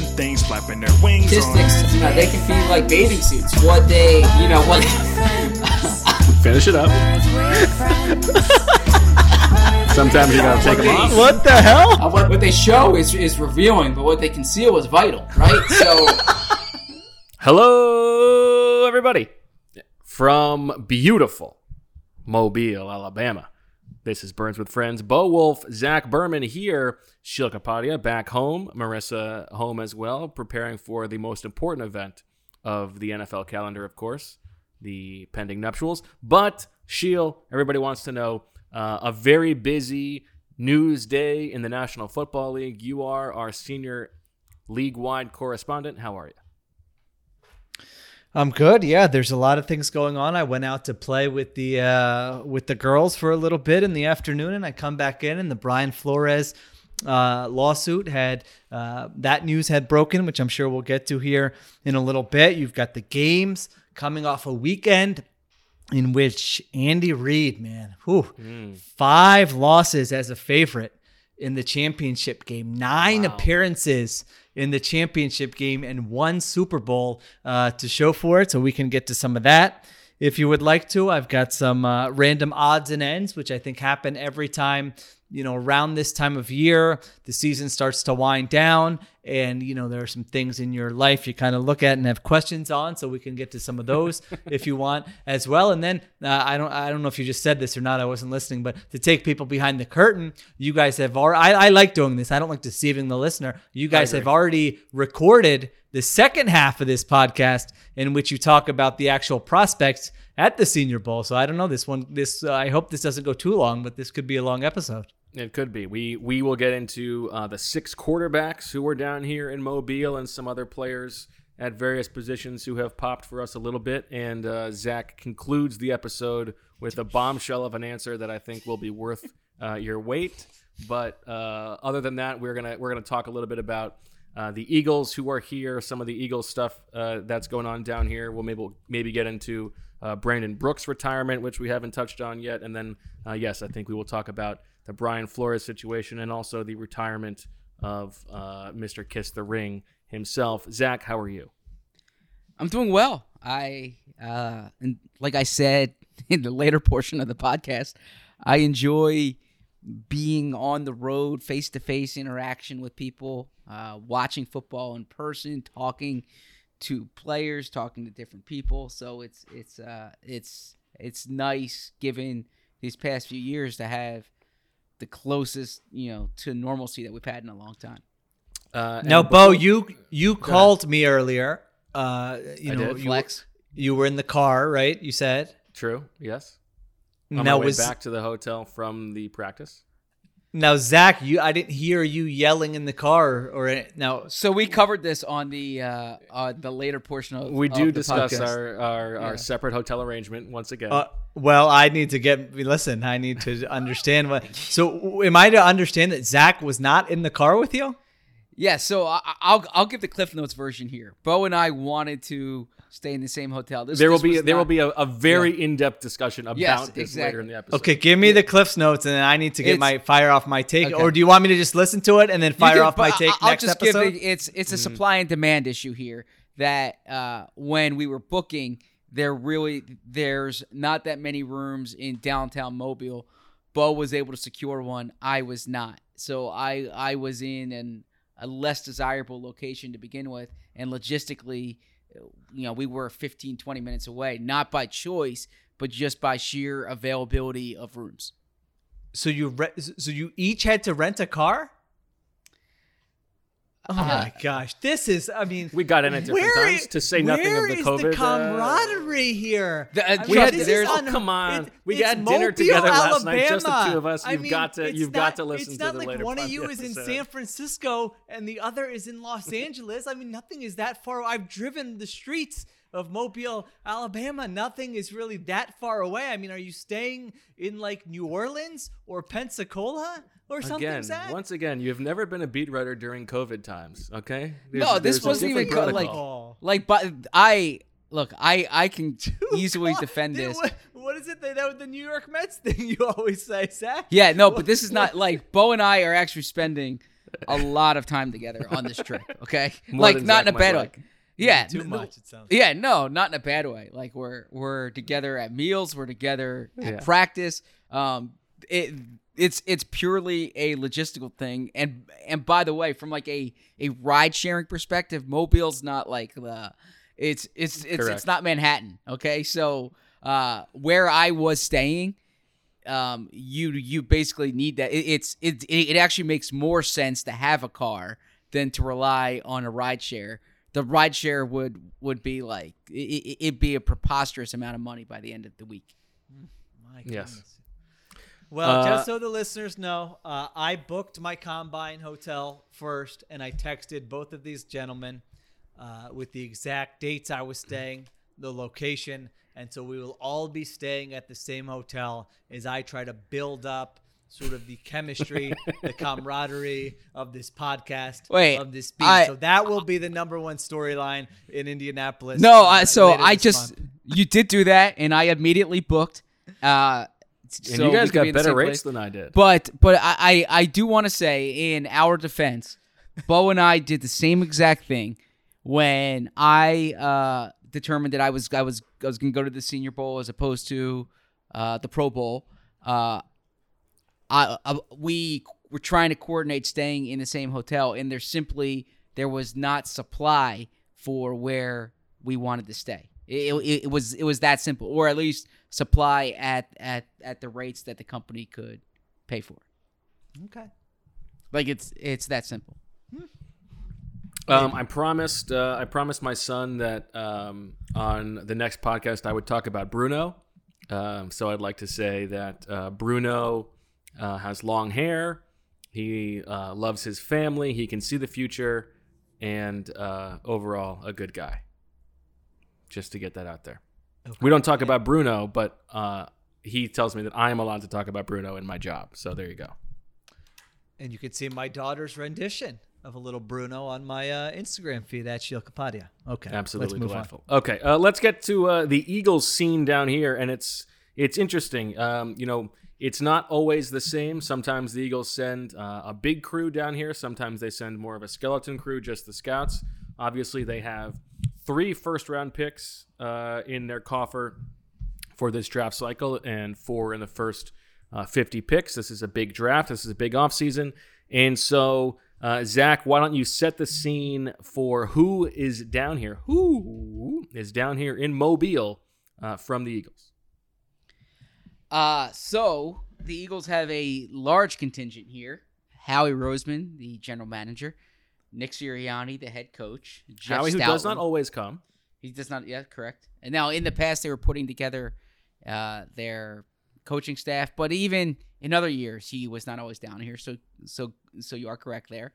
and things flapping their wings on. statistics. You they can be like bathing suits. What they, you know, what. Finish it up. Birds with friends. Sometimes you gotta take them off. What the hell? Uh, what, what they show is is revealing, but what they conceal is vital, right? So Hello, everybody, from beautiful Mobile, Alabama. This is Birds with Friends. Bo Wulf, Zach Berman here. Sheila Kapadia back home. Marissa home as well, preparing for the most important event of the NFL calendar, of course, the pending nuptials. But Sheil, everybody wants to know uh, a very busy news day in the National Football League. You are our senior league-wide correspondent. How are you? I'm good. Yeah, there's a lot of things going on. I went out to play with the uh, with the girls for a little bit in the afternoon, and I come back in, and the Brian Flores uh, lawsuit had uh, that news had broken, which I'm sure we'll get to here in a little bit. You've got the games coming off a weekend in which Andy Reid, man, whew, five losses as a favorite in the championship game, nine appearances in the championship game, and one Super Bowl uh, to show for it. So we can get to some of that if you would like to. I've got some uh, random odds and ends, which I think happen every time. You know, around this time of year, the season starts to wind down, and you know there are some things in your life you kind of look at and have questions on. So we can get to some of those if you want as well. And then uh, I don't, I don't know if you just said this or not. I wasn't listening, but to take people behind the curtain, you guys have already. I, I like doing this. I don't like deceiving the listener. You guys have already recorded the second half of this podcast in which you talk about the actual prospects at the Senior Bowl. So I don't know this one. This uh, I hope this doesn't go too long, but this could be a long episode. It could be. We we will get into uh, the six quarterbacks who are down here in Mobile and some other players at various positions who have popped for us a little bit. And uh, Zach concludes the episode with a bombshell of an answer that I think will be worth uh, your wait. But uh, other than that, we're gonna we're gonna talk a little bit about uh, the Eagles who are here, some of the Eagles stuff uh, that's going on down here. We'll maybe maybe get into Brandon Brooks' retirement, which we haven't touched on yet, and then yes, I think we will talk about the Brian Flores situation and also the retirement of uh, Mr. Kiss the Ring himself. Zach, how are you? I'm doing well. I uh and like I said in the later portion of the podcast, I enjoy being on the road, face to face interaction with people, uh, watching football in person, talking to players, talking to different people. So it's it's uh it's it's nice given these past few years to have the closest you know to normalcy that we've had in a long time. Uh, Now, and Bo, you you called me earlier. Uh, you I know, did. you, Flex. you were in the car, right? You said. True. Yes. On now my way was back to the hotel from the practice. Now, Zach, you I didn't hear you yelling in the car or it- now. So we covered this on the uh, uh the later portion of We of do the discuss podcast. our our, Yeah. our separate hotel arrangement once again. Uh, well, I need to get listen. I need to understand what. So, am I to understand that Zach was not in the car with you? Yeah, so I, I'll I'll give the Cliff Notes version here. Bo and I wanted to stay in the same hotel. This, there will this be was there will be a, a very in-depth discussion about Yes, this exactly. later in the episode. Okay, give me the Cliff's notes, and then I need to get It's- my fire off my take. Okay. Or do you want me to just listen to it and then fire can- off my take I- I'll next just episode? give the, it's it's a supply and demand issue here that uh, when we were booking, there really there's not that many rooms in downtown Mobile. Bo was able to secure one. I was not. So I I was in an a less desirable location to begin with, and logistically, you know, we were 15, 20 minutes away, not by choice, but just by sheer availability of rooms. so you re- so you each had to rent a car? Oh my gosh, this is. I mean, We got in at different where times to say nothing of the is COVID, uh, the camaraderie here. The- uh, I We had is there's- oh, come on. it- We had dinner together last night, just the two of us. You've mean, got to, you've got not- to listen it's to not the like one of you is in. San Francisco and the other is in Los Angeles. I mean, nothing is that far. I've driven the streets of Mobile, Alabama. Nothing is really that far away. I mean, are you staying in like New Orleans or Pensacola or something? Again, Zach? once again, you have never been a beat writer during COVID times. Okay? No, this wasn't even co- like protocol. like but I look, I I can easily What? defend Dude, this. What, what is it that, that the New York Mets thing you always say, Zach? Yeah, no, but this is not like Bo and I are actually spending a lot of time together on this trip. Okay, More like not Zach in a might bad like. way. Yeah, Too much. It sounds. Yeah, no, not in a bad way. Like we're we're together at meals, we're together at Yeah. practice. Um, it it's it's purely a logistical thing. And and by the way, from like a a ride sharing perspective, Mobile's not like the it's it's it's Correct. it's not Manhattan. Okay, so uh, where I was staying, um, you you basically need that. It, it's it it actually makes more sense to have a car than to rely on a ride share. The ride share would would be like it, it, it'd be a preposterous amount of money by the end of the week. My Yes. Well, Uh, just so the listeners know, uh, I booked my combine hotel first, and I texted both of these gentlemen uh, with the exact dates I was staying, the location, and so we will all be staying at the same hotel as I try to build up sort of the chemistry, the camaraderie of this podcast, Wait, of this beat. I- so that will be the number one storyline in Indianapolis. No, uh, I, so I just month. you did do that, and I immediately booked. Uh, And so you guys could be got better rates place. than I did. But but I I, I do want to say in our defense, Bo and I did the same exact thing when I uh, determined that I was I was I was gonna go to the Senior Bowl as opposed to uh, the Pro Bowl. Uh, I, uh, we were trying to coordinate staying in the same hotel, and there simply there was not supply for where we wanted to stay. It, it, it was it was that simple, or at least supply at at at the rates that the company could pay for. okay. Like it's it's that simple. Um, I promised uh, I promised my son that um, on the next podcast I would talk about Bruno. Um, so I'd like to say that uh, Bruno uh, has long hair. He uh, loves his family. He can see the future, and uh, overall a good guy. Just to get that out there. We don't talk about Bruno, but uh, he tells me that I am allowed to talk about Bruno in my job. So there you go. And you can see my daughter's rendition of a little Bruno on my uh, Instagram feed at Sheil Kapadia. Okay, Absolutely let's delightful. Okay, uh, let's get to uh, the Eagles scene down here, and it's it's interesting. Um, you know, it's not always the same. Sometimes the Eagles send uh, a big crew down here. Sometimes they send more of a skeleton crew, just the scouts. Obviously, they have three first round picks uh, in their coffer for this draft cycle, and four in the first uh, 50 picks. This is a big draft. This is a big offseason. And so, uh, Zach, why don't you set the scene for who is down here? Who is down here in Mobile uh, from the Eagles? Uh so the Eagles have a large contingent here. Howie Roseman, the general manager, Nick Sirianni, the head coach, Jeff Howie, who does not always come. He does not. Yeah, correct. And now in the past, they were putting together uh, their coaching staff. But even in other years, he was not always down here. So so so you are correct there.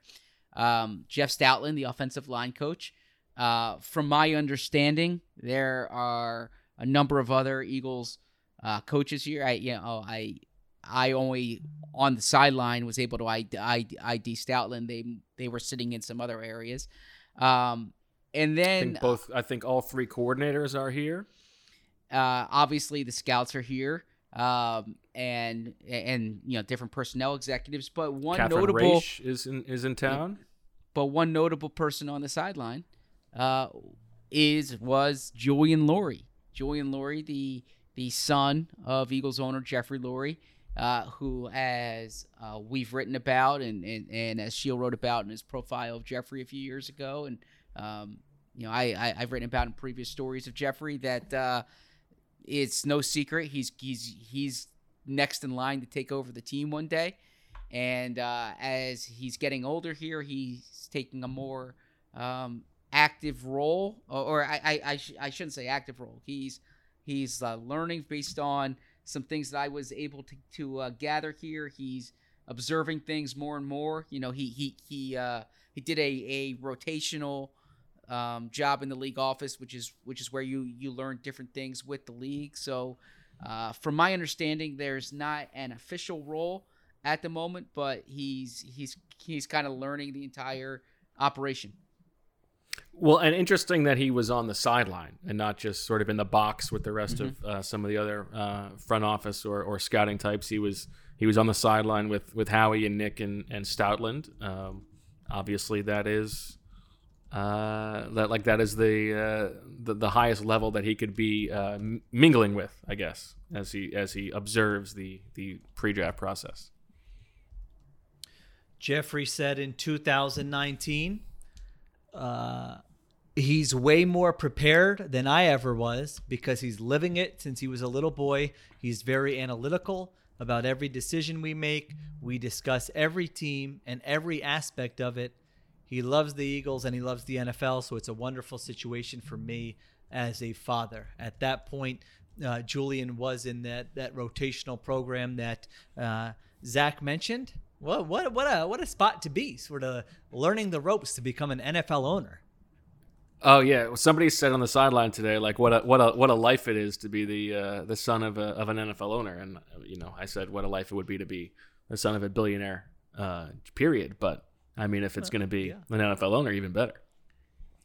Um, Jeff Stoutland, the offensive line coach. Uh, from my understanding, there are a number of other Eagles uh, coaches here. I you know I I only on the sideline was able to ID, ID, Stoutland. They they were sitting in some other areas. Um, and I then think both. I think all three coordinators are here. uh, obviously the scouts are here um, and and you know different personnel executives but one Catherine notable Raiche is in is in town. but one notable person on the sideline uh, is was Julian Lurie. Julian Lurie, the the son of Eagles owner Jeffrey Lurie, uh, who as uh, we've written about and, and and as Sheil wrote about in his profile of Jeffrey a few years ago, and um, you know I, I I've written about in previous stories of Jeffrey that uh, it's no secret he's he's he's next in line to take over the team one day. And uh, as he's getting older here, he's taking a more um, active role, or, or I, I, I, sh- I shouldn't say active role. He's he's uh, learning based on some things that I was able to to uh, gather here. He's observing things more and more. You know, he he he uh, he did a a rotational um, job in the league office, which is which is where you you learn different things with the league. So, uh, from my understanding, there's not an official role at the moment, but he's he's he's kind of learning the entire operation. Well, and interesting that he was on the sideline and not just sort of in the box with the rest of Mm-hmm. uh, some of the other uh, front office or, or scouting types. He was he was on the sideline with with Howie and Nick and and Stoutland. Um, obviously, that is uh, that like that is the, uh, the the highest level that he could be uh, mingling with, I guess, as he as he observes the the pre-draft process. Jeffrey said in 2019, uh, he's way more prepared than I ever was because he's living it since he was a little boy. He's very analytical about every decision we make. We discuss every team and every aspect of it. He loves the Eagles and he loves the NFL, so it's a wonderful situation for me as a father. At that point, uh, Julian was in that that rotational program that uh, Zach mentioned. What what what a what a spot to be, sort of learning the ropes to become an NFL owner. Oh yeah, somebody said on the sideline today, like what a what a what a life it is to be the uh, the son of a, of an NFL owner, and uh, you know I said what a life it would be to be the son of a billionaire. Uh, period. But I mean, if it's going to be yeah. an NFL owner, even better.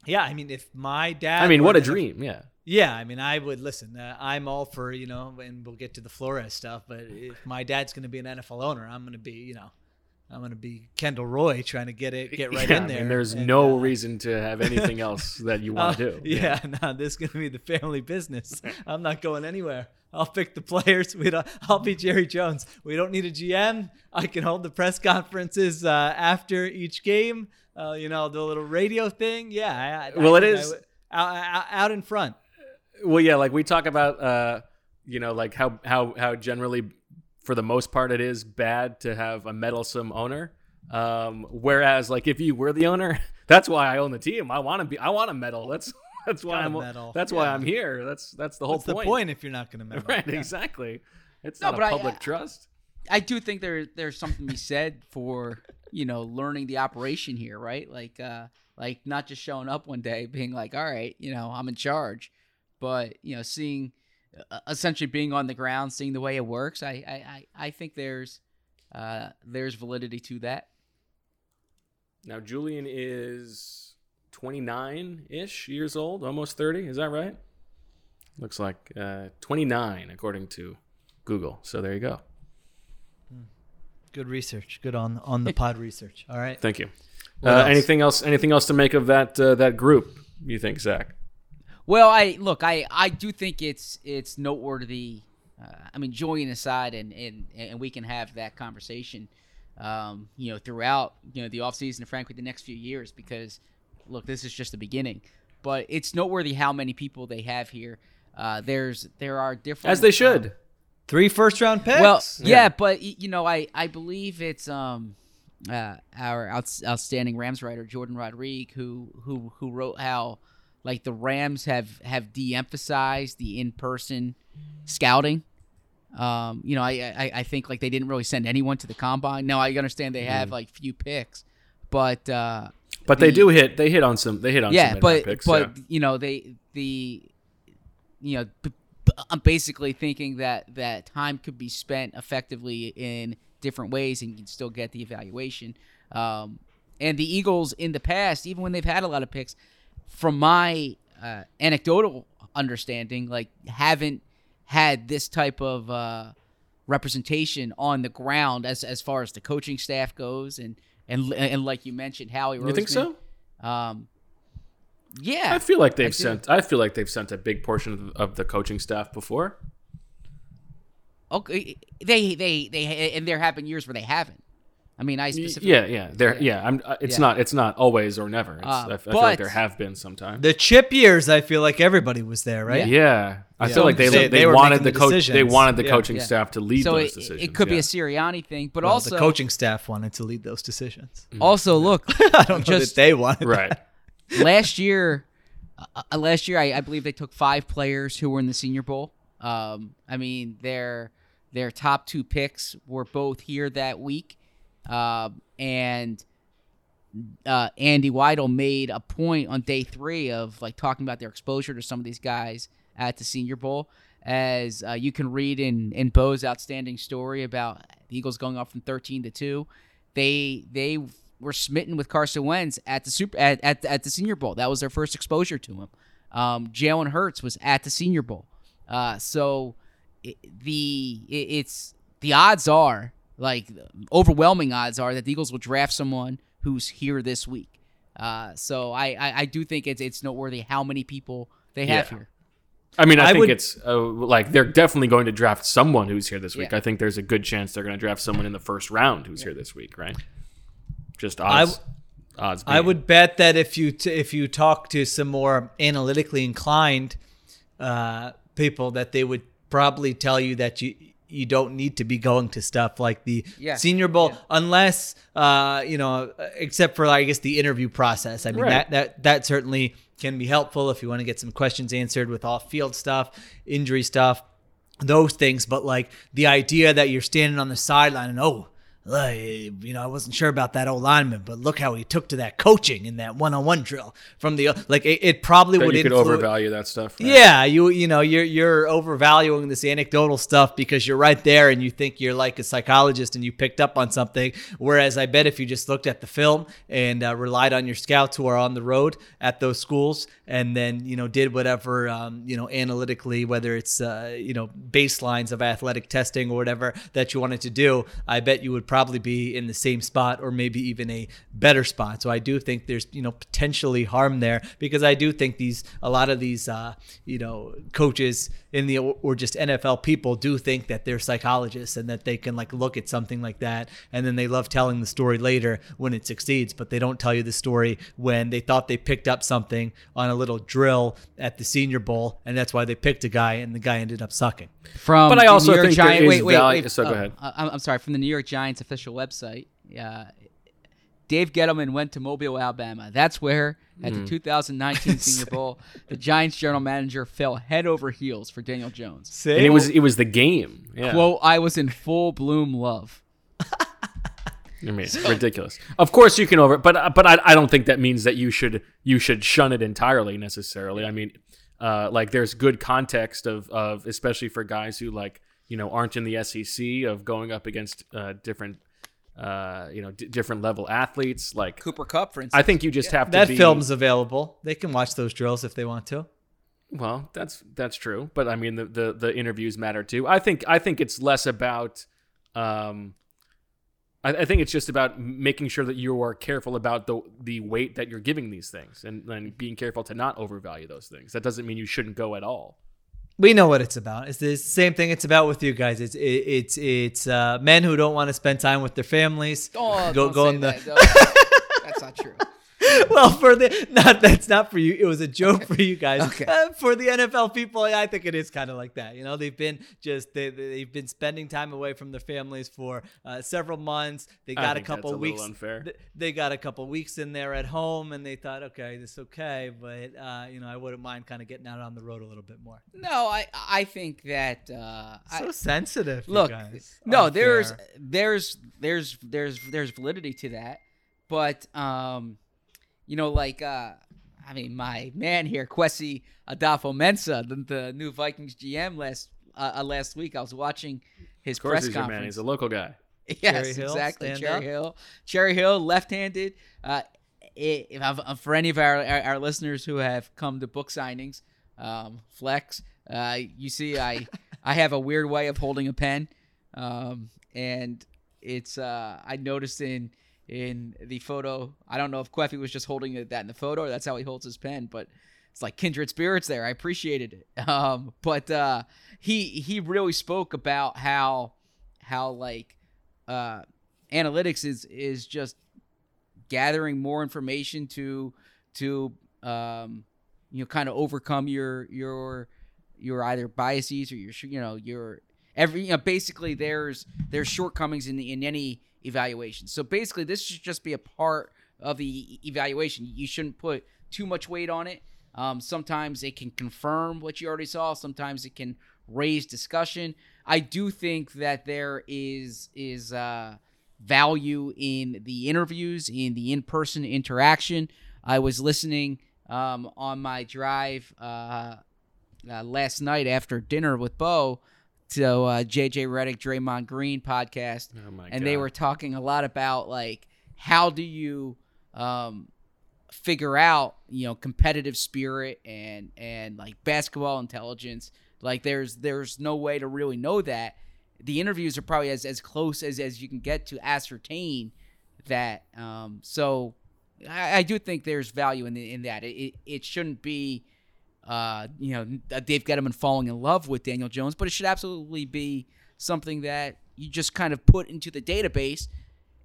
Yeah, I mean, if my dad, I mean, what a dream! Yeah. Yeah, I mean, I would listen. Uh, I'm all for you know, and we'll get to the Flores stuff. But if my dad's going to be an NFL owner, I'm going to be you know, I'm going to be Kendall Roy trying to get it get right Yeah, in I there. mean, there's and, no uh, reason to have anything else that you want to do. Yeah, no, this is going to be the family business. I'm not going anywhere. I'll pick the players. We don't, I'll be Jerry Jones. We don't need a GM. I can hold the press conferences uh, after each game. Uh, you know, the little radio thing. Yeah. I, I Well, it I is- would- out, out, out in front. well yeah like we talk about uh you know like how how how generally for the most part it is bad to have a meddlesome owner. Um whereas like if you were the owner that's why i own the team. I want to be i want to medal that's that's why i'm meddle. that's why i'm here. That's that's the whole What's the point. point if you're not going to meddle? right Yeah. exactly. It's No, not but a I- public I- trust. I do think there there's something to be said for you know learning the operation here, right? Like uh like not just showing up one day being like, all right, you know, I'm in charge, but you know, seeing essentially being on the ground, seeing the way it works. I I I, I think there's uh there's validity to that. now julian is 29-ish years old almost 30 is that right looks like uh 29 according to google so there you go Good research. Good on on the pod research. All right. Thank you. Uh, else? anything else? Anything else to make of that uh, that group? You think, Zach? Well, I look, I I do think it's it's noteworthy. Uh, I mean, Julian aside, and and and we can have that conversation, um, you know, throughout you know the offseason and frankly the next few years because look, this is just the beginning. But it's noteworthy how many people they have here. Uh, there's there are different As they should. Three first round picks. well, yeah, but you know, I I believe it's um uh our outs- outstanding Rams writer Jourdan Rodrigue who who who wrote how like the Rams have have de-emphasized the in-person scouting Um, you know, I, I I think like they didn't really send anyone to the combine. Now I understand they have like few picks, but uh, But they do hit. They hit on some. They hit on yeah, some but picks. but yeah. you know they the you know b- b- I'm basically thinking that that time could be spent effectively in different ways and you can still get the evaluation. Um, and the Eagles in the past, even when they've had a lot of picks, from my uh, anecdotal understanding, like haven't had this type of uh, representation on the ground as as far as the coaching staff goes, and and and like you mentioned, Howie. You think so? Um, yeah, I feel like they've do. sent. I feel like they've sent a big portion of, of the coaching staff before. Okay, they they they and there have been years where they haven't. I mean, I specifically. Yeah, yeah. There, yeah. I'm. uh, It's Yeah. not. It's not always or never. It's, Uh, I, I feel like there have been sometimes. The chip years, I feel like everybody was there, right? Yeah, I Yeah. feel like they They- they, they wanted the the coach. They wanted the Yeah. coaching Yeah. staff to lead So those it, decisions. it could be a Sirianni thing, but Well, also the coaching staff wanted to lead those decisions. also look I don't know Just- that they wanted. right. last year. Uh, uh, last year, I, I believe they took five players who were in the Senior Bowl. Um, I mean, their their top two picks were both here that week, um, and uh, Andy Weidl made a point on day three of like talking about their exposure to some of these guys at the Senior Bowl. As uh, you can read in in Bo's outstanding story about the Eagles going up from thirteen to two, they they were smitten with Carson Wentz at the super at, at, at the Senior Bowl. That was their first exposure to him. Um, Jalen Hurts was at the Senior Bowl. Uh, so it, the it, it's the odds are like overwhelming odds are that the Eagles will draft someone who's here this week. Uh, so I, I I do think it's it's noteworthy how many people they have Yeah. here. I mean, I, I think would- it's uh, like they're definitely going to draft someone who's here this week. Yeah. I think there's a good chance they're going to draft someone in the first round who's here this week, right? Just I odds. odds. I would bet that if you t- if you talk to some more analytically inclined uh, people, that they would probably tell you that you you don't need to be going to stuff like the Yeah. Senior Bowl unless uh, you know, except for I guess the interview process. I mean Right. that that that certainly can be helpful if you want to get some questions answered with off field stuff, injury stuff those things, but like the idea that you're standing on the sideline and oh, like, you know, I wasn't sure about that old lineman, but look how he took to that coaching in that one-on-one drill from the like it, it probably that would you could influ- overvalue that stuff. right? yeah, you you know you're you're overvaluing this anecdotal stuff because you're right there and you think you're like a psychologist and you picked up on something. Whereas I bet if you just looked at the film and uh, relied on your scouts who are on the road at those schools and then you know did whatever um, you know analytically, whether it's uh, you know baselines of athletic testing or whatever that you wanted to do, I bet you would probably be in the same spot or maybe even a better spot. So I do think there's you know potentially harm there because I do think these a lot of these uh, you know coaches in the or just NFL people do think that they're psychologists and that they can like look at something like that and then they love telling the story later when it succeeds, but they don't tell you the story when they thought they picked up something on a little drill at the Senior Bowl and that's why they picked a guy and the guy ended up sucking. From But I also New York think there Giant- is wait, wait, value- wait. so go Oh, ahead. I- I'm, I'm sorry. From the New York Giants official website, uh, Dave Gettleman went to Mobile, Alabama. That's where, at Hmm. the 2019 Senior Bowl, the Giants general manager fell head over heels for Daniel Jones. and it was it was the game. Yeah. Quote, I was in full bloom love. I mean, ridiculous. Of course, you can over, but but I, I don't think that means that you should you should shun it entirely necessarily. I mean, uh, like there's good context of of especially for guys who like you know aren't in the SEC of going up against uh, different uh, you know d- different level athletes. Like Cooper Kupp, for instance. I think you just have to That be, film's available. They can watch those drills if they want to. Well, that's that's true, but I mean the, the the interviews matter too. I think I think it's less about. Um, I, I think it's just about making sure that you are careful about the the weight that you're giving these things, and then being careful to not overvalue those things. That doesn't mean you shouldn't go at all. We know what it's about. It's the same thing it's about with you guys. It's it, it's it's uh, men who don't want to spend time with their families. Oh, go don't go in the that. No, that's not true. well, for the not that's not for you. It was a joke for you guys. Okay. Uh, for the NFL people, I think it is kind of like that. You know, they've been just they they've been spending time away from their families for uh, several months. They I got a couple a weeks. unfair. th- They got a couple weeks in there at home, and they thought, okay, this is okay, but uh, you know, I wouldn't mind kind of getting out on the road a little bit more. No, I I think that uh, I, So sensitive. you look guys. no there's there's there's there's there's validity to that but um you know like uh i mean my man here Kwesi Adofo-Mensah the, the new vikings gm last uh, uh, last week i was watching his Of course, press he's your conference man. He's a local guy. yes Cherry Hill, exactly stand cherry up. hill cherry hill left-handed uh i- if I've- uh, for any of our, our our listeners who have come to book signings um flex uh you see i i have a weird way of holding a pen um and it's uh i noticed in in the photo. I don't know if Kwesi was just holding that in the photo or that's how he holds his pen but it's like kindred spirits there. I appreciated it. Um but uh he he really spoke about how how like uh analytics is is just gathering more information to to um you know kind of overcome your your your either biases or your you know your every you know basically there's there's shortcomings in the, in any evaluation. So basically this should just be a part of the evaluation. You shouldn't put too much weight on it. Um, sometimes it can confirm what you already saw. Sometimes it can raise discussion. I do think that there is is uh value in the interviews in the in-person interaction. I was listening um, on my drive uh, uh, last night after dinner with Bo to uh, JJ Redick, Draymond Green podcast, Oh and they were talking a lot about like how do you um, figure out you know competitive spirit and and like basketball intelligence. Like there's there's no way to really know that. The interviews are probably as, as close as, as you can get to ascertain that. Um, so I, I do think there's value in the, in that. It, it, it shouldn't be uh, you know, uh, Dave Gettleman falling in love with Daniel Jones, but it should absolutely be something that you just kind of put into the database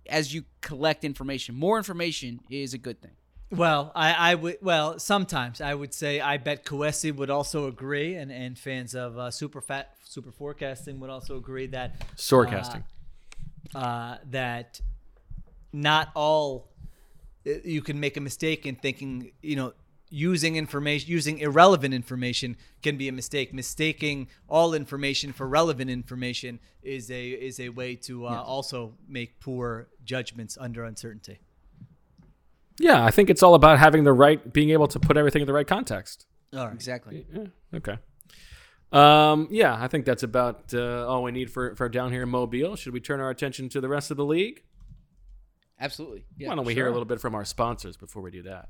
as you collect information. More information is a good thing. Well, I, I would. Well, sometimes I would say I bet Kwesi would also agree, and, and fans of uh, super fat super forecasting would also agree that Sorecasting. uh, that not all uh, you can make a mistake in thinking you know using information using irrelevant information can be a mistake mistaking all information for relevant information is a is a way to uh, also make poor judgments under uncertainty yeah, I think it's all about having the right, being able to put everything in the right context. all right Exactly. Yeah, okay. Um, yeah, I think that's about uh, all we need for, for down here in Mobile. Should we turn our attention to the rest of the league? Absolutely. Yeah. Why don't we hear a little bit from our sponsors before we do that?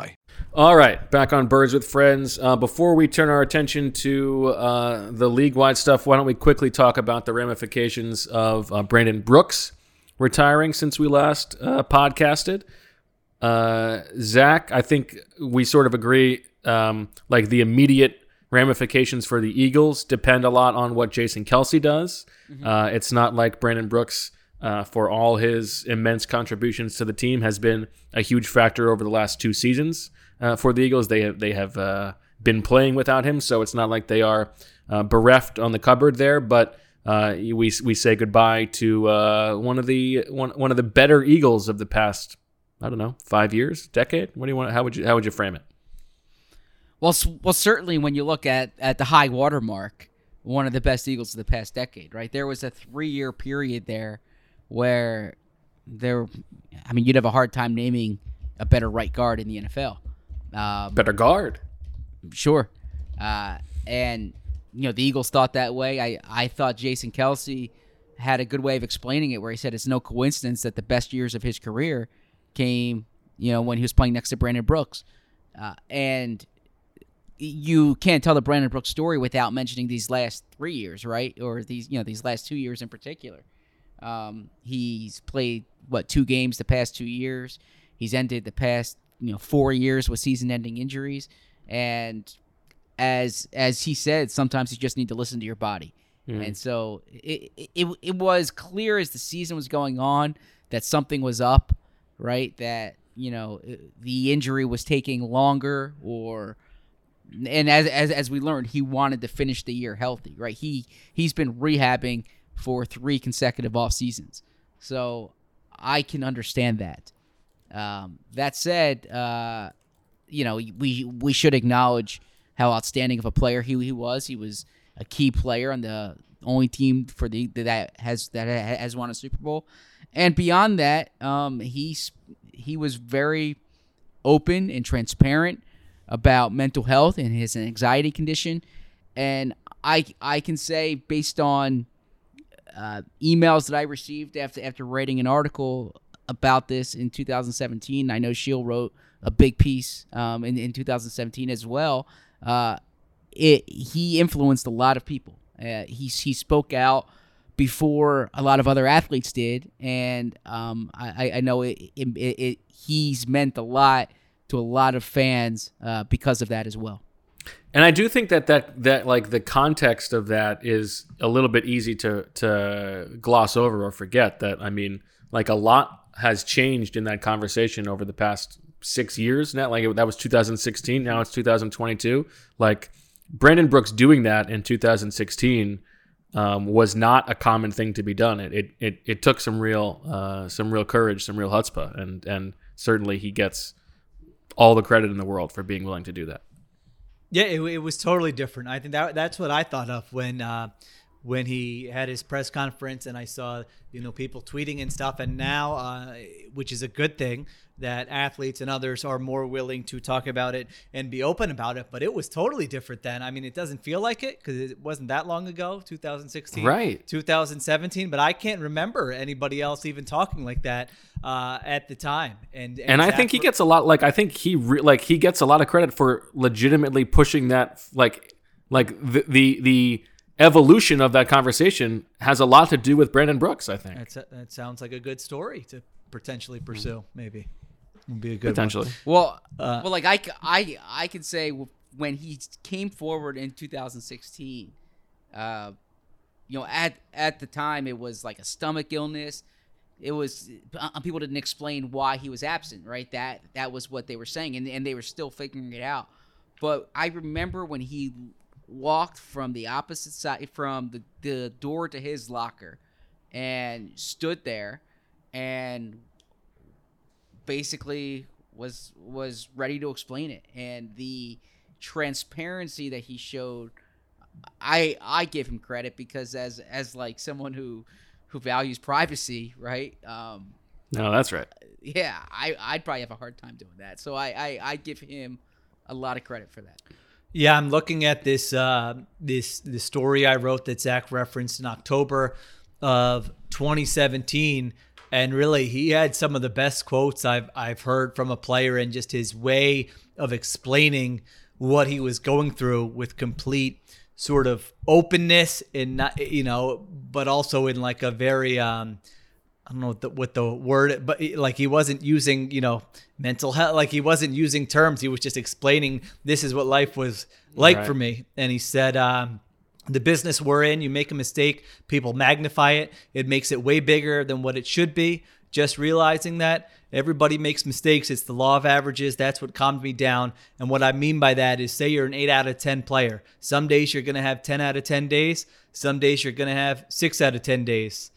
All right, back on Birds with Friends. Uh, before we turn our attention to uh, the league wide stuff, why don't we quickly talk about the ramifications of uh, Brandon Brooks retiring since we last uh, podcasted? Uh, Zach, I think we sort of agree. Um, like the immediate ramifications for the Eagles depend a lot on what Jason Kelce does. Uh, it's not like Brandon Brooks, uh, for all his immense contributions to the team, has been a huge factor over the last two seasons uh, for the Eagles. They have they have uh, been playing without him, so it's not like they are uh, bereft on the cupboard there. But uh, we we say goodbye to uh, one of the one one of the better Eagles of the past I don't know, five years, decade. What do you want? How would you how would you frame it? Well, well, certainly when you look at at the high water mark, one of the best Eagles of the past decade, right? There was a three year period there where there, I mean, you'd have a hard time naming a better right guard in the NFL. Um, Better guard. Sure. Uh, and you know the Eagles thought that way. I I thought Jason Kelce had a good way of explaining it, where he said it's no coincidence that the best years of his career came, you know, when he was playing next to Brandon Brooks, uh, and you can't tell the Brandon Brooks story without mentioning these last three years, right? Or these you know these last two years in particular. Um, he's played what two games the past two years. He's ended the past you know four years with season-ending injuries, and as as he said, sometimes you just need to listen to your body. Mhm. And so it, it it was clear as the season was going on that something was up, right? That you know the injury was taking longer, or and as as as we learned, he wanted to finish the year healthy, right? He he's been rehabbing for three consecutive off seasons, so I can understand that. Um, that said, uh, you know we we should acknowledge how outstanding of a player he, he was. He was a key player on the only team for the that has that has won a Super Bowl, and beyond that, um, he's he was very open and transparent about mental health and his anxiety condition, and I I can say based on uh, emails that I received after after writing an article about this in 2017. I know Sheil wrote a big piece um, in in 2017 as well. Uh, it he influenced a lot of people. Uh, he he spoke out before a lot of other athletes did, and um, I, I know it, it, it, he's meant a lot to a lot of fans uh, because of that as well. And I do think that that that like the context of that is a little bit easy to to gloss over or forget. That I mean, like a lot has changed in that conversation over the past six years. Now, like that was 2016. Now it's 2022. Like Brandon Brooks doing that in 2016 um, was not a common thing to be done. It it it, it took some real uh, some real courage, some real chutzpah, and and certainly he gets all the credit in the world for being willing to do that. Yeah, it, it was totally different. I think that that's what I thought of when uh, when he had his press conference, and I saw you know people tweeting and stuff. And now, uh, which is a good thing, that athletes and others are more willing to talk about it and be open about it. But it was totally different then. I mean, it doesn't feel like it because it wasn't that long ago, 2016, Right. 2017. But I can't remember anybody else even talking like that uh, at the time. And and I Zach think he gets a lot. Like I think he re- like he gets a lot of credit for legitimately pushing that. Like like the the the evolution of that conversation has a lot to do with Brandon Brooks. I think That's that sounds like a good story to potentially pursue. Maybe would be a good one. potentially. Well, Uh, well, like I, I, I could say when he came forward in 2016, uh, you know, at at the time it was like a stomach illness. It was uh, people didn't explain why he was absent, right? That that was what they were saying, and and they were still figuring it out. But I remember when he walked from the opposite side from the, the door to his locker and stood there and basically was was ready to explain it. And the transparency that he showed i i give him credit because as as like someone who who values privacy right? Um No, that's right. yeah i i'd probably have a hard time doing that. So i i, I give him a lot of credit for that Yeah, I'm looking at this uh, this the story I wrote that Zach referenced in October of 2017, and really he had some of the best quotes I've I've heard from a player, and just his way of explaining what he was going through with complete sort of openness and not you know, but also in like a very um, I don't know what the, what the word, but like he wasn't using, you know, mental health. Like he wasn't using terms. He was just explaining this is what life was like Right. for me. And he said, um, the business we're in, you make a mistake, people magnify it. It makes it way bigger than what it should be. Just realizing that everybody makes mistakes. It's the law of averages. That's what calmed me down. And what I mean by that is say you're an eight out of 10 player. Some days you're going to have 10 out of 10 days. Some days you're going to have six out of 10 days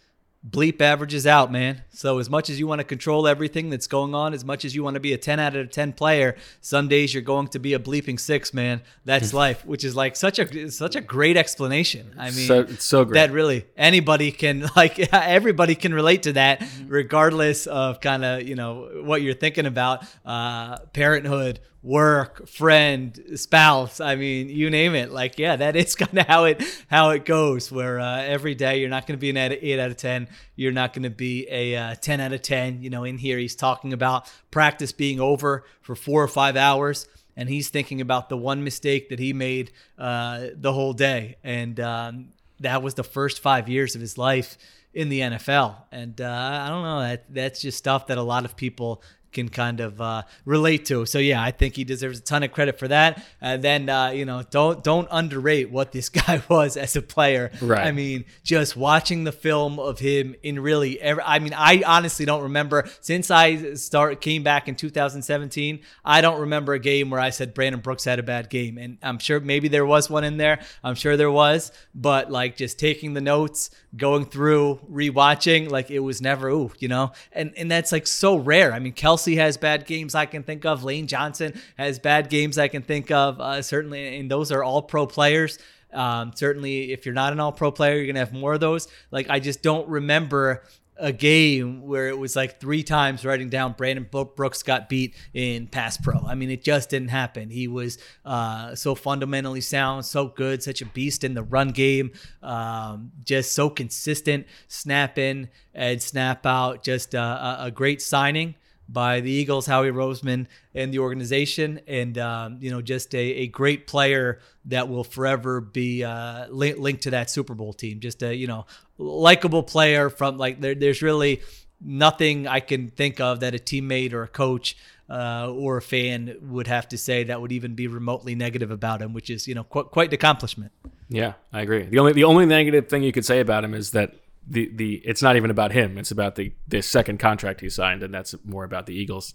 bleep averages out, man. So as much as you want to control everything that's going on, as much as you want to be a 10 out of 10 player, some days you're going to be a bleeping 6, man. That's life, which is like such a such a great explanation. I mean, So- it's so great. That really anybody can like everybody can relate to that regardless of kind of, you know, what you're thinking about, uh parenthood, work, friend, spouse. I mean, you name it. Like, yeah, that is kind of how it how it goes. Where uh, every day you're not going to be an eight out of ten. You're not going to be a uh, ten out of ten. You know, in here he's talking about practice being over for four or five hours. And he's thinking about the one mistake that he made uh, the whole day, and um, that was the first five years of his life in the NFL. And uh, I don't know that that's just stuff that a lot of people can kind of uh, relate to. So yeah, I think he deserves a ton of credit for that. And then uh, you know, don't don't underrate what this guy was as a player. Right. I mean, just watching the film of him in really every. I mean, I honestly don't remember since I start came back in 2017. I don't remember a game where I said Brandon Brooks had a bad game, and I'm sure maybe there was one in there. I'm sure there was, but like just taking the notes, going through, rewatching, like it was never ooh, you know, and and that's like so rare. I mean, Kelce has bad games I can think of. Lane Johnson has bad games I can think of. Uh, certainly, and those are all pro players. Um, certainly, if you're not an all pro player, you're gonna have more of those. Like I just don't remember a game where it was like three times writing down Brandon Brooks got beat in pass pro. I mean, it just didn't happen. He was uh, so fundamentally sound, so good, such a beast in the run game, um, just so consistent, snap in and snap out. Just a great signing by the Eagles, Howie Roseman, and the organization, and um, you know, just a, a great player that will forever be uh, li- linked to that Super Bowl team. Just a you know, likable player from like there, there's really nothing I can think of that a teammate or a coach uh, or a fan would have to say that would even be remotely negative about him, which is you know qu- quite an accomplishment. Yeah, I agree. The only the only negative thing you could say about him is that the the it's not even about him. It's about the the second contract he signed, and that's more about the Eagles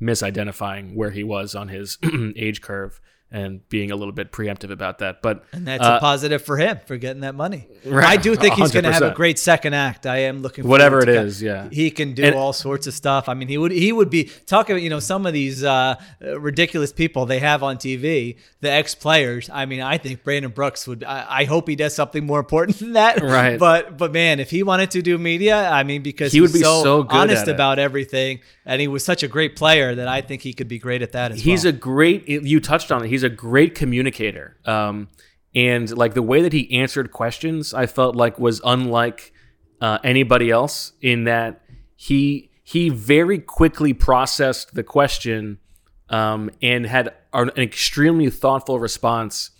misidentifying where he was on his age curve and being a little bit preemptive about that. But And that's uh, a positive for him for getting that money. Right. I do think he's going to have a great second act. I am looking Whatever it to is, yeah. He can do And- all sorts of stuff. I mean, he would he would be talking about, you know, some of these uh, ridiculous people they have on TV, the ex-players. I mean, I think Brandon Brooks would I, I hope he does something more important than that. Right. But but man, if he wanted to do media, I mean, because He would be so good honest about everything and he was such a great player that I think he could be great at that as he's well. He's a great you touched on it he's a great communicator um, and like the way that he answered questions i felt like was unlike uh, anybody else in that he he very quickly processed the question um, and had an extremely thoughtful response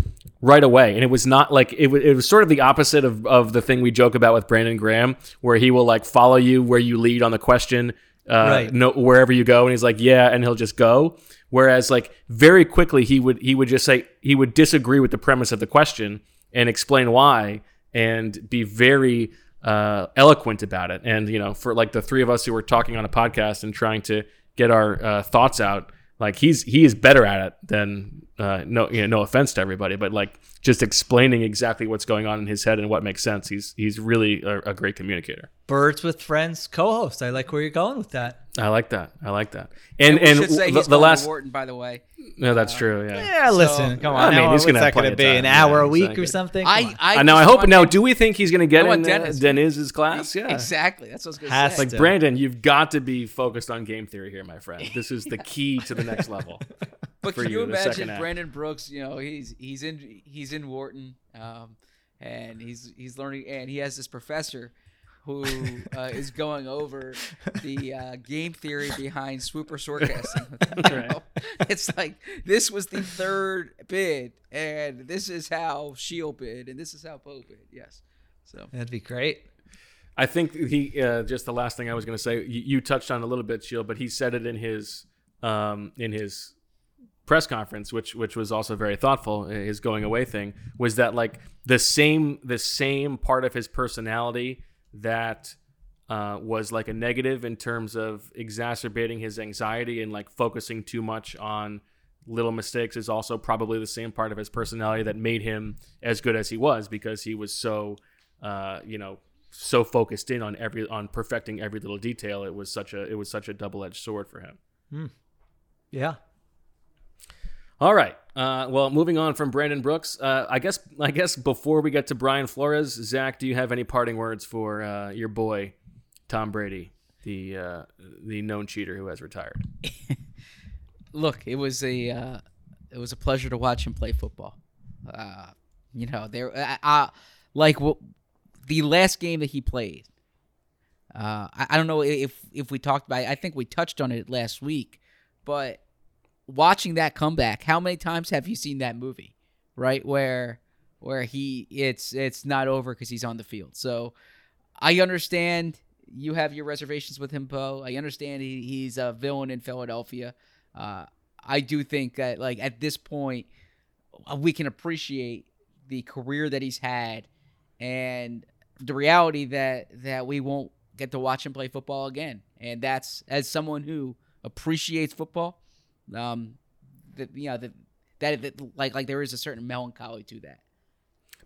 right away. And it was not like it was, it was sort of the opposite of, of the thing we joke about with Brandon Graham, where he will like follow you where you lead on the question, uh, Right. no, wherever you go, and he's like, yeah, and he'll just go. Whereas like very quickly he would he would just say he would disagree with the premise of the question and explain why and be very uh, eloquent about it. And you know, for like the three of us who were talking on a podcast and trying to get our uh, thoughts out, like he's he is better at it than uh, no you know no offense to everybody, but like just explaining exactly what's going on in his head and what makes sense. He's he's really a, a great communicator. Birds with Friends co-host. I like where you're going with that. I like that. I like that. And we and say the, he's the going last Wharton, by the way. no, that's true. Yeah. Yeah, listen, come on. I mean, now, he's gonna have that going to be? An hour Yeah, a week exactly. or something? I, on. I I know. I hope. want Now, do we think he's going to get I want in Dennis. uh, Deniz's class? Yeah. Exactly. That's what I was going to say. Like Brandon, you've got to be focused on game theory here, my friend. This is the key to the next level. But for can you you in the imagine act. Brandon Brooks? You know, he's he's in he's in Wharton, um, and he's he's learning, and he has this professor who uh, is going over the uh, game theory behind swooper forecasting. with him, you know? It's like this was the third bid, and this is how Sheil bid, and this is how Bo bid. Yes, so That'd be great. I think he uh, just the last thing I was going to say. You, you touched on a little bit, Sheil, but he said it in his um, in his press conference, which which was also very thoughtful. uh, His going away thing was that like the same the same part of his personality that uh, was like a negative in terms of exacerbating his anxiety and like focusing too much on little mistakes is also probably the same part of his personality that made him as good as he was because he was so uh, you know so focused in on every on perfecting every little detail. It was such a it was such a double edged sword for him. Yeah. All right. Uh, well, moving on from Brandon Brooks, uh, I guess I guess before we get to Brian Flores, Zach, do you have any parting words for uh, your boy Tom Brady, the uh, the known cheater who has retired? look, it was a uh, it was a pleasure to watch him play football. Uh, you know, there, like w- the last game that he played. I, I don't know if if we talked about. It. I think we touched on it last week, but watching that comeback, how many times have you seen that movie? Right where where he it's it's not over because he's on the field. So I understand you have your reservations with him, Bo. I understand he, he's a villain in Philadelphia. Uh, I do think that like at this point we can appreciate the career that he's had and the reality that that we won't get to watch him play football again. And that's as someone who appreciates football, um, that you know that that, that like like there is a certain melancholy to that.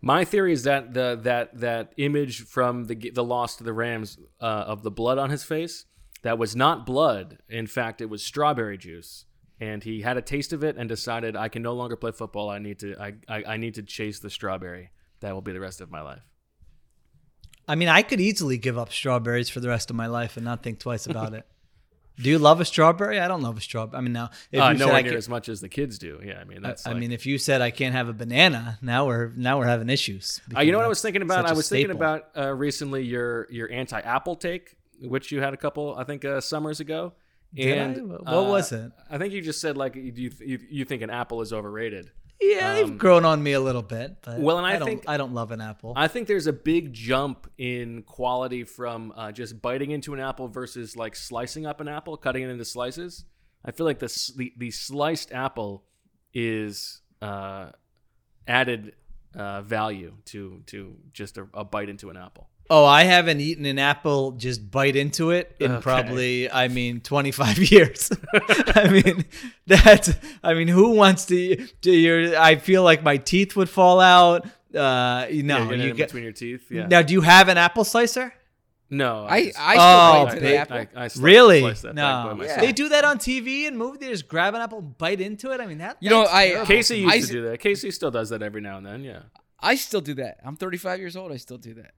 My theory is that the that that image from the the loss to the Rams uh, of the blood on his face that was not blood. In fact, it was strawberry juice, and he had a taste of it and decided I can no longer play football. I need to I I, I need to chase the strawberry. That will be the rest of my life. I mean, I could easily give up strawberries for the rest of my life and not think twice about it. Do you love a strawberry? I don't love a strawberry. I mean, now if Uh, you nowhere I near as much as the kids do. Yeah, I mean that's. I like- mean, if you said I can't have a banana, now we're now we're having issues. Uh, you know what I was thinking about? I I was thinking about uh, recently your your anti-Apple take, which you had a couple, I think, uh, summers ago. Did I? and What uh, was it? I think you just said like you you, you think an apple is overrated. Yeah, they've Um, grown on me a little bit, but Well, and I don't, think- I don't love an apple. I think there's a big jump in quality from uh, just biting into an apple versus like slicing up an apple, cutting it into slices. I feel like the the, the sliced apple is uh, added uh, value to to just a, a bite into an apple. Oh, I haven't eaten an apple just bite into it in Okay. probably, I mean, 25 years. I mean, that's, I mean, who wants to, do your, I feel like my teeth would fall out. Uh, you know, Yeah, you're you in get, between your teeth. Yeah. now, do you have an apple slicer? No, I just- I still Oh, bite into the apple. I, I slice- Really? that No. myself. They do that on TV and movie. They just grab an apple, and bite into it. I mean, that. You know, I- terrible. Casey used I- to do that. Casey still does that every now and then. Yeah. I still do that. I'm 35 years old. I still do that.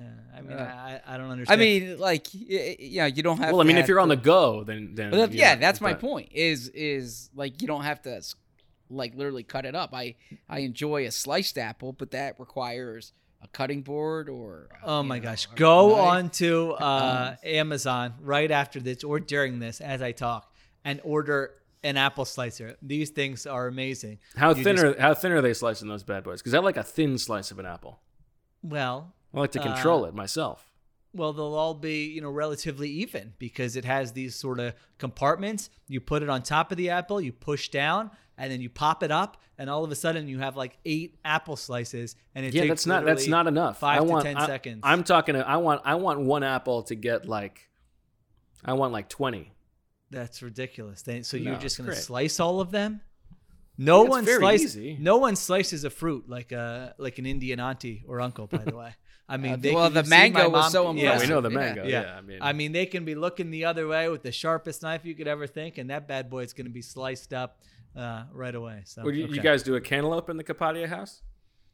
Yeah, I mean, Uh, I, I don't understand. I mean, like, yeah, you don't have. To Well, I mean, if you're on the go, then then Well, that- yeah, not- that's my point. Is is like you don't have to like literally cut it up. I I enjoy a sliced apple, but that requires a cutting board or. Oh my know, gosh. Go knife. on to uh, Amazon right after this or during this as I talk and order an apple slicer. These things are amazing. How You thin just- are how thin are they slicing those bad boys? Because I like a thin slice of an apple. Well, I like to control Uh, it myself. well, they'll all be, you know, relatively even because it has these sort of compartments. You put it on top of the apple, you push down, and then you pop it up, and all of a sudden you have like eight apple slices, and it Yeah, takes that's not that's not enough. Five I to want, ten I, seconds. I'm talking. I want I want one apple to get like, I want like twenty. That's ridiculous. So you're just gonna great. slice all of them? No one slices. easy. No one slices a fruit like a like an Indian auntie or uncle. By the way, I mean, Uh, they, well, the mango was mom- so yeah. we know the mango. Yeah, Yeah. I mean, I mean, they can be looking the other way with the sharpest knife you could ever think, and that bad boy is going to be sliced up uh, right away. So, Would you, you guys do a cantaloupe in the Kapadia house?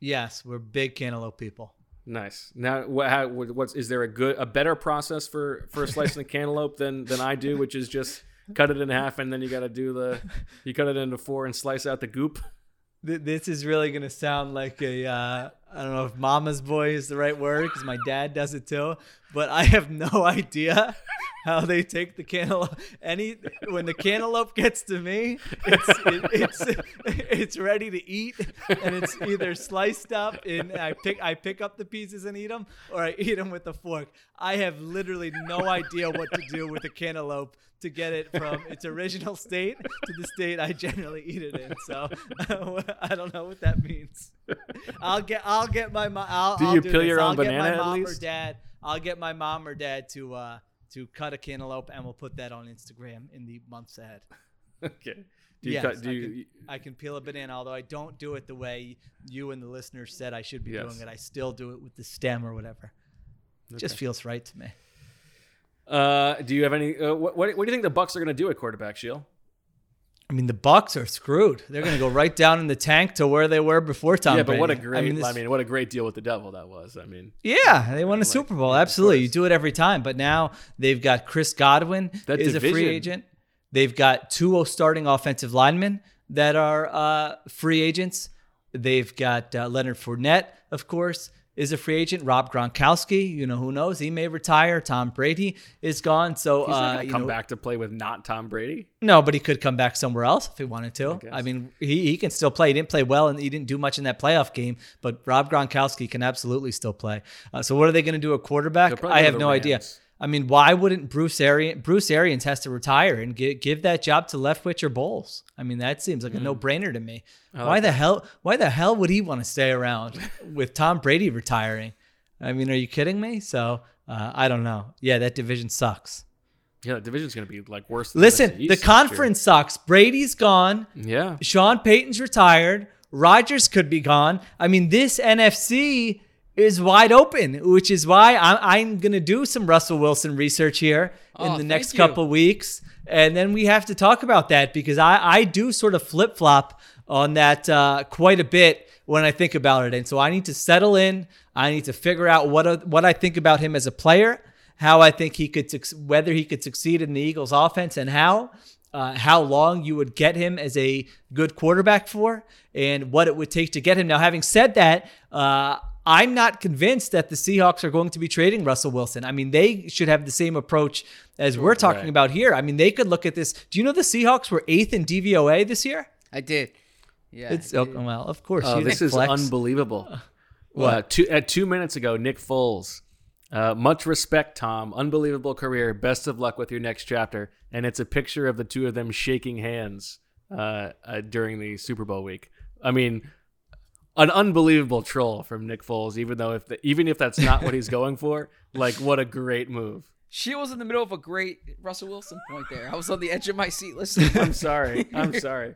yes, we're big cantaloupe people. Nice. Now, what, how, what's is there a good, a better process for for slicing a cantaloupe than than I do, which is just cut it in half and then you got to do the, you cut it into four and slice out the goop. This is really going to sound like a uh, I don't know if mama's boy is the right word because my dad does it too, but I have no idea how they take the cantaloupe. Any when the cantaloupe gets to me, it's it, it's it's ready to eat, and it's either sliced up and I pick I pick up the pieces and eat them, or I eat them with a fork. I have literally no idea what to do with a cantaloupe to get it from its original state to the state I generally eat it in. So I don't know what that means. I'll get I'll get my mom. I'll, Do I'll you do peel this. your own I'll get banana my at mom or dad. I'll get my mom or dad to uh to cut a cantaloupe and we'll put that on Instagram in the months ahead. okay. Do you yes, cut? Do I, you? can, I can peel a banana, although I don't do it the way you and the listeners said I should be Yes. doing it. I still do it with the stem or whatever. Just feels right to me. Uh, do you have any? Uh, what, what, what do you think the Bucks are going to do at quarterback, Sheil? I mean, the Bucks are screwed. They're going to go right down in the tank to where they were before Tom yeah, but Brady. what a great! I mean, this- what a great deal with the devil that was. I mean, Yeah, they won a Super Bowl. Absolutely. You do it every time. But now they've got Chris Godwin That is a free agent. They've got two starting offensive linemen that are uh, free agents. They've got uh, Leonard Fournette, of course, is a free agent. Rob Gronkowski, you know, who knows? He may retire. Tom Brady is gone. So, he's not uh, going to you come know, back to play with not Tom Brady. no, but he could come back somewhere else if he wanted to. guess. I, mean, he, he can still play. He didn't play well and he didn't do much in that playoff game, but Rob Gronkowski can absolutely still play. Uh, so what are they going to do at quarterback? I have no idea. I mean, why wouldn't Bruce Arians? Bruce Arians has to retire and give, give that job to Leftwich or Bowles. I mean, that seems like a no brainer to me. why the hell? Why the hell would he want to stay around with Tom Brady retiring? I mean, are you kidding me? So uh, I don't know. Yeah, that division sucks. Yeah, the division's going to be like worse. Than Listen, the this conference sucks. Brady's gone. Yeah, Sean Payton's retired. Rodgers could be gone. I mean, this NFC is wide open, which is why I'm, I'm going to do some Russell Wilson research here in Oh, the next you. couple weeks. And then we have to talk about that because I, I do sort of flip flop on that uh, quite a bit when I think about it. And so I need to settle in. I need to figure out what, what I think about him as a player, how I think he could, whether he could succeed in the Eagles offense and how uh, how long you would get him as a good quarterback for, and what it would take to get him. Now, having said that, uh, I'm not convinced that the Seahawks are going to be trading Russell Wilson. I mean, they should have the same approach as we're talking Right. about here. I mean, they could look at this. Do you know the Seahawks were eighth in DVOA this year? I did. Yeah. It's I oh, well, of course. Oh, this is flex. unbelievable. What? Uh, two, at two minutes ago, Nick Foles. Uh, much respect, Tom. Unbelievable career. Best of luck with your next chapter. And it's a picture of the two of them shaking hands uh, uh, during the Super Bowl week. I mean, an unbelievable troll from Nick Foles. Even though if the, even if that's not what he's going for, like what a great move. She was in the middle of a great Russell Wilson point there. I was on the edge of my seat listening. I'm sorry. I'm sorry.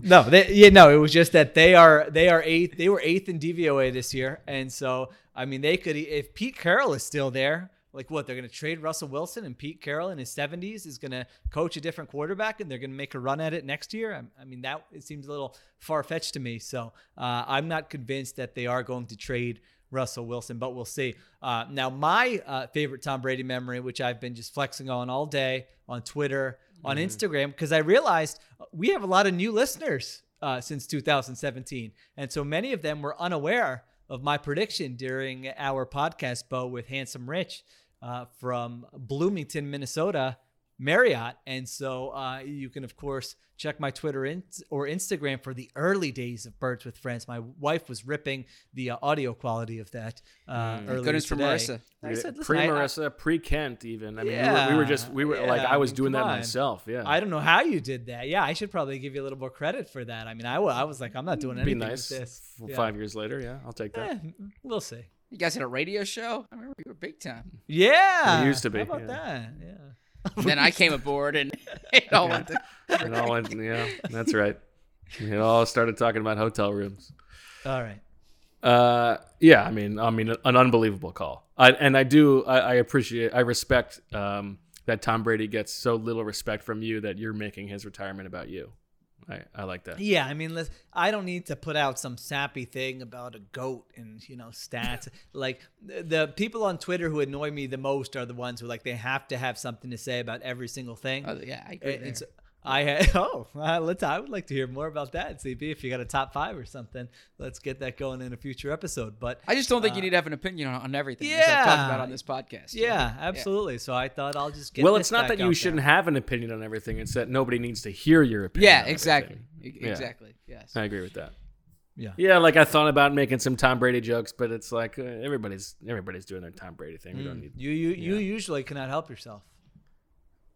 No, they, yeah, no. It was just that they are they are eighth. They were eighth in DVOA this year, and so I mean, they could if Pete Carroll is still there. Like what? They're going to trade Russell Wilson and Pete Carroll in his seventies is going to coach a different quarterback, and they're going to make a run at it next year. I, I mean, that it seems a little far fetched to me. So uh, I'm not convinced that they are going to trade Russell Wilson, but we'll see. Uh, now, my uh, favorite Tom Brady memory, which I've been just flexing on all day on Twitter, on Instagram, because I realized we have a lot of new listeners uh, since 2017. And so many of them were unaware of my prediction during our podcast, Bo, with Handsome Rich uh, from Bloomington, Minnesota. Marriott. And so uh, you can, of course, check my Twitter in- or Instagram for the early days of Birds with Friends. My wife was ripping the uh, audio quality of that uh, earlier Goodness for. Marissa. I said, pre I- I- Marissa, pre Kent, even. I mean, Yeah, we, were, we were just we were like I was mean, doing that on. myself. Yeah, I don't know how you did that. Yeah, I should probably give you a little more credit for that. I mean, I I was like, I'm not doing be anything nice. with this. F- Yeah. Five years later, yeah, I'll take that. Eh, we'll see. You guys had a radio show? I remember you were big time. Yeah, We used to be, How about yeah. that? Yeah. then I came aboard and it all went to It all went, yeah, that's right. It all started talking about hotel rooms. All right. Uh, yeah, I mean, I mean, an unbelievable call. I, and I do, I, I appreciate, I respect um, that Tom Brady gets so little respect from you that you're making his retirement about you. I, I like that. Yeah, I mean, let's, I don't need to put out some sappy thing about a goat and you know stats. like the, the people on Twitter who annoy me the most are the ones who like they have to have something to say about every single thing. Oh, yeah, I agree And- and there. so I had oh uh, let's I would like to hear more about that, CB. If you got a top five or something, let's get that going in a future episode. But I just don't think uh, you need to have an opinion on, on everything. as I've talked about on this podcast. you know? Yeah, absolutely. So I thought I'll just get. well, this it's not back that you shouldn't there. have an opinion on everything. It's that nobody needs to hear your opinion. Yeah, on exactly. everything. Yeah. Exactly. Yes. I agree with that. Yeah. Yeah, like I thought about making some Tom Brady jokes, but it's like uh, everybody's everybody's doing their Tom Brady thing. We don't need. You you you usually cannot help yourself.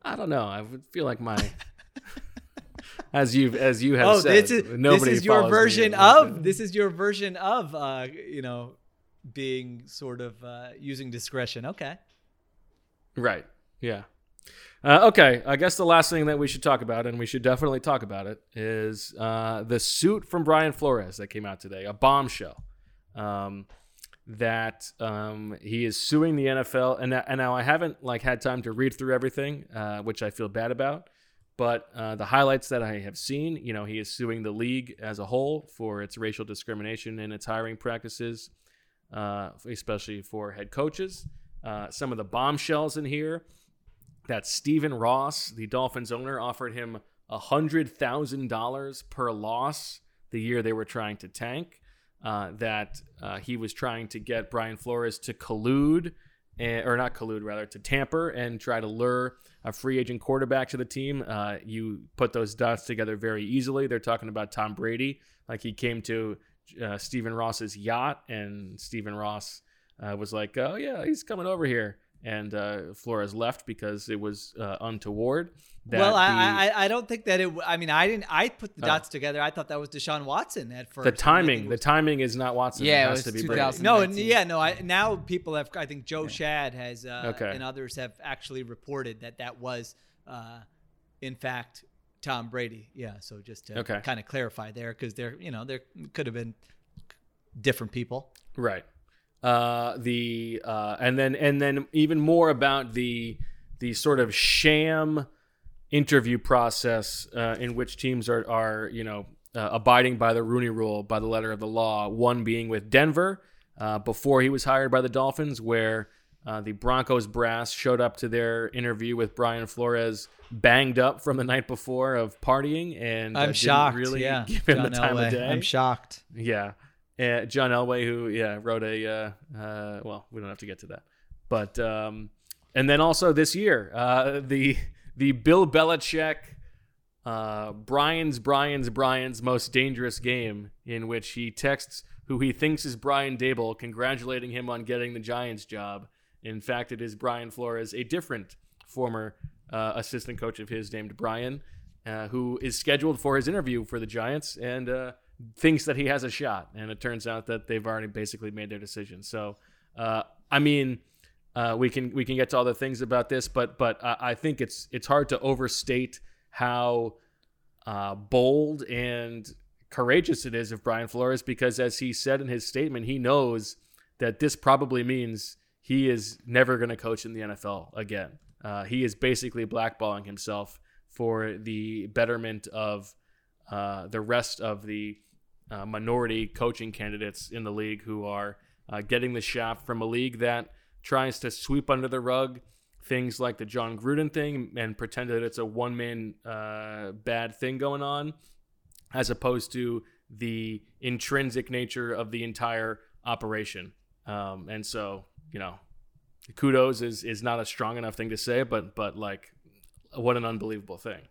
I don't know. I would feel like my, as you as you have oh, said, this is nobody this is your version of this is your version of uh you know being sort of uh using discretion. Okay. Right. Yeah. Uh, okay. I guess the last thing that we should talk about, and we should definitely talk about it, is uh, the suit from Brian Flores that came out today, a bombshell. Um, that um, he is suing the NFL, and and now I haven't like had time to read through everything, uh, which I feel bad about. But uh, the highlights that I have seen, you know, he is suing the league as a whole for its racial discrimination in its hiring practices, uh, especially for head coaches. Uh, some of the bombshells in here that Stephen Ross, the Dolphins owner, offered him $100,000 per loss the year they were trying to tank. Uh, that uh, he was trying to get Brian Flores to collude, and, or not collude, rather, to tamper and try to lure a free agent quarterback to the team. Uh, you put those dots together very easily. They're talking about Tom Brady. Like he came to uh, Stephen Ross's yacht, and Stephen Ross uh, was like, oh, yeah, he's coming over here and uh, Flores left because it was uh, untoward. That well, I, the, I I don't think that it. I mean, I didn't. I put the Oh. dots together. I thought that was Deshaun Watson at first. the timing, it the timing is not Watson. Yeah, it it has was to be 2000. Brady. no, yeah, no. I now people have. I think Joe Schad has uh, Okay. and others have actually reported that that was, uh, in fact, Tom Brady. Yeah. So just to Okay. kind of clarify there, because there, you know, there could have been different people. Right. Uh, the uh, and then and then even more about the the sort of sham interview process uh, in which teams are are you know uh, abiding by the Rooney Rule by the letter of the law. One being with Denver uh, before he was hired by the Dolphins, where uh, the Broncos brass showed up to their interview with Brian Flores banged up from the night before of partying, and I'm shocked. Really yeah, give him John the time Elway. of day. I'm shocked. Yeah. Uh, John Elway, who yeah wrote a uh, uh, well, we don't have to get to that, but um, and then also this year, uh, the the Bill Belichick, uh, Brian's Brian's Brian's most dangerous game, in which he texts who he thinks is Brian Daboll, congratulating him on getting the Giants job. In fact, it is Brian Flores, a different former uh, assistant coach of his named Brian, uh, who is scheduled for his interview for the Giants and uh, thinks that he has a shot. And it turns out that they've already basically made their decision. So, uh, I mean, uh, we can we can get to all the things about this, but but I, I think it's it's hard to overstate how uh, bold and courageous it is of Brian Flores because, as he said in his statement, he knows that this probably means he is never going to coach in the NFL again. Uh, he is basically blackballing himself for the betterment of uh, the rest of the uh, minority coaching candidates in the league who are uh, getting the shaft from a league that tries to sweep under the rug things like the Jon Gruden thing and pretend that it's a one man uh, bad thing going on, as opposed to the intrinsic nature of the entire operation. Um, and so, you know, kudos is, is not a strong enough thing to say, but but like, what an unbelievable thing.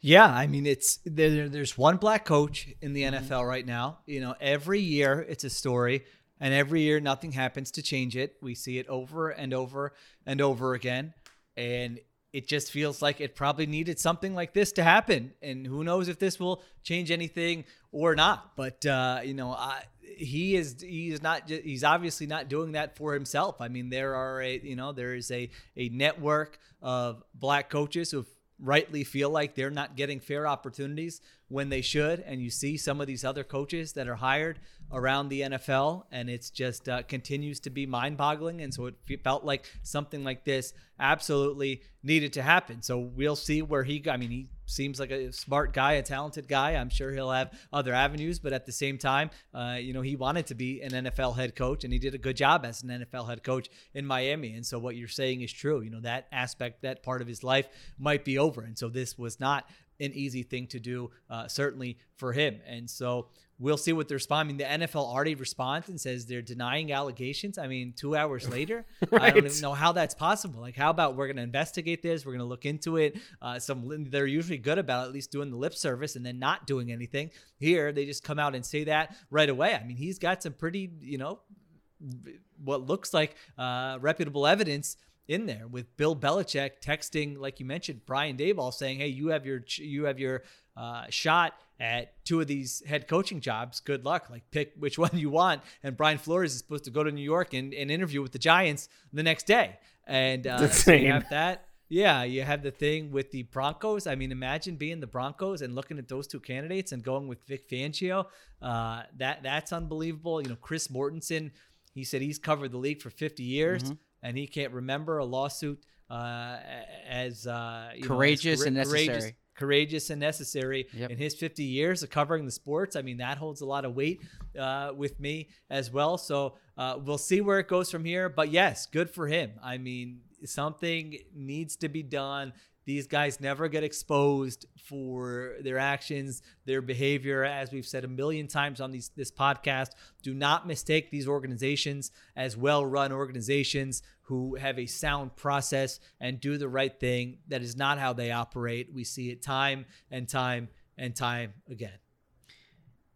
Yeah, I mean it's there, there's one black coach in the Mm-hmm. NFL right now. You know, every year it's a story and every year nothing happens to change it. We see it over and over and over again and it just feels like it probably needed something like this to happen and who knows if this will change anything or not. But uh, you know, I he is he is not he's obviously not doing that for himself. I mean, there are a you know there is a a network of black coaches who rightly feel like they're not getting fair opportunities when they should. And you see some of these other coaches that are hired around the NFL, and it's just uh, continues to be mind boggling. And so it felt like something like this absolutely needed to happen. So we'll see where he, I mean, he seems like a smart guy, a talented guy. I'm sure he'll have other avenues, but at the same time, uh, you know, he wanted to be an NFL head coach and he did a good job as an NFL head coach in Miami. And so what you're saying is true. You know, that aspect, that part of his life might be over. And so this was not an easy thing to do, uh, certainly for him. And so we'll see what the response. I mean, the NFL already responds and says they're denying allegations. I mean, two hours later, I don't even know how that's possible. Like, how about we're going to investigate this? We're going to look into it. Uh, some they're usually good about at least doing the lip service and then not doing anything. Here, they just come out and say that right away. I mean, he's got some pretty, you know, what looks like uh, reputable evidence in there with Bill Belichick texting, like you mentioned, Brian Daboll saying, "Hey, you have your you have your uh, shot at two of these head coaching jobs. Good luck. Like pick which one you want." And Brian Flores is supposed to go to New York and, and interview with the Giants the next day. And uh, so you have that. Yeah, you have the thing with the Broncos. I mean, imagine being the Broncos and looking at those two candidates and going with Vic Fangio. Uh, that that's unbelievable. You know, Chris Mortensen. He said he's covered the league for 50 years Mm-hmm. And he can't remember a lawsuit uh, as uh, you know, as Courageous coura- and courageous- necessary. courageous and necessary Yep. in his 50 years of covering the sports. I mean, that holds a lot of weight uh, with me as well. So uh, we'll see where it goes from here. But yes, good for him. I mean, something needs to be done. These guys never get exposed for their actions, their behavior. As we've said a million times on these, this podcast, do not mistake these organizations as well run organizations who have a sound process and do the right thing. That is not how they operate. We see it time and time and time again.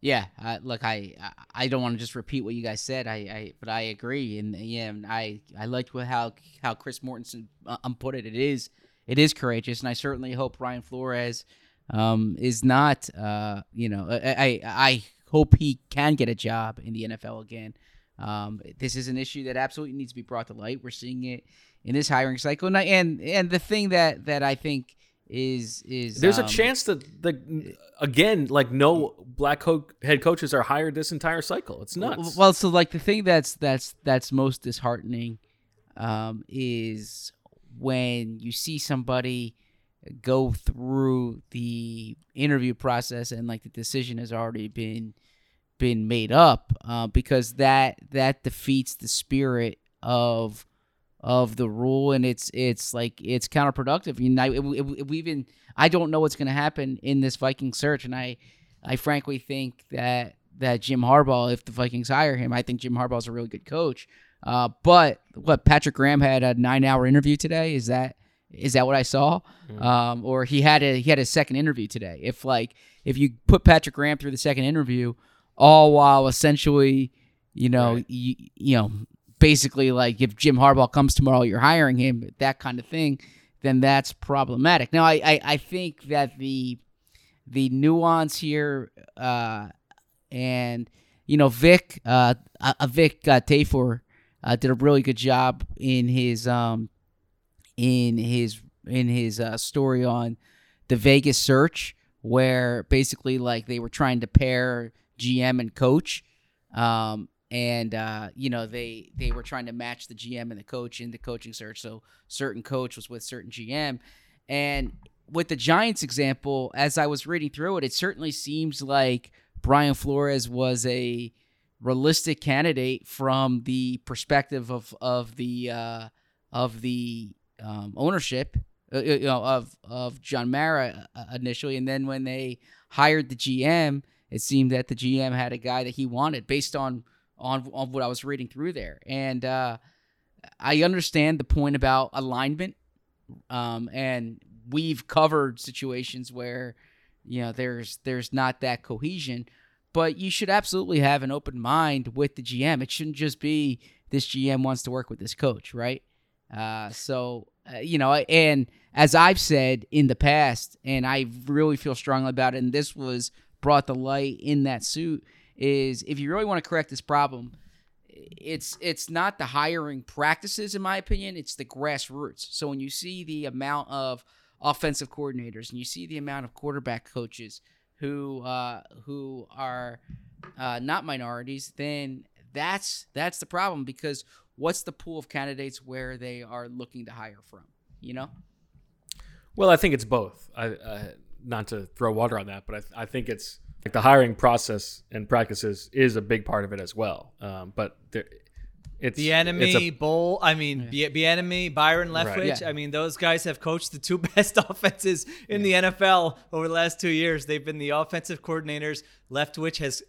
Yeah, uh, look, I I- don't want to just repeat what you guys said. I, I but I agree, and yeah, I I liked how how Chris Mortensen uh, um, put it. It is it is courageous, and I certainly hope Ryan Flores um, is not. Uh, you know, I, I I hope he can get a job in the NFL again. Um, this is an issue that absolutely needs to be brought to light. We're seeing it in this hiring cycle, and I, and and the thing that that I think is is There's um, a chance that the again, like no black co- head coaches are hired this entire cycle. It's nuts. Well, so like the thing that's that's that's most disheartening um, is when you see somebody go through the interview process and like the decision has already been been made up uh, because that that defeats the spirit of of the rule and it's it's like it's counterproductive. You know, we even I don't know what's going to happen in this Viking search, and I I frankly think that that Jim Harbaugh, if the Vikings hire him, I think Jim Harbaugh is a really good coach. Uh, but what Patrick Graham had a nine hour interview today. Is that is that what I saw? Um, or he had a he had a second interview today. If like if you put Patrick Graham through the second interview, all while essentially, you know, you, you know, basically like if Jim Harbaugh comes tomorrow, you're hiring him, that kind of thing, then that's problematic. Now, I I, I think that the the nuance here, uh, and you know, Vic, uh, uh, uh, Vic uh, Tafur uh, did a really good job in his um, in his in his uh, story on the Vegas search, where basically like they were trying to pair GM and coach, um, and uh, you know they they were trying to match the GM and the coach in the coaching search. So certain coach was with certain GM, and with the Giants example, as I was reading through it, it certainly seems like Brian Flores was a realistic candidate from the perspective of of the uh, of the um, ownership, uh, you know, of of John Mara uh, initially, and then when they hired the GM, it seemed that the GM had a guy that he wanted based on on, on what I was reading through there, and uh, I understand the point about alignment, um, and we've covered situations where you know there's there's not that cohesion but you should absolutely have an open mind with the GM. It shouldn't just be this GM wants to work with this coach, right? Uh, so uh, you know, and as I've said in the past, and I really feel strongly about it, and this was brought to light in that suit, is if you really want to correct this problem, it's it's not the hiring practices, in my opinion, it's the grassroots. So when you see the amount of offensive coordinators and you see the amount of quarterback coaches who uh, who are uh, not minorities, then that's that's the problem because what's the pool of candidates where they are looking to hire from? You know. Well, I think it's both. I, not to throw water on that, but I, I think it's like the hiring process and practices is a big part of it as well. Um, but there, it's Bieniemy a- Bowl. I mean, Bieniemy Byron Right. Leftwich. Yeah. I mean, those guys have coached the two best offenses in the NFL over the last two years. They've been the offensive coordinators. Leftwich has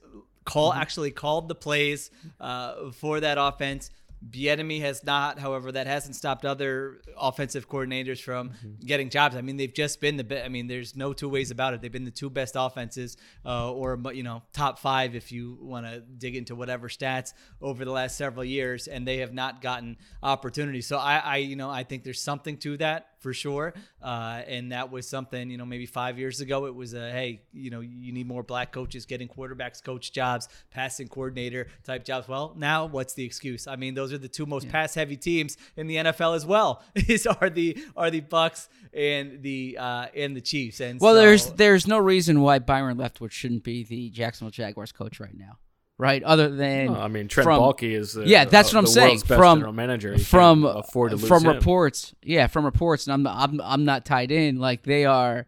call Mm-hmm. actually called the plays uh, for that offense. Bieniemy has not, however, that hasn't stopped other offensive coordinators from Mm-hmm. getting jobs. I mean, they've just been the best. I mean, there's no two ways about it. They've been the two best offenses, uh, or you know, top five if you want to dig into whatever stats over the last several years, and they have not gotten opportunities. So I, I, you know, I think there's something to that for sure. Uh, and that was something, you know, maybe five years ago, it was a, hey, you know, you need more black coaches getting quarterbacks coach jobs, passing coordinator type jobs. Well, now what's the excuse? I mean, those are the two most pass heavy teams in the NFL as well. Is are the are the Bucks and the uh, and the Chiefs. And Well, so- there's there's no reason why Byron Leftwich shouldn't be the Jacksonville Jaguars coach right now, right? Other than Well, I mean, Trent from- Baalke is the- yeah, that's uh, what I'm the saying. from manager. From from him. reports, yeah, from reports, and I'm not, I'm I'm not tied in. Like they are,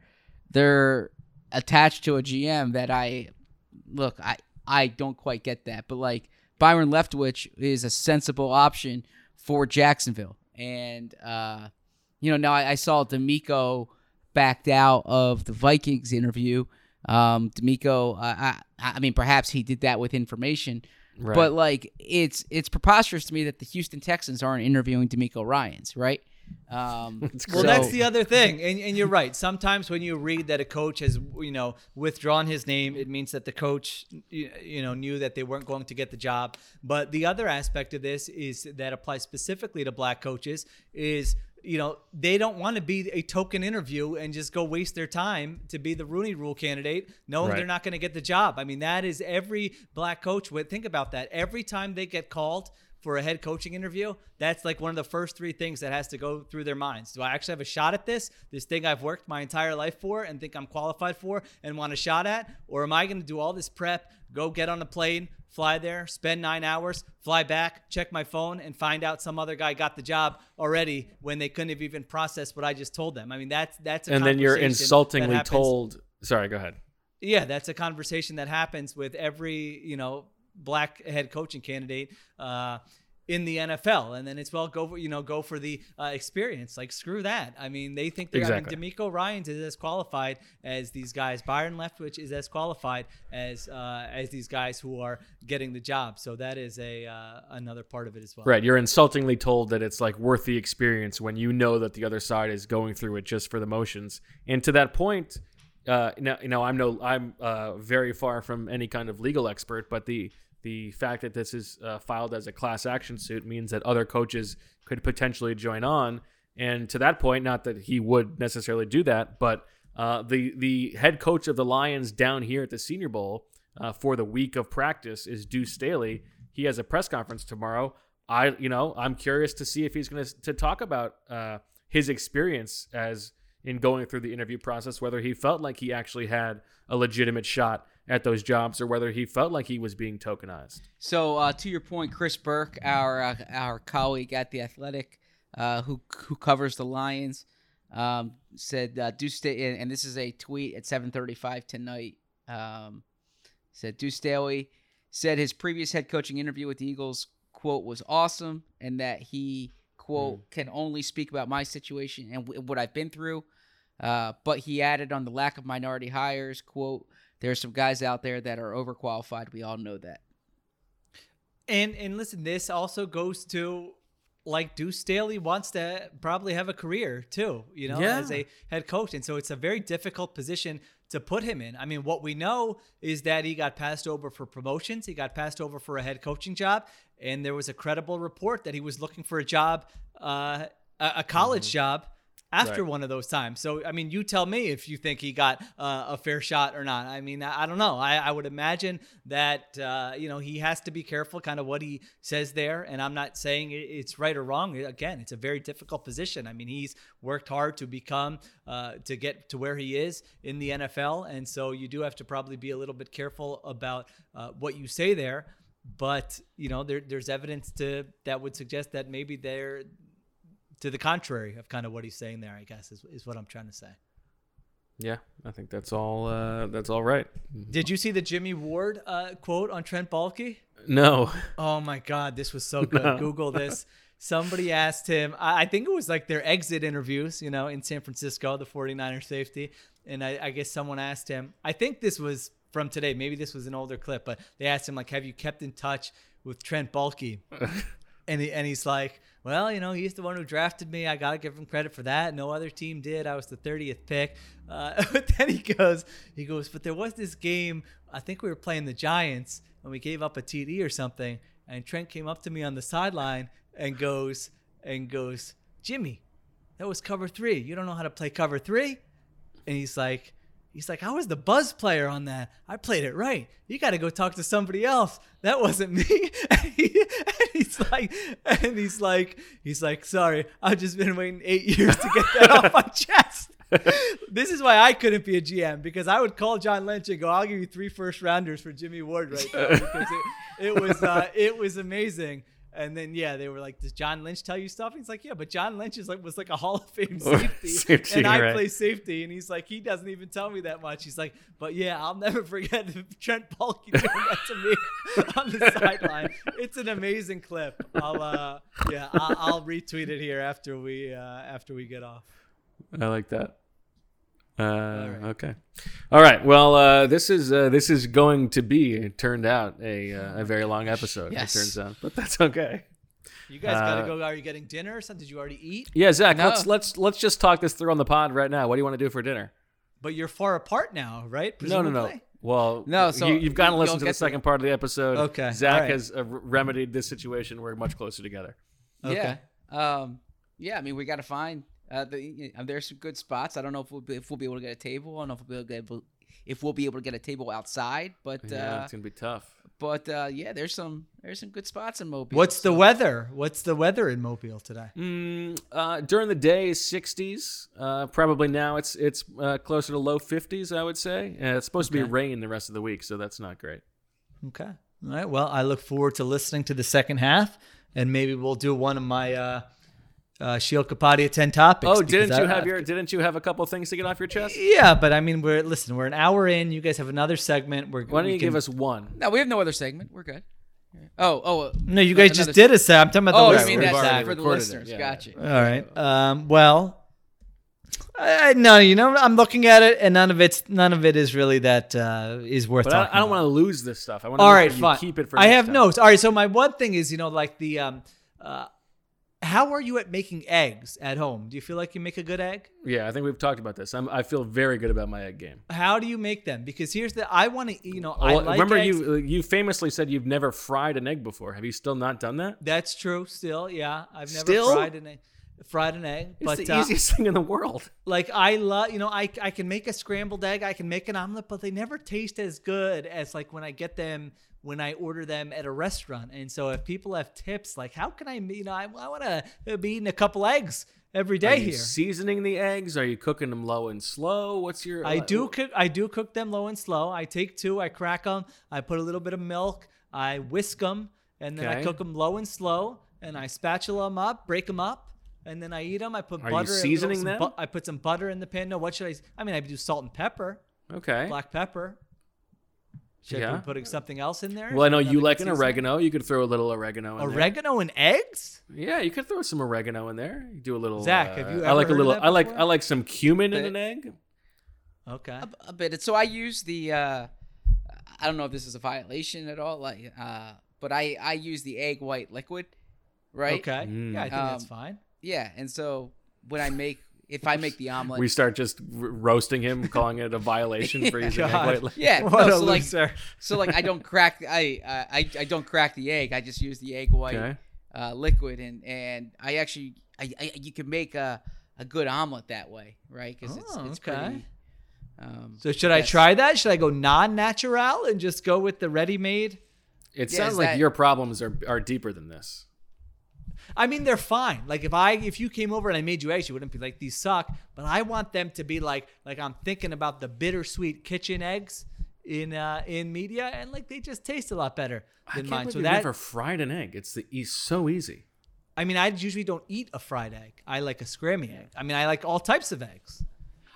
they're attached to a GM that I look. I I don't quite get that, but like Byron Leftwich is a sensible option for Jacksonville, and uh, you know now I, I saw DeMeco backed out of the Vikings interview. Um, DeMeco, uh, I I mean perhaps he did that with information. Right. But like it's it's preposterous to me that the Houston Texans aren't interviewing DeMeco Ryans, right? Um, Well, so- that's the other thing, and, and you're right. Sometimes when you read that a coach has, you know, withdrawn his name, it means that the coach, you you know, knew that they weren't going to get the job. But the other aspect of this is that applies specifically to black coaches is, you know, they don't want to be a token interview and just go waste their time to be the Rooney Rule candidate, knowing Right. they're not going to get the job. I mean, that is every black coach would think about that every time they get called for a head coaching interview, that's like one of the first three things that has to go through their minds. Do I actually have a shot at this? This thing I've worked my entire life for and think I'm qualified for and want a shot at? Or am I going to do all this prep, go get on a plane, fly there, spend nine hours, fly back, check my phone, and find out some other guy got the job already when they couldn't have even processed what I just told them? I mean, that's that's a and then you're insultingly told. Sorry, go ahead. yeah, that's a conversation that happens with every you know black head coaching candidate uh, in the NFL, and then it's well go for, you know go for the uh, experience. Like screw that. I mean, they think they're. Exactly. I mean, DeMeco Ryans is as qualified as these guys. Byron Leftwich is as qualified as uh, as these guys who are getting the job. So that is a uh, another part of it as well. Right, you're insultingly told that it's like worth the experience when you know that the other side is going through it just for the motions. And to that point, uh, now, you know, I'm no, I'm uh, very far from any kind of legal expert, but the the fact that this is uh, filed as a class action suit means that other coaches could potentially join on. And to that point, not that he would necessarily do that, but uh, the the head coach of the Lions down here at the Senior Bowl uh, for the week of practice is Deuce Staley. He has a press conference tomorrow. I, you know, I'm curious to see if he's going to talk about uh, his experience as in going through the interview process, whether he felt like he actually had a legitimate shot at those jobs, or whether he felt like he was being tokenized. So uh, to your point, Chris Burke, our uh, our colleague at the Athletic, uh, who who covers the Lions, um, said uh, Deuce Sta- and, this is a tweet at 7:35 tonight. Um, said Deuce Staley said his previous head coaching interview with the Eagles quote was awesome, and that he quote can only speak about my situation and w- what I've been through. Uh, but he added on the lack of minority hires, quote, there's some guys out there that are overqualified. We all know that. And and listen, this also goes to like Deuce Staley wants to probably have a career too, you know, Yeah. as a head coach. And so it's a very difficult position to put him in. I mean, what we know is that he got passed over for promotions, he got passed over for a head coaching job, and there was a credible report that he was looking for a job, uh, a, a college job. After Right. one of those times. So, I mean, you tell me if you think he got uh, a fair shot or not. I mean, I, I don't know. I, I would imagine that, uh, you know, he has to be careful kind of what he says there. And I'm not saying it's right or wrong. Again, it's a very difficult position. I mean, he's worked hard to become, uh, to get to where he is in the NFL. And so you do have to probably be a little bit careful about uh, what you say there. But, you know, there, there's evidence to that would suggest that maybe they're, to the contrary of kind of what he's saying there, I guess is, is what I'm trying to say. Yeah, I think that's all. Uh, that's all right. Did you see the Jimmy Ward uh, quote on Trent Baalke? No, Oh my God, this was so good. No. Google this. Somebody asked him, I I think it was like their exit interviews, you know, in San Francisco, the 49er safety. And I, I guess someone asked him, I think this was from today, maybe this was an older clip, but they asked him, like, have you kept in touch with Trent Baalke? and, he, and he's like, well, you know, he's the one who drafted me. I got to give him credit for that. No other team did. I was the 30th pick. Uh, but then he goes, he goes, but there was this game. I think we were playing the Giants and we gave up a TD or something. And Trent came up to me on the sideline and goes, and goes, Jimmy, that was cover three. You don't know how to play cover three? And he's like, he's like, I was the buzz player on that. I played it right. You got to go talk to somebody else. That wasn't me. And, he- and he's like, and he's like, he's like, sorry, I've just been waiting eight years to get that off my chest. this is why I couldn't be a GM because I would call John Lynch and go, "I'll give you three first rounders for Jimmy Ward right now," because it, it was uh, it was amazing. And then yeah, they were like, "Does John Lynch tell you stuff?" He's like, "Yeah, but John Lynch is like was like a Hall of Fame safety, Safety, and I right. play safety." And he's like, he doesn't even tell me that much. He's like, "But yeah, I'll never forget Trent Baalke doing that to me on the sideline. It's an amazing clip. I'll uh, yeah, I'll, I'll retweet it here after we uh, after we get off." I like that. Uh, Okay. All right. Well, uh, this is uh, this is going to be it turned out a uh, a very long episode. Yes. It turns out, but that's okay. You guys gotta Uh, go. Are you getting dinner or something? Did you already eat? Yeah, Zach. No. Let's let's let's just talk this through on the pod right now. What do you want to do for dinner? But you're far apart now, right? No, no, no. Well, No, so you, you've got to listen to the second it. part of the episode. Okay, Zach all right. has uh, remedied this situation. We're much closer together. Okay. Yeah. Um, yeah. I mean, we got to find. Uh, the, uh, there's some good spots. I don't know if we'll be, if we'll be able to get a table. I don't know if we'll be able if we'll be able to get a table outside. But Yeah, uh, it's gonna be tough. but uh, yeah, there's some there's some good spots in Mobile. What's the weather? What's the weather in Mobile today? Mm, uh, during the day, 60s. Uh, probably now it's it's uh, closer to low 50s. I would say. Uh, it's supposed to be Okay. rain the rest of the week, so that's not great. Okay. All right. Well, I look forward to listening to the second half, and maybe we'll do one of my uh, Sheil Kapadia ten topics. Oh, didn't you I- have your didn't you have a couple things to get off your chest? Yeah, but I mean, we're listen. We're an hour in. You guys have another segment. We're Why don't we you can- give us one? No, we have no other segment. We're good. Oh, oh. uh, No, you guys just did a set. I'm talking about the Oh, you listeners. mean that's already for the recorded it, listeners? yeah. Gotcha. All right. Um, well, I, I- no, you know, I'm looking at it, and none of it's none of it is really that uh, is worth But I, talking. I don't want to lose this stuff. I want to All make right, sure you fine. keep it for. I next have time. notes. All right, so my one thing is, you know, like the um, uh, how are you at making eggs at home? Do you feel like you make a good egg? Yeah, I think we've talked about this. I'm, I feel very good about my egg game. How do you make them? Because here's the I want to, you know, I Well, like remember eggs. you you famously said you've never fried an egg before. Have you still not done that? That's true. Still, yeah, I've never Still? fried an egg. Fried an egg, It's but the uh, easiest thing in the world. like I love, you know, I I can make a scrambled egg, I can make an omelet, but they never taste as good as like when I get them when I order them at a restaurant. And so if people have tips, like how can I, you know, I, I want to be eating a couple eggs every day Are you here. seasoning the eggs? Are you cooking them low and slow? What's your? I uh, do cook. I do cook them low and slow. I take two. I crack them. I put a little bit of milk. I whisk them, and then I cook them low and slow. And I spatula them up, break them up, and then I eat them. I put Are you butter. and seasoning them? bu- I put some butter in the pan. No, what should I? I mean, I do salt and pepper, Okay. black pepper. Should I Yeah. be putting something else in there? Well, I know you like an seasoning? oregano. You could throw a little oregano in there. Oregano and eggs? Yeah, you could throw some oregano in there. You do a little. Zach, uh, have you I like ever a little. I like. I like some cumin in an egg. Okay. a, a bit. So I use the. Uh, I don't know if this is a violation at all. Like, uh, but I I use the egg white liquid, right? Okay. Mm. Yeah, I think that's Um, fine. Yeah, and so when I make if I make the omelet, We start just r- roasting him, calling it a violation for using egg white. li- yeah, What no, a so like loser. so like I don't crack I uh, I I don't crack the egg. I just use the egg white Okay. uh, liquid, and and I actually I, I you can make a a good omelet that way, right? Because it's Oh, it's okay. pretty. Um, So should I try that? Should I go non-natural and just go with the ready-made? It Yeah, sounds like that- your problems are are deeper than this. I mean, they're fine. Like if I if you came over and I made you eggs, you wouldn't be like these suck. But I want them to be like like I'm thinking about the bittersweet kitchen eggs in uh in Media, and like they just taste a lot better I than can't mine. believe So you've that never fried an egg. It's the it's so easy. I mean, I usually don't eat a fried egg. I like a scrammy egg. I mean, I like all types of eggs.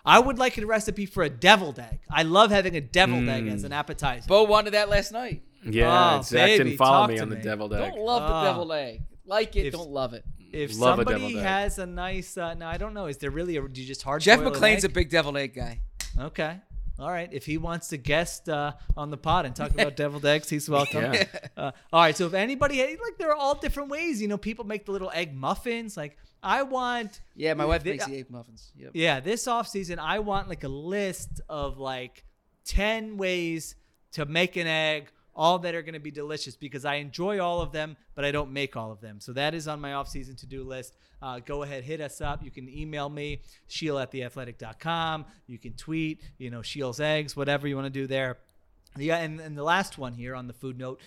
I would like a recipe for a deviled egg. I love having a deviled egg as an appetizer. Bo wanted that last night. Yeah, Oh, Zach baby, didn't follow me to on the me. deviled egg. Don't love the Ah. deviled egg. Like it, If- don't love it. if Love somebody deviled has a nice, uh, no, I don't know. Is there really a? Do you just hard? Jeff boil an McLane's a egg? big deviled egg guy. Okay. All right. If he wants to guest uh, on the pod and talk about deviled eggs, he's welcome. Yeah. Uh, all right. So if anybody like, there are all different ways. You know, people make the little egg muffins. Like I want. Yeah, my wife Thi- makes the egg muffins. Yep. Yeah, this off season, I want like a list of like ten ways to make an egg all that are going to be delicious because I enjoy all of them, but I don't make all of them. So that is on my off-season to-do list. Uh, go ahead, hit us up. You can email me, Sheil at theathletic.com. You can tweet, you know, Sheil's eggs, whatever you want to do there. Yeah, and, and the last one here on the food note,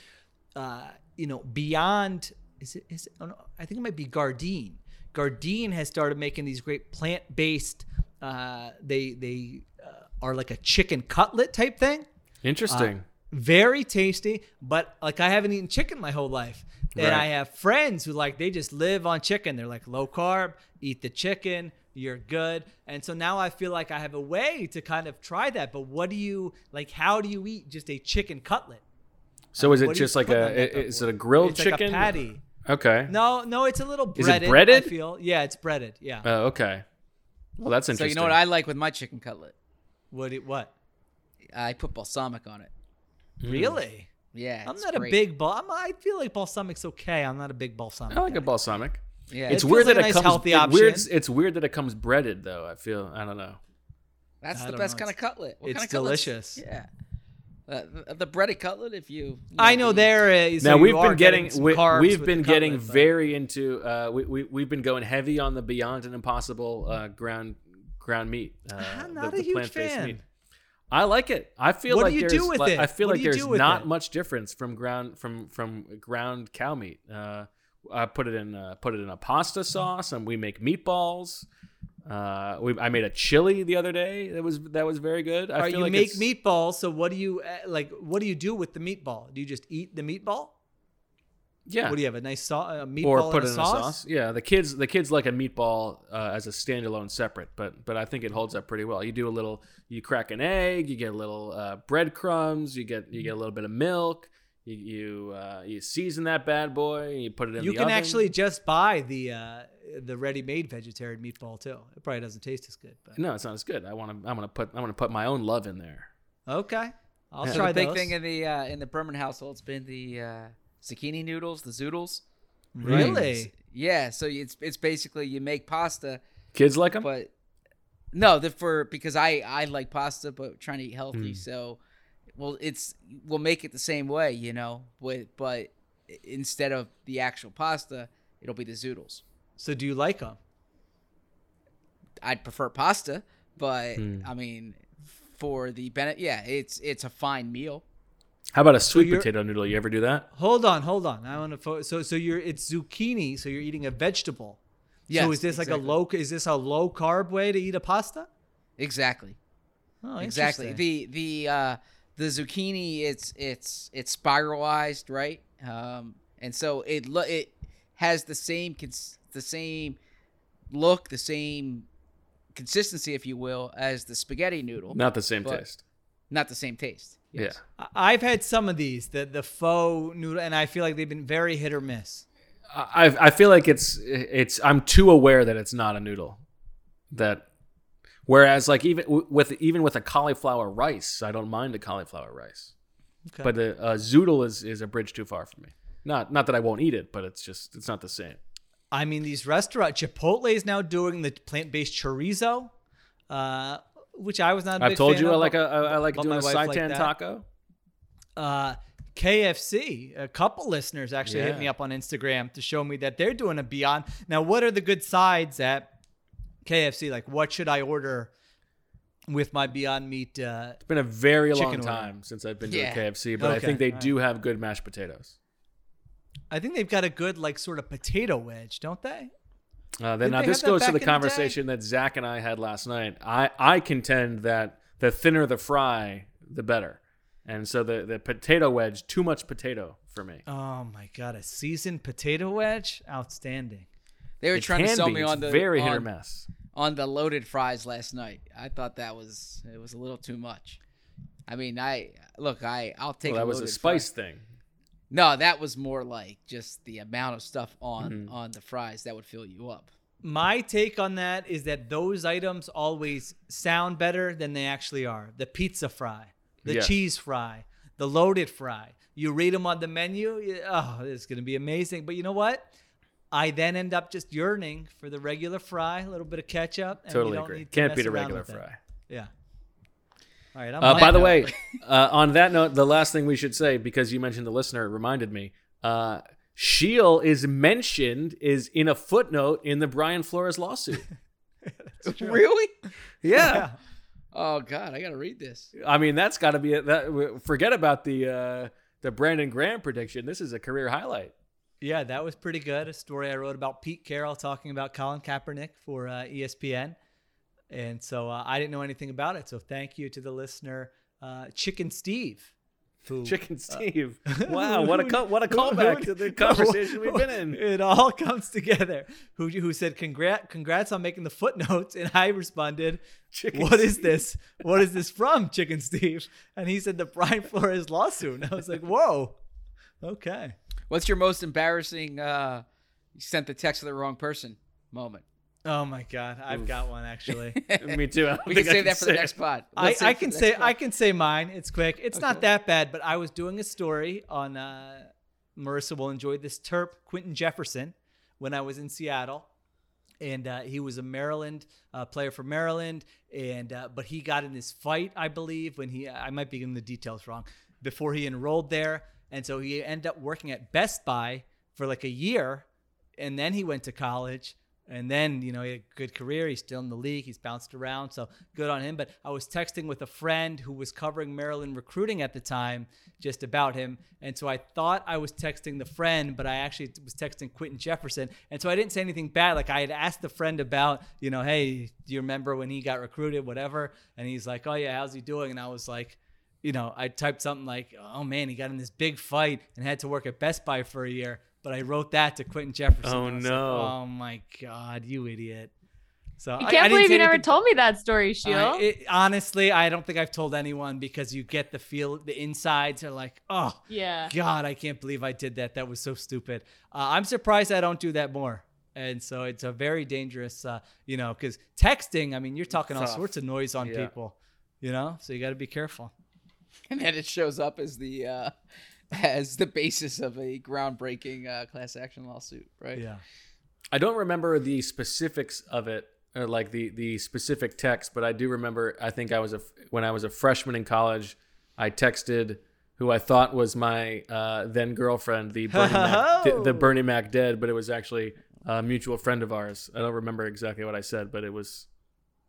uh, you know, beyond is it is it, oh no, I think it might be Gardein. Gardein has started making these great plant-based. Uh, they they uh, are like a chicken cutlet type thing. Interesting. Very tasty, but like I haven't eaten chicken my whole life. And Right. I have friends who like they just live on chicken. They're like low carb, eat the chicken, you're good. And so now I feel like I have a way to kind of try that. But what do you like how do you eat just a chicken cutlet? so is it what just like a? on that i- Is it a grilled It's like a chicken? patty. Okay. No, no, it's a little Is it breaded. I breaded? feel. Yeah, it's breaded. Yeah. Oh, okay. Well, that's interesting. So interesting. you know what I like with my chicken cutlet? what it, what? I put balsamic on it. Really? Yeah, I'm not great. a big bal. I'm, feel like balsamic's okay. I'm not a big balsamic. I like guy. a balsamic. Yeah, It's It weird feels that like a it nice, comes. healthy it weird- it's weird that it comes breaded though. I feel. I don't know. That's I the best know. kind of cutlet. What it's kind of cutlets? delicious. Yeah. Uh, the, the breaded cutlet, if you. you I know the- there is. now so we've been getting, some we, we've been the getting cutlet, but- very into uh, we, we we've been going heavy on the Beyond and Impossible uh, ground ground meat. Uh, I'm not the, a the huge plant-based fan. I like it. I feel What do like you there's do with like, it? I feel What like you there's do not it? much difference from ground from from ground cow meat. Uh, I put it in uh, put it in a pasta sauce, and we make meatballs. Uh, we, I made a chili the other day. That was that was very good. I All right, feel you like make meatballs. So what do you uh, like? What do you do with the meatball? Do you just eat the meatball? Yeah. What do you have? A nice sau- a meatball or put in it a in sauce? a sauce. Yeah, the kids the kids like a meatball uh, as a standalone separate, but but I think it holds up pretty well. You do a little, you crack an egg, you get a little uh, breadcrumbs, you get you get a little bit of milk, you you, uh, you season that bad boy, and you put it in You the can oven. actually just buy the uh, the ready-made vegetarian meatball too. It probably doesn't taste as good, but no, it's not as good. I want to I'm gonna put I'm gonna put my own love in there. okay, I'll Yeah. So try the big thing in the uh, in the Berman household has been the uh, zucchini noodles, the zoodles. really? Yeah, so it's it's basically you make pasta, Kids like them. but no, the for because I I like pasta, but trying to eat healthy. Hmm. So, well, it's we'll make it the same way, you know, with but instead of the actual pasta, it'll be the zoodles. So do you like them? I'd prefer pasta, but Hmm. I mean, for the benefit, yeah, it's it's a fine meal. How about a sweet you're- potato noodle? You ever do that? Hold on, hold on. I want to. Fo- so so you're it's zucchini. So you're eating a vegetable. Yes, so is this like a low? Is this a low carb way to eat a pasta? Exactly. Oh, exactly. The the uh, the zucchini, it's it's it's spiralized, right? Um, and so it lo- it has the same cons- the same look, the same consistency, if you will, as the spaghetti noodle. Not the same taste. Not the same taste. Yes. Yeah. I- I've had some of these, the the faux noodle, and I feel like they've been very hit or miss. I I feel like it's it's I'm too aware that it's not a noodle. That whereas like even with even with a cauliflower rice, I don't mind a cauliflower rice. Okay. But a, a zoodle is is a bridge too far for me. Not not that I won't eat it, but it's just it's not the same. I mean, these restaurant Chipotle is now doing the plant based chorizo, uh, which I was not. A I've big told fan you I like but- a I I like doing a wife seitan that. taco. uh, KFC. A couple listeners actually hit me up on Instagram to show me that they're doing a Beyond. Now, what are the good sides at KFC? Like, what should I order with my Beyond Meat? Uh, It's been a very long Chicken order. time since I've been Yeah. to a KFC, but I think they all do have good mashed potatoes. I think they've got a good like sort of potato wedge, don't they? Uh, then now this goes to the in the conversation that Zach and I had last night. I, I contend that the thinner the fry, the better. And so the, the potato wedge, too much potato for me. Oh my god, a seasoned potato wedge, outstanding. They were It trying to can sell be. me It's on the very hit or on- miss. on the loaded fries last night. I thought that was it was a little too much. I mean, I look, I I'll take. Well, that was a spice fry. thing. No, that was more like just the amount of stuff on Mm-hmm. on the fries that would fill you up. My take on that is that those items always sound better than they actually are. The pizza fry, the Yes. cheese fry, the loaded fry. You read them on the menu, you- oh, it's going to be amazing. But you know what? I then end up just yearning for the regular fry, a little bit of ketchup. And you Totally don't agree. need to Can't beat a regular with it. fry. Yeah. All right. I'm Uh, by the that. way, uh, on that note, the last thing we should say, because you mentioned the listener, it reminded me. Uh, Sheil is mentioned is in a footnote in the Brian Flores lawsuit. really? Yeah. Oh God, I gotta read this. I mean, that's got to be a, that. Forget about the uh, the Brandon Graham prediction. This is a career highlight. Yeah, that was pretty good. A story I wrote about Pete Carroll talking about Colin Kaepernick for uh, ESPN. And so uh, I didn't know anything about it. So thank you to the listener, uh, Chicken Steve. Who, Chicken uh, Steve. Wow, what a co- what a who- callback who- to the conversation we've been in. It all comes together. Who who said congrats congrats on making the footnotes, and I responded, Chicken "What is Steve." this? What is this from, Chicken Steve?" And he said the Brian Flores lawsuit. And I was like, "Whoa, okay." What's your most embarrassing? Uh, you sent the text to the wrong person moment. Oh my God, I've got one actually. Me too. I We think can I save that for the next it. pod. I, Let's save I can say next I can say mine. It's quick. It's not that bad, but I was doing a story on uh, Marissa will enjoy this Terp Quinton Jefferson when I was in Seattle, and uh, he was a Maryland uh, player for Maryland, and uh, but he got in this fight, I believe, when he I might be getting the details wrong before he enrolled there, and so he ended up working at Best Buy for like a year, and then he went to college. And then, you know, he had a good career. He's still in the league. He's bounced around. So good on him. But I was texting with a friend who was covering Maryland recruiting at the time just about him. And so I thought I was texting the friend, but I actually was texting Quinton Jefferson. And so I didn't say anything bad. Like I had asked the friend about, you know, hey, do you remember when he got recruited, whatever? And he's like, oh, yeah, how's he doing? And I was like, you know, I typed something like, oh man, he got in this big fight and had to work at Best Buy for a year. But I wrote that to Quinton Jefferson. Oh, I was like, no. oh my God, you idiot. So I I- I can't didn't believe say you never anything- told me that story, Sheil. I- it- honestly, I don't think I've told anyone because you get the feel, the insides are like, oh, Yeah. God, I can't believe I did that. That was so stupid. Uh, I'm surprised I don't do that more. And so it's a very dangerous, uh, you know, because texting, I mean, you're talking all sorts of noise on Yeah. people, you know, so you got to be careful. and then it shows up as the uh, as the basis of a groundbreaking uh, class action lawsuit, right? Yeah. I don't remember the specifics of it, or like the the specific text, but I do remember. I think I was a when I was a freshman in college, I texted who I thought was my uh, then girlfriend, the Bernie Mac, the, the Bernie Mac dead, but it was actually a mutual friend of ours. I don't remember exactly what I said, but it was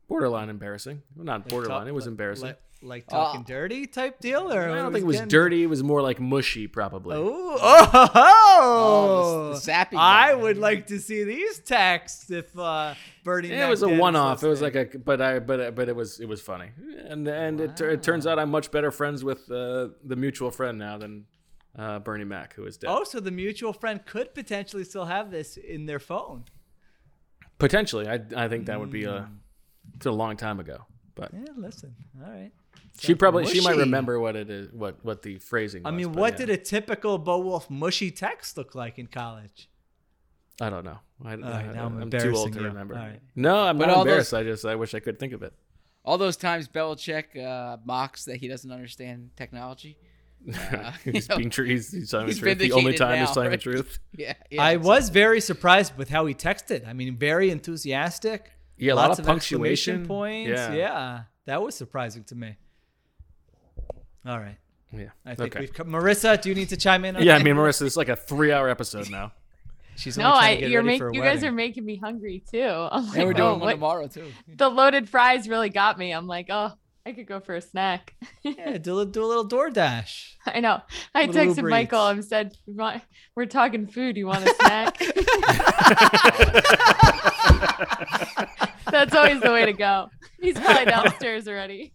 borderline embarrassing. Well, not borderline. talk- it was like- embarrassing. Like, like talking dirty type deal, or I don't think it was getting- dirty. It was more like mushy, probably. Ooh, oh, the- the sappy I guy. would like to see these texts if uh, Bernie. Yeah, it was a one-off. It was like a, but I, but but it was it was funny, and and it, it turns out I'm much better friends with uh, the mutual friend now than uh, Bernie Mac, who is dead. Oh, so the mutual friend could potentially still have this in their phone. Potentially, I I think that would be a it's a long time ago, but Yeah, listen. All right. she probably she might remember what it is, what what the phrasing. I was, mean, what yeah. did a typical Bo Wulf mushy text look like in college? I don't know. I, right, I, now I'm I'm too old to you. remember. All right. No, I'm But not all those- embarrassed. I just I wish I could think of it. All those times Belichick uh, mocks that he doesn't understand technology. Uh, he's know, being true. He's, he's telling the he's truth. The only vindicated time he's telling right? the truth. Yeah, yeah. I was very surprised with how he texted. I mean, very enthusiastic. Yeah, a lot lots of punctuation. points. Yeah. Yeah. that was surprising to me. All right. Yeah. I think okay. we've co- Marissa, do you need to chime in? On Yeah, I mean, Marissa, it's like a three-hour episode now. She's no, only I to get you're making for a you guys are making me hungry too. I'm like, and we're oh, doing one what- tomorrow too. The loaded fries really got me. I'm like, oh, I could go for a snack. Yeah, do a, do a little DoorDash. I know. I Little texted Uber Michael Eats. and said, "We're talking food. You want a snack?" That's always the way to go. He's probably downstairs already.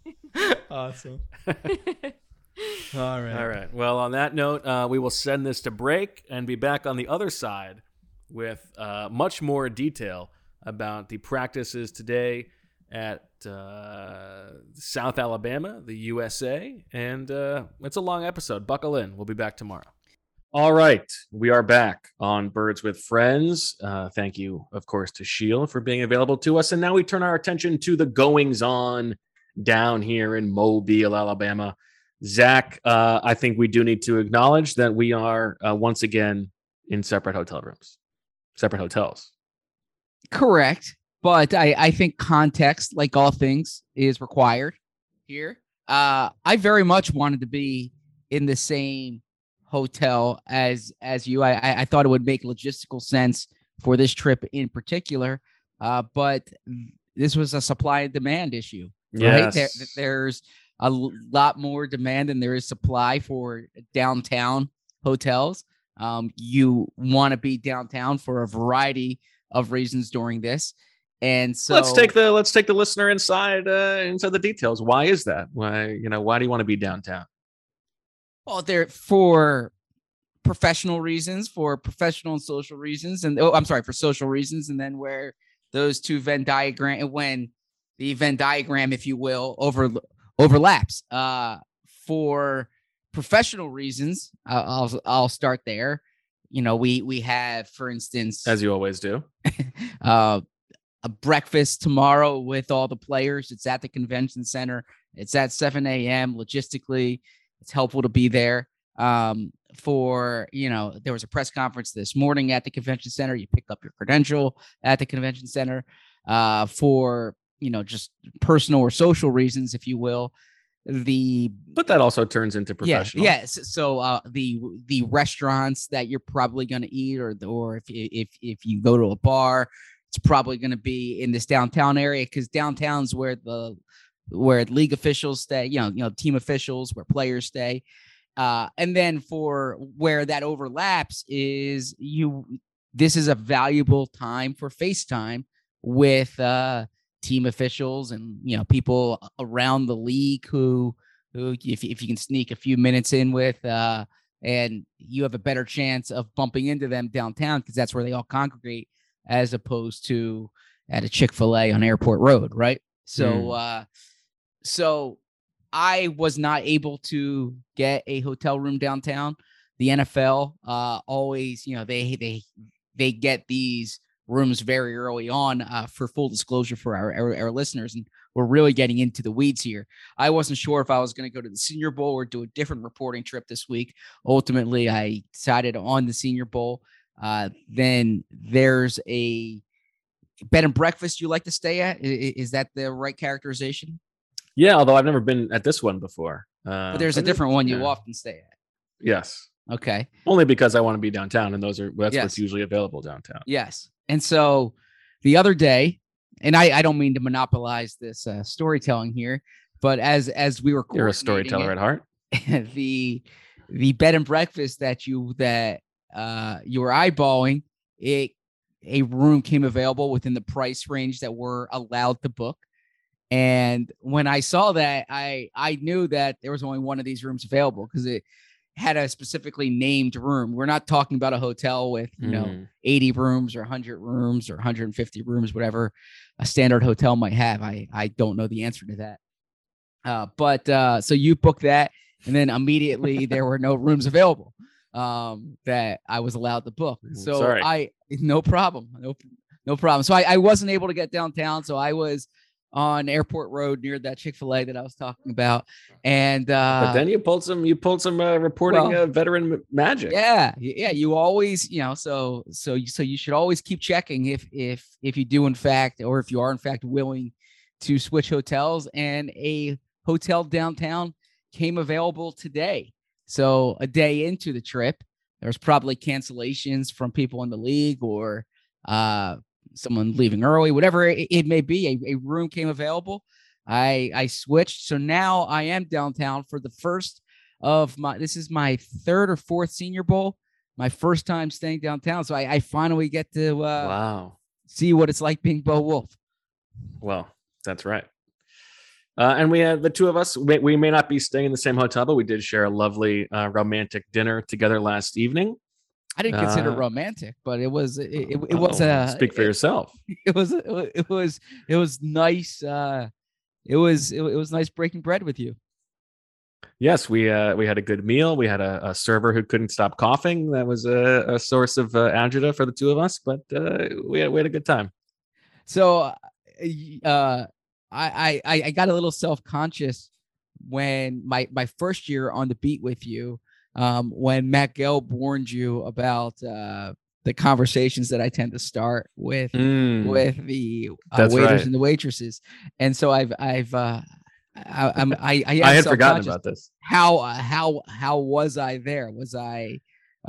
Awesome. All right. All right. Well, on that note, uh, we will send this to break and be back on the other side with uh, much more detail about the practices today at uh, South Alabama, the USA. And uh, it's a long episode. Buckle in. We'll be back tomorrow. All right. We are back on Birds with Friends. Uh, thank you, of course, to Sheil for being available to us. And now we turn our attention to the goings on down here in Mobile, Alabama. Zach, uh, I think we do need to acknowledge that we are uh, once again in separate hotel rooms, separate hotels. Correct. But I, I think context, like all things, is required here. uh, I very much wanted to be in the same hotel as as you. I I, thought it would make logistical sense for this trip in particular, uh, but this was a supply and demand issue. Right? There, Yes. there's a lot more demand than there is supply for downtown hotels. Um, you want to be downtown for a variety of reasons during this, and so let's take the let's take the listener inside uh, inside the details. Why is that? Why you know why do you want to be downtown? Well, they're for professional reasons, for professional and social reasons, and oh, I'm sorry, for social reasons, and then where those two Venn diagram when the Venn diagram, if you will, over overlaps. Uh, for professional reasons, uh, I'll I'll start there. You know, we we have, for instance, As you always do. uh, a breakfast tomorrow with all the players. It's at the convention center. It's at 7 a.m. Logistically, it's helpful to be there. Um, for you know, there was a press conference this morning at the convention center. You pick up your credential at the convention center. Uh, for you know, just personal or social reasons, if you will. The But that also turns into professional. yeah, yes. So uh, the the restaurants that you're probably going to eat, or the, or if if if you go to a bar, it's probably going to be in this downtown area because downtown's where the where league officials stay. You know, you know, team officials where players stay. Uh, and then for where that overlaps is you. This is a valuable time for FaceTime with uh, team officials and you know people around the league who who if, if you can sneak a few minutes in with uh and you have a better chance of bumping into them downtown because that's where they all congregate as opposed to at a chick-fil-a on airport road right so Mm. uh so i was not able to get a hotel room downtown. The nfl uh always you know they they they get these rooms very early on uh, for full disclosure for our, our, our listeners and we're really getting into the weeds here. I wasn't sure if i was going to go to the senior bowl or do a different reporting trip this week. Ultimately i decided on the senior bowl. Uh, then there's a bed and breakfast you like to stay at? I- i- is that the right characterization Yeah, although I've never been at this one before. Uh, but there's a different one you yeah. often stay at Yes. okay Only because I want to be downtown, and those are that's Yes. what's usually available downtown. Yes. And so the other day, and I, I don't mean to monopolize this uh, storytelling here, but as as we were You're a storyteller it, at heart. the the bed and breakfast that you that uh you were eyeballing, it a room came available within the price range that we're allowed to book. And when I saw that, I I knew that there was only one of these rooms available because it had a specifically named room. We're not talking about a hotel with, you know, Mm. 80 rooms or 100 rooms or 150 rooms, whatever a standard hotel might have. I I don't know the answer to that. Uh, but uh, so you booked that, and then immediately there were no rooms available um, that I was allowed to book. So sorry. I no problem, no no problem. So I, I wasn't able to get downtown, so I was on Airport Road near that Chick Fil A that I was talking about, and uh, But then you pulled some you pulled some uh, reporting well, uh, veteran m- magic. yeah, yeah. You always, you know, so so you so you should always keep checking if if if you do in fact, or if you are in fact willing to switch hotels. And a hotel downtown came available today. So a day into the trip, there was probably cancellations from people in the league or uh someone leaving early, whatever it, it may be. A, a room came available. I I switched, so now I am downtown for the first of my this is my third or fourth senior bowl my first time staying downtown so i, I finally get to uh, Wow. see what it's like being Bo Wulf Well, that's right. Uh, and we had the two of us. We, we may not be staying in the same hotel, but we did share a lovely uh, romantic dinner together last evening. I didn't consider Uh, romantic but it was it, it, it was oh, uh speak for it, yourself. it was it was it was nice uh it was it, it was nice breaking bread with you Yes, we uh, we had a good meal. We had a, a server who couldn't stop coughing. That was a, a source of uh, agita for the two of us, but uh, we had we had a good time. So, uh, uh, I, I I got a little self conscious when my my first year on the beat with you, um, when Matt Gelb warned you about uh, the conversations that I tend to start with Mm. with the uh, waiters right. and the waitresses, and so I've I've uh, I, I'm, I, I, I had forgotten about this. How, uh, how, how was I there? Was I,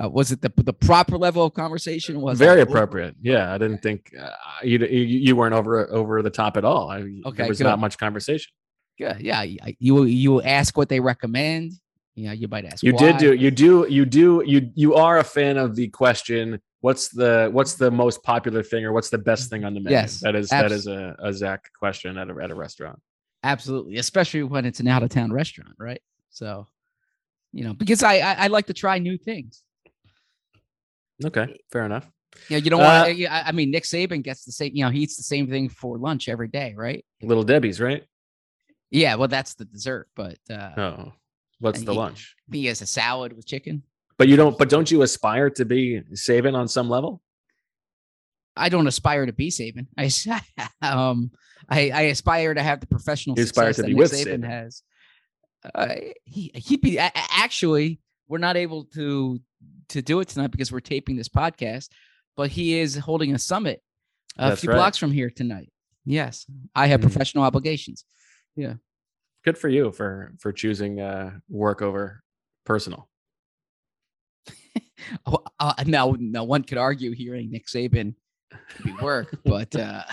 uh, was it the the proper level of conversation? Was I Very over- appropriate. Yeah, I didn't think uh, you, you you weren't over over the top at all. I, Okay, there was good. not much conversation. Yeah, yeah. You you ask what they recommend. Yeah, you might ask. You why. did do you do you do you you are a fan of the question. What's the what's the most popular thing or what's the best thing on the menu? Yes, that is that is a, a Zach question at a at a restaurant. Absolutely, especially when it's an out of town restaurant, right? So, you know, because I, I I like to try new things. Okay, fair enough. Yeah, you don't Uh, want. I I mean, Nick Saban gets the same. You know, he eats the same thing for lunch every day, right? Little Debbie's, right? Yeah, well, that's the dessert, but uh, Oh, what's and the he- lunch? he has a salad with chicken. But you don't. But don't you aspire to be Saban on some level? I don't aspire to be Saban. I um I, I aspire to have the professional You success to that be Nick Saban, Saban. has. Uh, he he'd be actually we're not able to to do it tonight because we're taping this podcast, but he is holding a summit a That's few right. blocks from here tonight. Yes, I have Mhm. professional obligations. Yeah. Good for you for for choosing uh, work over personal. Oh, uh, now, now one could argue hearing Nick Saban could be work, but uh,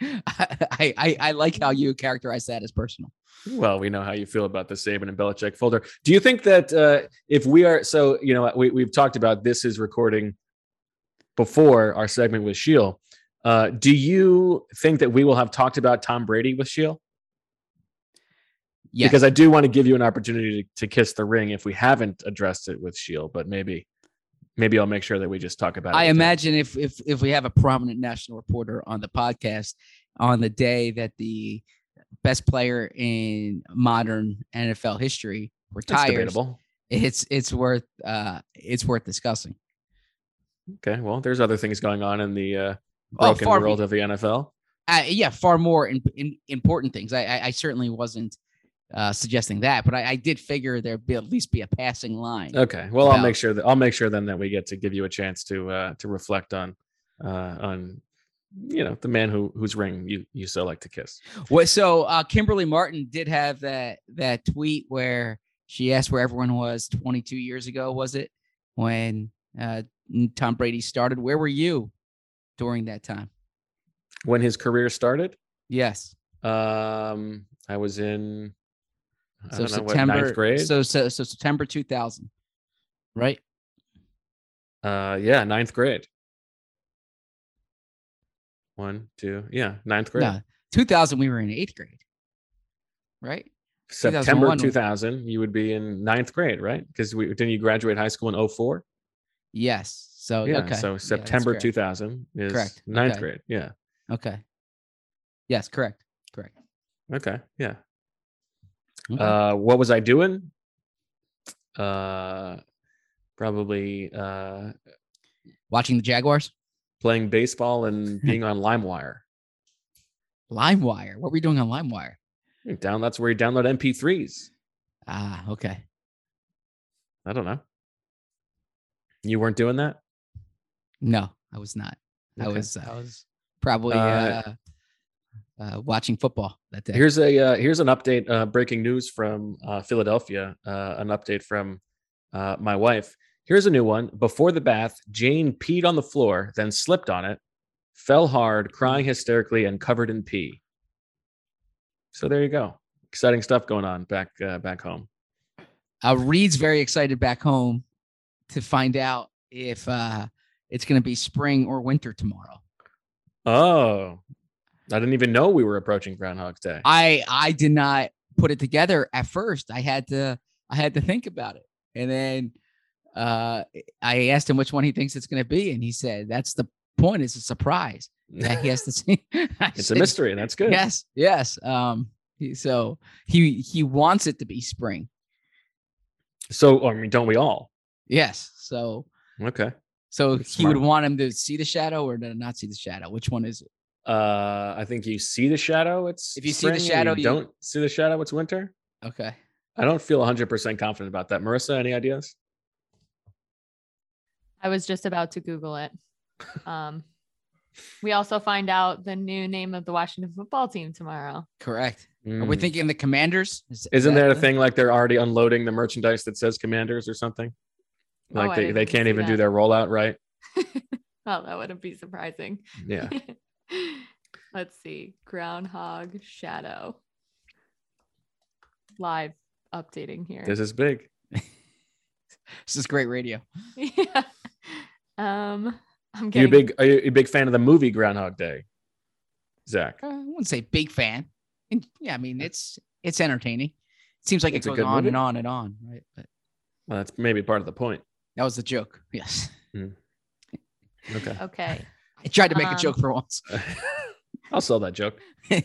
I, I I like how you characterize that as personal. Well, we know how you feel about the Saban and Belichick folder. Do you think that uh, if we are so, you know, we, we've talked about this is recording before our segment with Sheil. Uh, do you think that we will have talked about Tom Brady with Sheil? Yes. Because I do want to give you an opportunity to, to kiss the ring if we haven't addressed it with Sheil, but maybe, maybe I'll make sure that we just talk about it. I imagine if if if we have a prominent national reporter on the podcast on the day that the best player in modern NFL history retires, it's it's worth uh it's worth discussing. Okay, well, there's other things going on in the uh, Oh, broken far- world of the NFL. Uh, yeah, far more in, in, important things. I, I I certainly wasn't uh suggesting that, but I, I did figure there'd be at least be a passing line. Okay. Well, I'll make sure that I'll make sure then that we get to give you a chance to uh, to reflect on uh, on you know the man who whose ring you you so like to kiss. Well, so uh, Kimberly Martin did have that that tweet where she asked where everyone was 22 years ago. Was it when uh, Tom Brady started? Where were you during that time? When his career started, Yes. um, I was in So know, what, September. grade. So, so so September 2000. Right. uh, yeah, ninth grade. One, two, yeah, ninth grade. No, 2000. We were in eighth grade. Right. September 2000, you would be in ninth grade, right? Because we didn't you graduate high school in 04? Yes. So yeah, okay. So September correct. 2000 is Correct. ninth Okay. grade. Yeah. Okay. Yes. Correct. Correct. Okay. Yeah. Okay. Uh, what was I doing? Uh, probably uh, Watching the Jaguars. playing baseball and being on LimeWire. LimeWire. What were you doing on LimeWire? You Down. That's where you download MP3s. Ah, okay. I don't know. You weren't doing that. No, I was not. I was I was probably Uh, uh, watching football that day. Here's a uh, here's an update. Uh, breaking news from uh, Philadelphia. Uh, an update from uh, my wife. Here's a new one. Before the bath, Jane peed on the floor, then slipped on it, fell hard, crying hysterically, and covered in pee. So there you go. Exciting stuff going on back uh, back home. uh, Reed's very excited back home to find out if uh, it's going to be spring or winter tomorrow. Oh, I didn't even know we were approaching Groundhog's Day. I I did not put it together at first. I had to I had to think about it, and then uh, I asked him which one he thinks it's going to be, and he said that's the point. It's a surprise that he has to see. It's a mystery, and That's good. Yes, yes. Um, he, so he he wants it to be spring. So I mean, don't we all? Yes. So Okay. so That's he would want him to see the shadow or to not see the shadow. Which one is it? Uh, I think you see the shadow. It's If you see the shadow, you you- don't see the shadow. It's winter. Okay. I don't feel 100% confident about that. Marissa, any ideas? I was just about to Google it. Um, We also find out the new name of the Washington football team tomorrow. Correct. Are we Mm. thinking the Commanders? Is- is Isn't that there a thing like they're already unloading the merchandise that says Commanders or something? Oh, Like I they, they can't see even do their rollout right. well, that wouldn't be surprising. Yeah. Let's see. Groundhog Shadow. Live updating here. This is big. This is great radio. yeah. Um, I'm You a getting big are you a big fan of the movie Groundhog Day, Zach? Uh, I wouldn't say big fan. And, yeah, I mean it's it's entertaining. It seems like It's a it goes on movie? and on and on, right? But Well, that's maybe part of the point. that was the joke. Yes, Okay. okay. I tried to make Um, a joke for once. I'll sell that joke.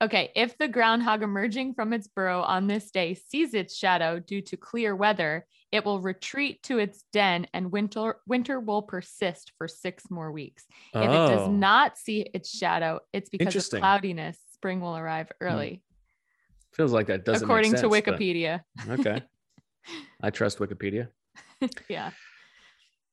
Okay, if the groundhog emerging from its burrow on this day sees its shadow due to clear weather, it will retreat to its den and winter winter will persist for 6 more weeks. If it does Oh. not see its shadow, it's because of Interesting. cloudiness. Spring will arrive hmm. early, Feels like that doesn't make according to sense, but- Wikipedia. Okay. I trust Wikipedia. yeah.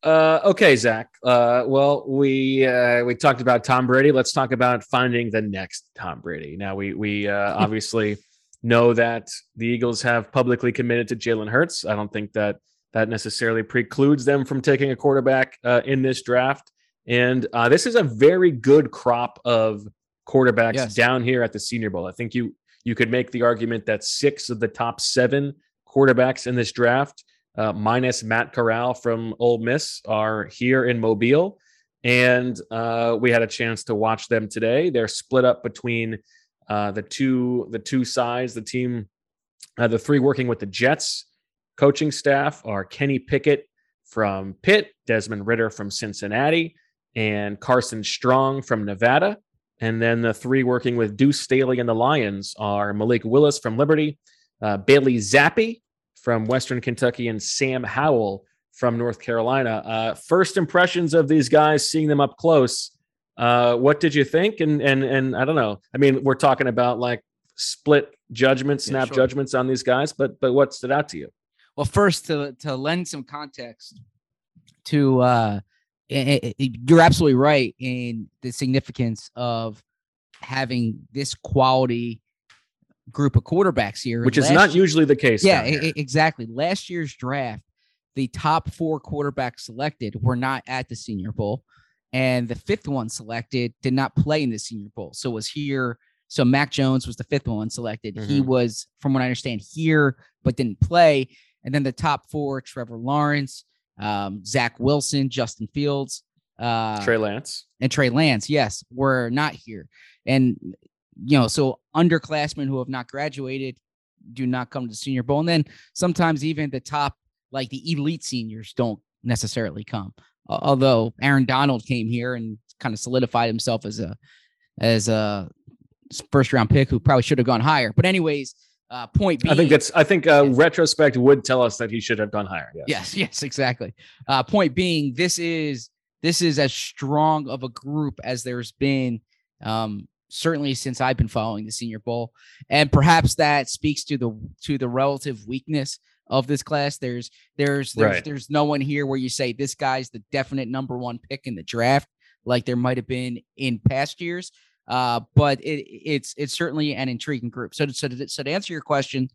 Uh, okay, Zach. Uh, well, we uh, we talked about Tom Brady. Let's talk about finding the next Tom Brady. Now, we we uh, obviously know that the Eagles have publicly committed to Jalen Hurts. I don't think that that necessarily precludes them from taking a quarterback uh, in this draft. And uh, this is a very good crop of quarterbacks Yes. down here at the Senior Bowl. I think you you could make the argument that six of the top seven quarterbacks in this draft uh, minus Matt Corral from Ole Miss are here in Mobile, and uh, we had a chance to watch them today. They're split up between uh, the two the two sides. The team, uh, the three working with the Jets coaching staff are Kenny Pickett from Pitt, Desmond Ridder from Cincinnati, and Carson Strong from Nevada. And then the three working with Deuce Staley and the Lions are Malik Willis from Liberty, uh, Bailey Zappe from Western Kentucky, and Sam Howell from North Carolina. Uh, first impressions of these guys, seeing them up close. Uh, what did you think? And and and I don't know. I mean, we're talking about like split judgments, Yeah, snap sure. judgments on these guys, but but what stood out to you? Well, first to to lend some context to uh i- i- i- you're absolutely right in the significance of having this quality group of quarterbacks here, Which is not year- usually the case. Yeah, exactly. Last year's draft, the top four quarterbacks selected were not at the Senior Bowl, and the fifth one selected did not play in the Senior Bowl, so was here. So Mac Jones was the fifth one selected. He Mhm. was, from what I understand, here but didn't play. And then the top four: Trevor Lawrence, um, Zach Wilson, Justin Fields, uh, Trey Lance. and Trey Lance, yes, were not here. And you know, so underclassmen who have not graduated do not come to the senior bowl. And then sometimes even the top, like the elite seniors, don't necessarily come. Al- Although Aaron Donald came here and kind of solidified himself as a as a first round pick who probably should have gone higher. But anyways, uh point being I think that's. I think uh, retrospect would tell us that he should have gone higher. Yes. Yes, yes, exactly. Uh, point being, this is this is as strong of a group as there's been, um, certainly since I've been following the Senior Bowl, and perhaps that speaks to the to the relative weakness of this class. There's there's there's Right. there's no one here where you say this guy's the definite number one pick in the draft, like there might have been in past years. Uh, but it, it's it's certainly an intriguing group. So to, so to, so to answer your question,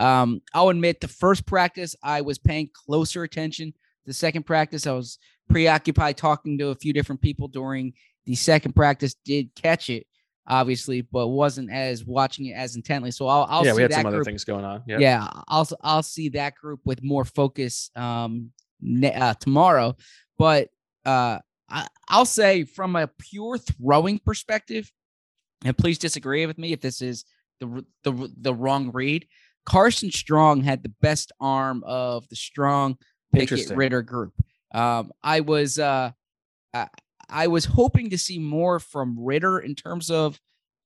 um, I'll admit the first practice I was paying closer attention. The second practice I was preoccupied talking to a few different people during the second practice. Did catch it obviously, but wasn't as watching it as intently. So I'll I'll yeah, see we had that some other group- things going on. Yeah. yeah, I'll I'll see that group with more focus um ne- uh, tomorrow. But uh, I, I'll say from a pure throwing perspective, and please disagree with me if this is the the the wrong read. Carson Strong had the best arm of the Strong Pickett Ridder group. Um, I was uh, I, I was hoping to see more from Ridder in terms of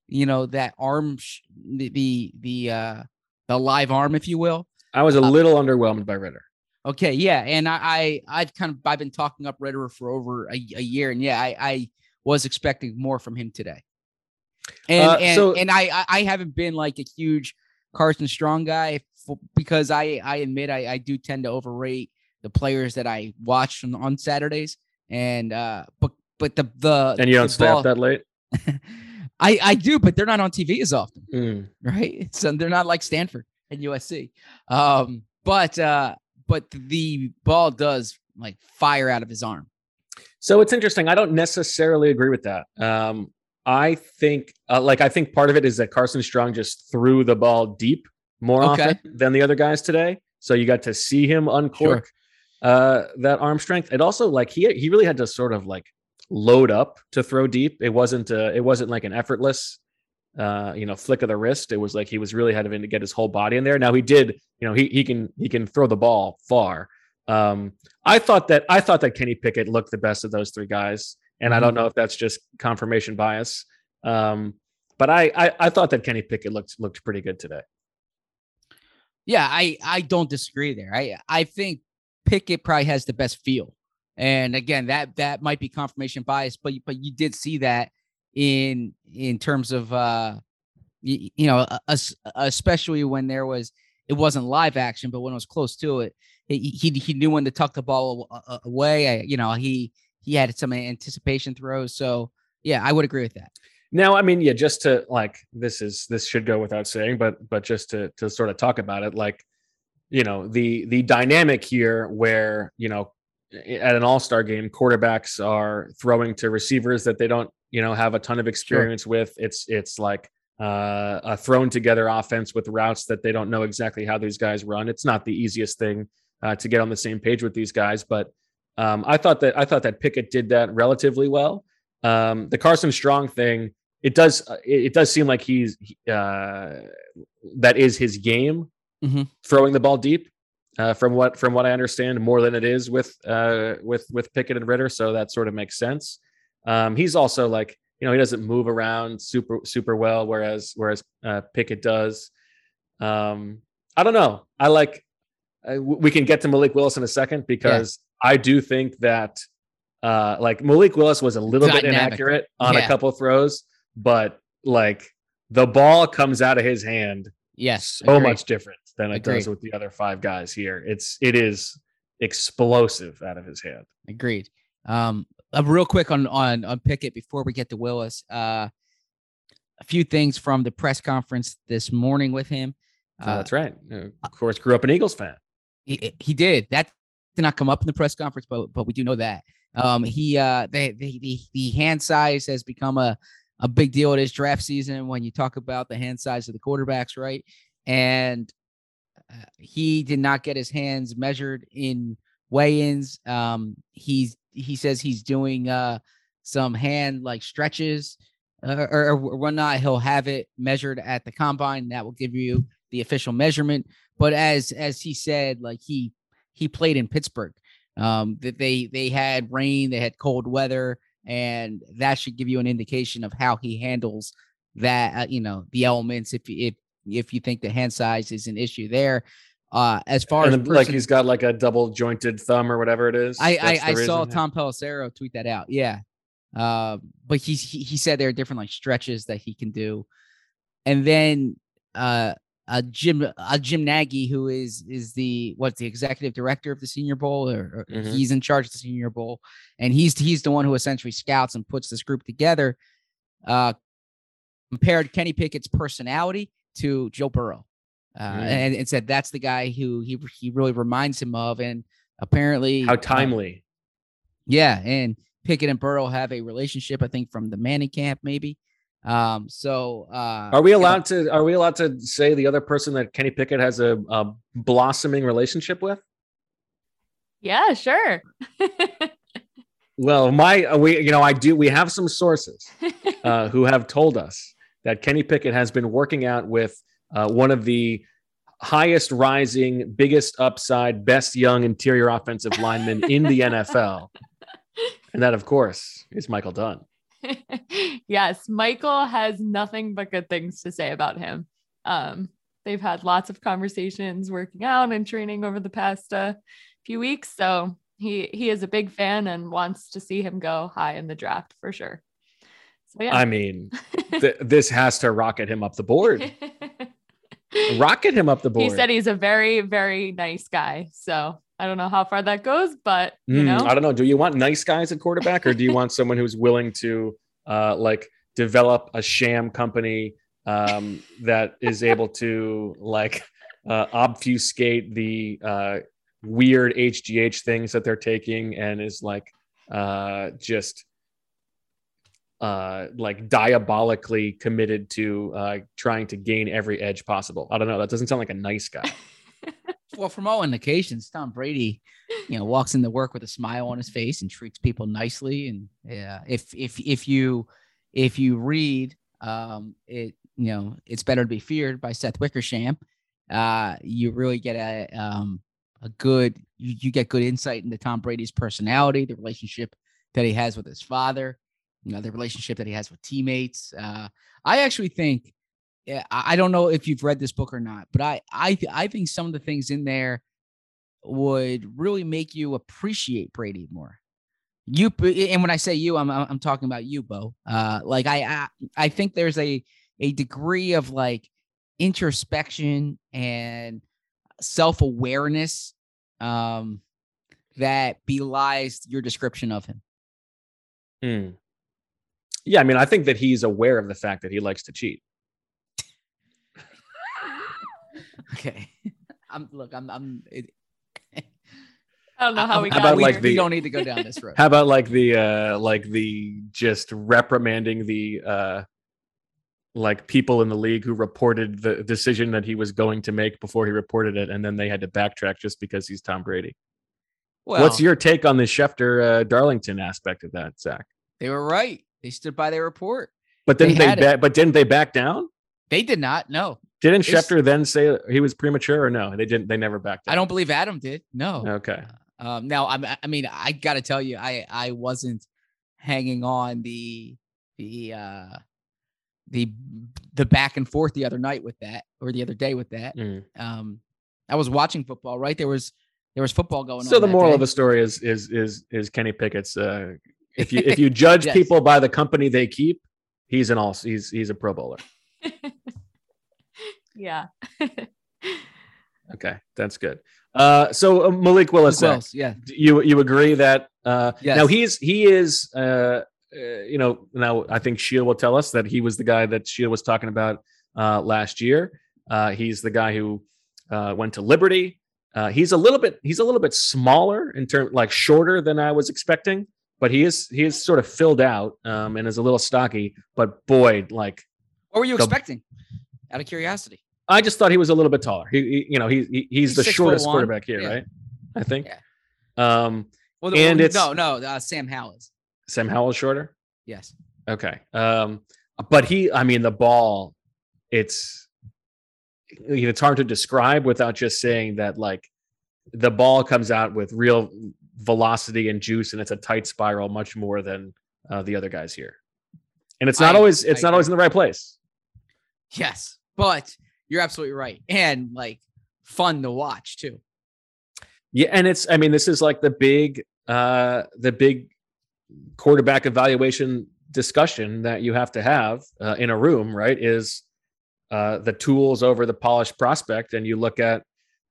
you know that arm sh- the the the uh the live arm if you will. I was a little underwhelmed by Ridder. okay yeah and i i i've kind of i've been talking up Ridder for over a, a year and yeah i i was expecting more from him today. And Uh, and, so- and I, I haven't been like a huge carson strong guy f- because i i admit i i do tend to overrate the players that i watch on, on saturdays. And uh but but the the And you don't the stay ball- up that late. I I do, but they're not on TV as often, Mm. right? So they're not like Stanford and USC. Um, but uh, but the ball does like fire out of his arm. So it's interesting. I don't necessarily agree with that. Um, I think, uh, like, I think part of it is that Carson Strong just threw the ball deep more Okay. often than the other guys today. So you got to see him uncork uh, that arm strength. And also, like, he he really had to sort of like load up to throw deep. It wasn't uh, it wasn't like an effortless, uh, you know, flick of the wrist. It was like he was really having to get his whole body in there. Now he did, you know, he he can he can throw the ball far. Um, I thought that I thought that Kenny Pickett looked the best of those three guys, and I don't know if that's just confirmation bias. Um, but I, I I thought that Kenny Pickett looked looked pretty good today. Yeah, I I don't disagree there. I I think Pickett probably has the best feel, and again, that that might be confirmation bias, but but you did see that in in terms of uh you, you know especially when there was it wasn't live action, but when it was close to it, he he, knew when to tuck the ball away. I, you know he he had some anticipation throws, so yeah, I would agree with that. Now, I mean, yeah, just to like this is this should go without saying, but but just to to sort of talk about it, like you know the the dynamic here where you know at an all-star game quarterbacks are throwing to receivers that they don't you know have a ton of experience with. It's it's like uh, a thrown together offense with routes that they don't know exactly how these guys run. It's not the easiest thing uh, to get on the same page with these guys but um, i thought that i thought that pickett did that relatively well. Um, the carson strong thing it does uh, it, does seem like he's uh, that is his game Mhm. throwing the ball deep uh, from what from what I understand more than it is with uh, with with Pickett and Ridder so that sort of makes sense. Um, he's also like you know he doesn't move around super super well whereas whereas uh, Pickett does. Um, I don't know. I like uh, we can get to Malik Willis in a second because I do think that uh, like Malik Willis was a little bit inaccurate on a Yeah. couple throws but like the ball comes out of his hand Yes, so much different than it does with the other five guys here. It's it is explosive out of his hand. Agreed. Um, uh, real quick on on on Pickett before we get to Willis. Uh, a few things from the press conference this morning with him. Oh, that's right. Uh, Of course, grew up an Eagles fan. He, he did. That did not come up in the press conference, but but we do know that. Um, he uh, the, the the the hand size has become a a big deal this draft season when you talk about the hand size of the quarterbacks, right? And uh, he did not get his hands measured in weigh-ins. Um, he's he says he's doing uh some hand like stretches uh, or, or whatnot. He'll have it measured at the combine. That will give you the official measurement. But as as he said, like he he played in Pittsburgh. Um, that they they had rain, they had cold weather, and that should give you an indication of how he handles that. Uh, you know, the elements. If if if you think the hand size is an issue there, uh, as far And as then, like he's got like a double jointed thumb or whatever it is. I I, I saw? Tom Pelissero tweet that out. Yeah, uh, but he, he he said there are different like stretches that he can do, and then uh, a Jim a Jim Nagy who is is the what's the executive director of the Senior Bowl or, or Mhm. he's in charge of the Senior Bowl, and he's he's the one who essentially scouts and puts this group together. Uh, compared Kenny Pickett's personality to Joe Burrow, uh, Mm. and, and said that's the guy who he he really reminds him of, and apparently How uh, timely. yeah, and Pickett and Burrow have a relationship, I think, from the Manning camp, maybe. Um, so uh Are we you know, allowed to? Are we allowed to say the other person that Kenny Pickett has a, a blossoming relationship with? Yeah, sure. Well, my uh, we you know I do. We have some sources uh, who have told us that Kenny Pickett has been working out with uh, one of the highest rising, biggest upside, best young interior offensive linemen in the NFL, and that, of course, is Michael Dunn. yes, Michael has nothing but good things to say about him. Um, they've had lots of conversations working out and training over the past uh, few weeks. So he he is a big fan and wants to see him go high in the draft for sure. So yeah. I mean, th- this has to rocket him up the board. rocket him up the board. he said he's a very very nice guy. So I don't know how far that goes, but you Hmm, know, I don't know. Do you want nice guys at quarterback, or do you want someone who's willing to uh, like develop a sham company um, that is able to like uh, obfuscate the uh, weird HGH things that they're taking and is like uh, just uh, like diabolically committed to uh, trying to gain every edge possible. I don't know. That doesn't sound like a nice guy. Well, from all indications, Tom Brady, you know, walks into work with a smile on his face and treats people nicely. And yeah, if if if you if you read um it, you know, it's better to be feared by Seth Wickersham, uh, you really get a um a good you, you get good insight into Tom Brady's personality, the relationship that he has with his father, you know, the relationship that he has with teammates. Uh, I actually think I don't know if you've read this book or not, but I I I think some of the things in there would really make you appreciate Brady more. You and when I say you, I'm I'm I'm talking about you, Bo. Uh, like I I, I think there's a a degree of like introspection and self awareness um, that belies your description of him. Hmm. Yeah, I mean, I think that he's aware of the fact that he likes to cheat. Okay, I'm look, I'm I'm. It, I don't know how we How got about we, like here. the- we don't need to go down this road. How about like the uh like the just reprimanding the uh like people in the league who reported the decision that he was going to make before he reported it and then they had to backtrack just because he's Tom Brady. well, What's your take on the Schefter uh, Darlington aspect of that, Zach? They were right. They stood by their report. But They didn't they, had ba- but didn't they back down? They did not. No, Didn't It's- Schefter then say he was premature or no? They didn't they never backed down. I don't believe Adam did. No. Okay. Um, now, I'm, I mean, I got to tell you, I I wasn't hanging on the the uh the the back and forth the other night with that or the other day with that. Mm. Um, I was watching football. Right there was there was football going on. So the moral day. of the story is is is is Kenny Pickett's uh if you if you judge Yes. people by the company they keep, he's an all he's he's a pro bowler. yeah. Okay, that's good. Uh, so uh, Malik Willis, Zach. Yeah. you you agree that uh, Yes. now he's he is uh, uh, you know now I think Sheil will tell us that he was the guy that Sheil was talking about uh, last year. Uh, he's the guy who uh, went to Liberty. Uh, he's a little bit he's a little bit smaller in term like shorter than I was expecting, but he is he is sort of filled out um, and is a little stocky. But boy, like What were you the- expecting? Out of curiosity. I just thought he was a little bit taller. He, he- you know, he, he he's, He's the shortest quarterback here, Yeah. right? I think. Yeah. Um, Well, the, And well, it's- no, no. Uh, Sam Howell is. Sam Howell is shorter. Yes. Okay. Um, but he, I mean, the ball, it's it's hard to describe without just saying that like the ball comes out with real velocity and juice, and it's a tight spiral much more than uh, the other guys here. And it's not I- always it's I not always in the right place. Yes, but you're absolutely right, and like fun to watch too. Yeah, and it's I mean this is like the big uh the big quarterback evaluation discussion that you have to have uh, in a room, right? Is uh the tools over the polished prospect and you look at,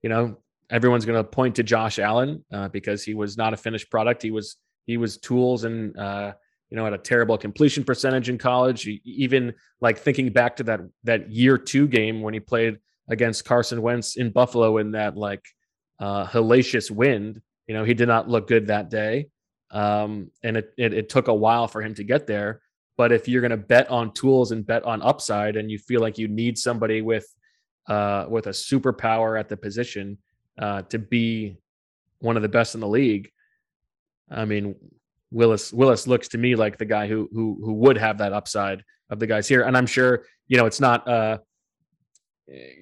you know, everyone's going to point to Josh Allen uh, because he was not a finished product. He was he was tools and uh you know, had a terrible completion percentage in college. Even like thinking back to that that year two game when he played against Carson Wentz in Buffalo in that like uh, hellacious wind. You know, he did not look good that day, um, and it, it it took a while for him to get there. But if you're going to bet on tools and bet on upside, and you feel like you need somebody with uh, with a superpower at the position uh, to be one of the best in the league, I mean, Willis Willis looks to me like the guy who who who would have that upside of the guys here, and I'm sure you know it's not. Uh,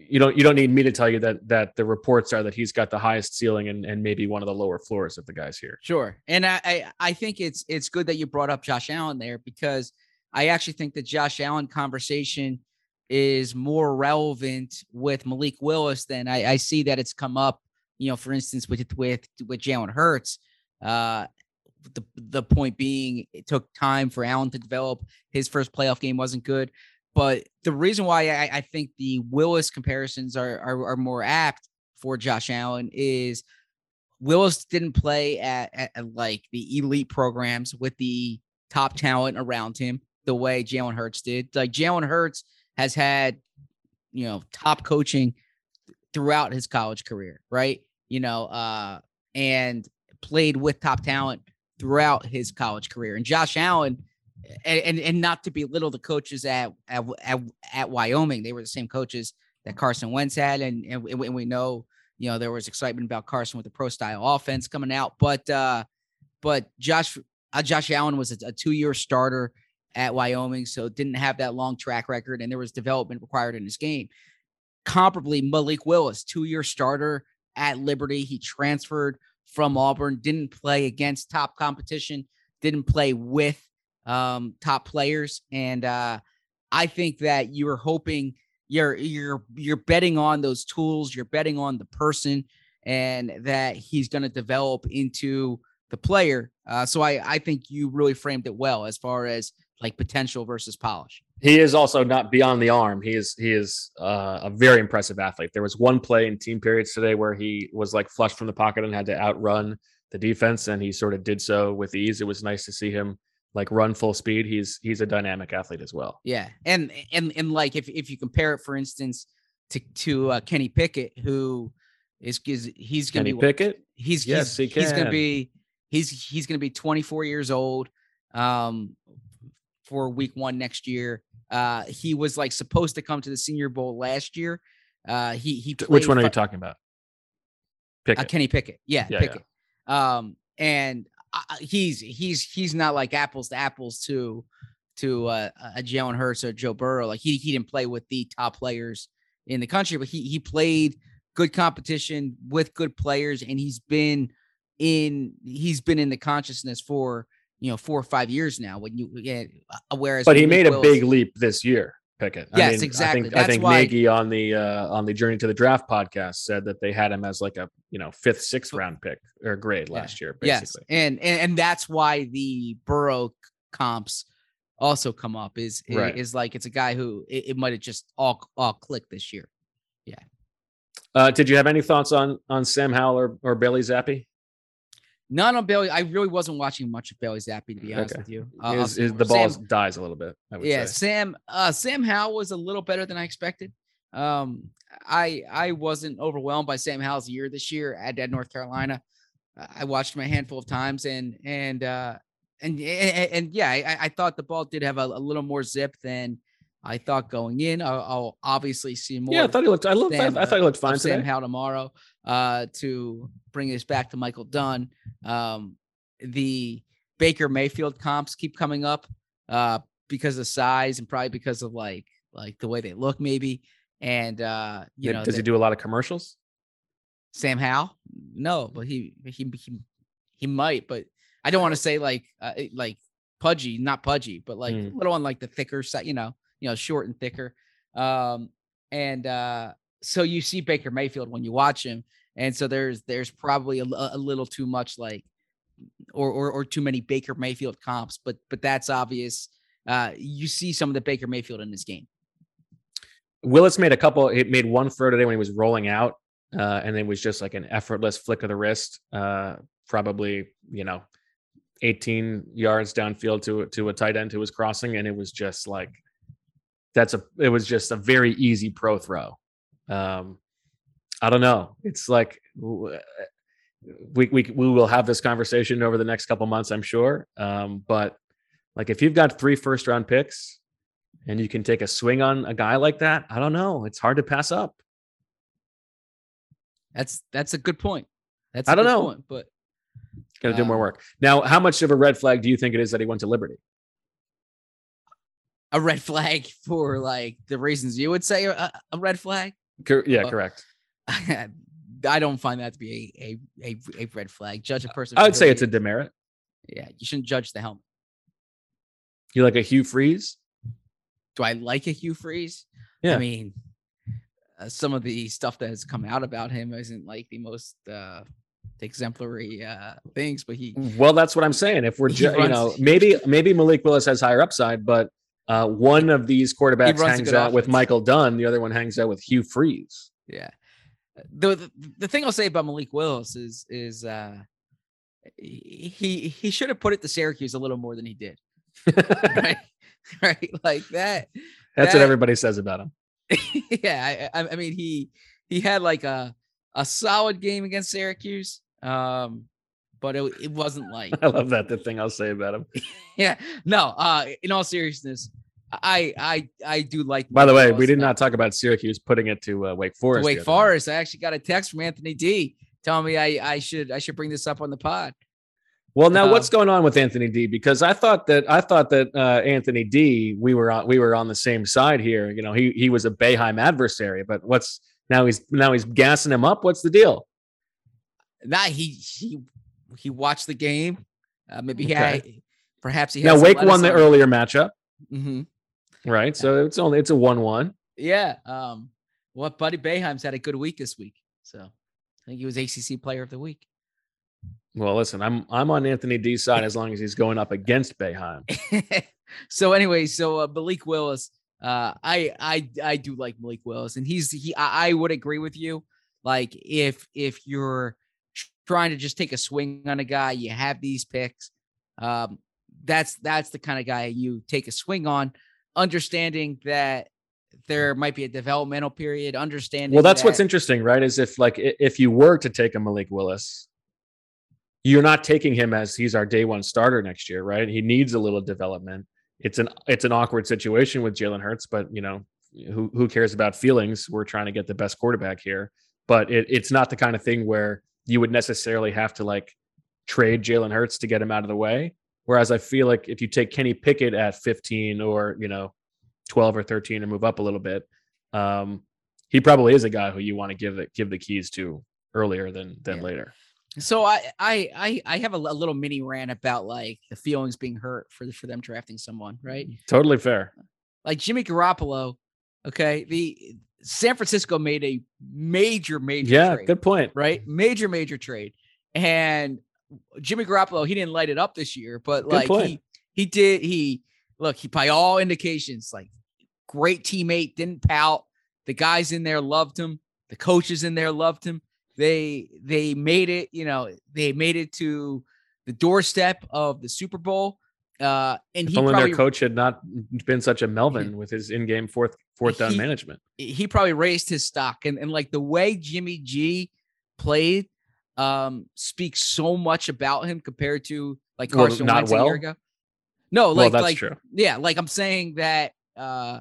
you don't you don't need me to tell you that that the reports are that he's got the highest ceiling and, and maybe one of the lower floors of the guys here. Sure, and I, I I think it's it's good that you brought up Josh Allen there because I actually think the Josh Allen conversation is more relevant with Malik Willis than I, I see that it's come up. You know, for instance, with with with Jalen Hurts. Uh, the the point being, it took time for Allen to develop. His first playoff game wasn't good, but the reason why I, I think the Willis comparisons are, are are more apt for Josh Allen is Willis didn't play at, at, at, like the elite programs with the top talent around him the way Jalen Hurts did. Like Jalen Hurts has had, you know, top coaching throughout his college career, right? You know, uh, and played with top talent throughout his college career. And Josh Allen, and and, and not to belittle the coaches at, at at at Wyoming, they were the same coaches that Carson Wentz had, and and we, and we know you know there was excitement about Carson with the pro style offense coming out, but uh, but Josh uh, Josh Allen was a, a two year starter at Wyoming, so didn't have that long track record, and there was development required in his game. Comparably, Malik Willis, two year starter at Liberty, he transferred from Auburn, didn't play against top competition, didn't play with um, top players, and uh, I think that you are hoping you're you're you're betting on those tools, you're betting on the person, and that he's going to develop into the player. Uh, so I I think you really framed it well as far as like potential versus polish. He is also not beyond the arm. He is he is uh, a very impressive athlete. There was one play in team periods today where he was like flushed from the pocket and had to outrun the defense, and he sort of did so with ease. It was nice to see him like run full speed. He's he's a dynamic athlete as well. Yeah, and and and like if if you compare it, for instance, to to uh, Kenny Pickett, who is, is he's going to be Pickett. He's yes, he's, he he's going to be he's he's going to be 24 years old. Um, for week one next year. Uh, he was like supposed to come to the Senior Bowl last year. Uh, he he. Which one are you talking about? Pickett. Uh, Kenny Pickett. Yeah, yeah Pickett. Yeah. Um, and uh, he's he's he's not like apples to apples to to uh, a Jalen Hurts or Joe Burrow. Like he he didn't play with the top players in the country, but he he played good competition with good players, and he's been in he's been in the consciousness for you know four or five years now. When you get uh, whereas, but he made a big leap this year. Pickett. Yes, I mean, exactly. I think, I think why, Nagy on the uh, on the Journey to the Draft podcast said that they had him as like a you know fifth, sixth round pick or grade yeah. last year. Basically. Yes, and, and and that's why the Burrow comps also come up. Is right. is like it's a guy who it, it might have just all all clicked this year. Yeah. Uh, did you have any thoughts on on Sam Howell or, or Bailey Zappe? None on Bailey. I really wasn't watching much of Bailey Zappe to be honest okay. with you. Uh, the ball Sam, dies a little bit. yeah, say. Sam. Uh, Sam Howell was a little better than I expected. Um, I I wasn't overwhelmed by Sam Howell's year this year at, at North Carolina. I watched him a handful of times, and and uh, and and, and yeah, I, I, thought the ball did have a, a, little more zip than I thought going in. I'll, I'll obviously see more. Yeah, I thought he looked. I looked. Than, I, I thought he looked fine Sam today. Howell tomorrow. Uh, to bring us back to Michael Dunn. Um, the Baker Mayfield comps keep coming up uh, because of size and probably because of like like the way they look, maybe. And uh, you yeah, know, does the, he do a lot of commercials? Sam Howell? No, but he he he he might. But I don't want to say like uh, like pudgy, not pudgy, but like mm. little on like the thicker side, you know, you know, short and thicker. Um, and uh, so you see Baker Mayfield when you watch him, and so there's there's probably a, a little too much like or, or or too many Baker Mayfield comps, but but that's obvious. Uh, you see some of the Baker Mayfield in this game. Willis made a couple. He made one throw today when he was rolling out, uh, and it was just like an effortless flick of the wrist, uh, probably you know, 18 yards downfield to to a tight end who was crossing, and it was just like that's a. It was just a very easy pro throw. Um, I don't know. It's like we, we we will have this conversation over the next couple months, I'm sure. Um, but like if you've got three first round picks and you can take a swing on a guy like that, I don't know. It's hard to pass up. That's that's a good point. That's I don't know, point, but got to do more um, work. Now, how much of a red flag do you think it is that he went to Liberty? A red flag for like the reasons you would say a, a red flag. Yeah, uh, correct. I don't find that to be a a a, a red flag. Judge a person. I would say it's a demerit. Yeah, you shouldn't judge the helmet. You like a Hugh Freeze? Do I like a Hugh Freeze? Yeah. I mean, uh, some of the stuff that has come out about him isn't like the most uh, exemplary uh, things, but he. Well, that's what I'm saying. If we're, ju- you know, maybe maybe Malik Willis has higher upside, but uh, one of these quarterbacks hangs out offense. with Michael Dunn, the other one hangs out with Hugh Freeze. Yeah. the, the the thing I'll say about Malik Willis is is uh he he should have put it to Syracuse a little more than he did. right, right, like that. That's that- what everybody says about him. yeah, I, I- I mean he he had like a a solid game against Syracuse, um, but it, it wasn't like I love that. The thing I'll say about him. yeah no. Uh, in all seriousness, I I I do like. By the way, we did not talk about Syracuse putting it to uh, Wake Forest. the Wake. Forest. I actually got a text from Anthony D telling me I I should I should bring this up on the pod. Well, now Uh, what's going on with Anthony D? Because I thought that I thought that uh, Anthony D. We were on we were on the same side here. You know, he he was a Boeheim adversary, but what's now he's now he's gassing him up. What's the deal? Not he he he watched the game. Uh, maybe he Okay. had perhaps he Now Wake won the on earlier matchup, hmm right? So it's only it's a one one. Yeah. Um. Well, Buddy Boeheim's had a good week this week, so I think he was ACC Player of the Week. Well, listen, I'm I'm on Anthony D's side as long as he's going up against Bayheim. so anyway, so uh, Malik Willis, uh, I I I do like Malik Willis, and he's he. I, I would agree with you. Like if if you're trying to just take a swing on a guy, you have these picks. Um, that's that's the kind of guy you take a swing on, understanding that there might be a developmental period. Understanding Well, that's what's interesting, right? Is if like if you were to take a Malik Willis, you're not taking him as he's our day one starter next year, right? He needs a little development. It's an it's an awkward situation with Jalen Hurts, but you know who who cares about feelings? We're trying to get the best quarterback here, but it, it's not the kind of thing where you would necessarily have to like trade Jalen Hurts to get him out of the way. Whereas I feel like if you take Kenny Pickett at 15 or you know 12 or 13 and move up a little bit, um, he probably is a guy who you want to give the give the keys to earlier than than later. So I I I I have a, a little mini rant about like the feelings being hurt for for them drafting someone, right? Totally fair. Like Jimmy Garoppolo, okay, the San Francisco made a major major Yeah, trade, good point. right? Major major trade, and Jimmy Garoppolo he didn't light it up this year, but like he he did he look he by all indications like great teammate, didn't pout. The guys in there loved him. The coaches in there loved him. They they made it, you know, they made it to the doorstep of the Super Bowl. Uh, and If he only probably their coach had not been such a Melvin with his in-game fourth fourth down He- management. he probably raised his stock and, and like the way Jimmy G played um speaks so much about him compared to like Well, Carson not Wentz a year ago. No, Well, like that's like true. yeah, like I'm saying that uh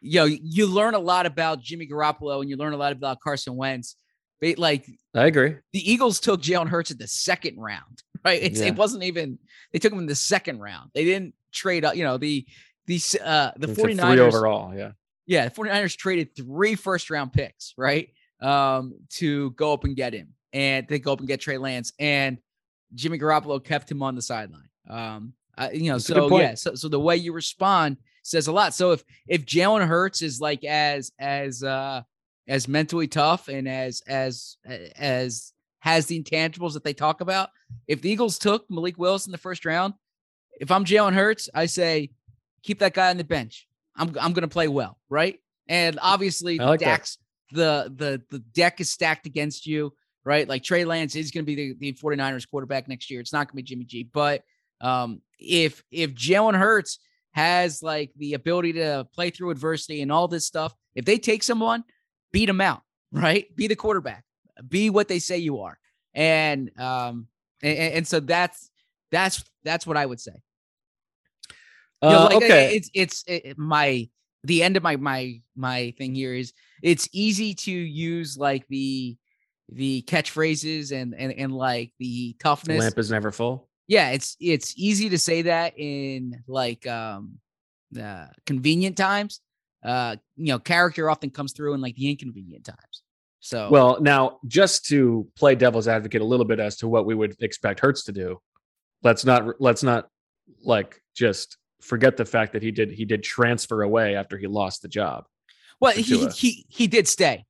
you know, you learn a lot about Jimmy Garoppolo and you learn a lot about Carson Wentz. But like I agree. the Eagles took Jalen Hurts in the second round, right? It's, Yeah. It wasn't even they took him in the second round. They didn't trade up, you know, the the uh the It's a 49ers three overall. Yeah. yeah, the 49ers traded three first round picks, right? Um, to go up and get him and they go up and get Trey Lance. And Jimmy Garoppolo kept him on the sideline. Um, uh, you know, That's so yeah, so, so the way you respond says a lot. So if if Jalen Hurts is like as as uh as mentally tough and as as as has the intangibles that they talk about, if the Eagles took Malik Willis in the first round, if I'm Jalen Hurts, I say keep that guy on the bench. I'm I'm gonna play well, right? And obviously, like. Dax, the the the deck is stacked against you, right? Like Trey Lance is gonna be the, the 49ers quarterback next year. It's not gonna be Jimmy G. But um, if if Jalen Hurts has like the ability to play through adversity and all this stuff, if they take someone, beat them out, right? Be the quarterback, be what they say you are, and um, and, and so that's that's that's what I would say. You know, Uh, like, okay. it's it's it, my the end of my my my thing here is it's easy to use like the the catchphrases and and and like the toughness. Lamp is never full. Yeah, it's it's easy to say that in like um uh convenient times. Uh you know, character often comes through in like the inconvenient times. So Well, now just to play devil's advocate a little bit as to what we would expect Hurts to do, let's not let's not like just forget the fact that he did he did transfer away after he lost the job. well he he he did stay.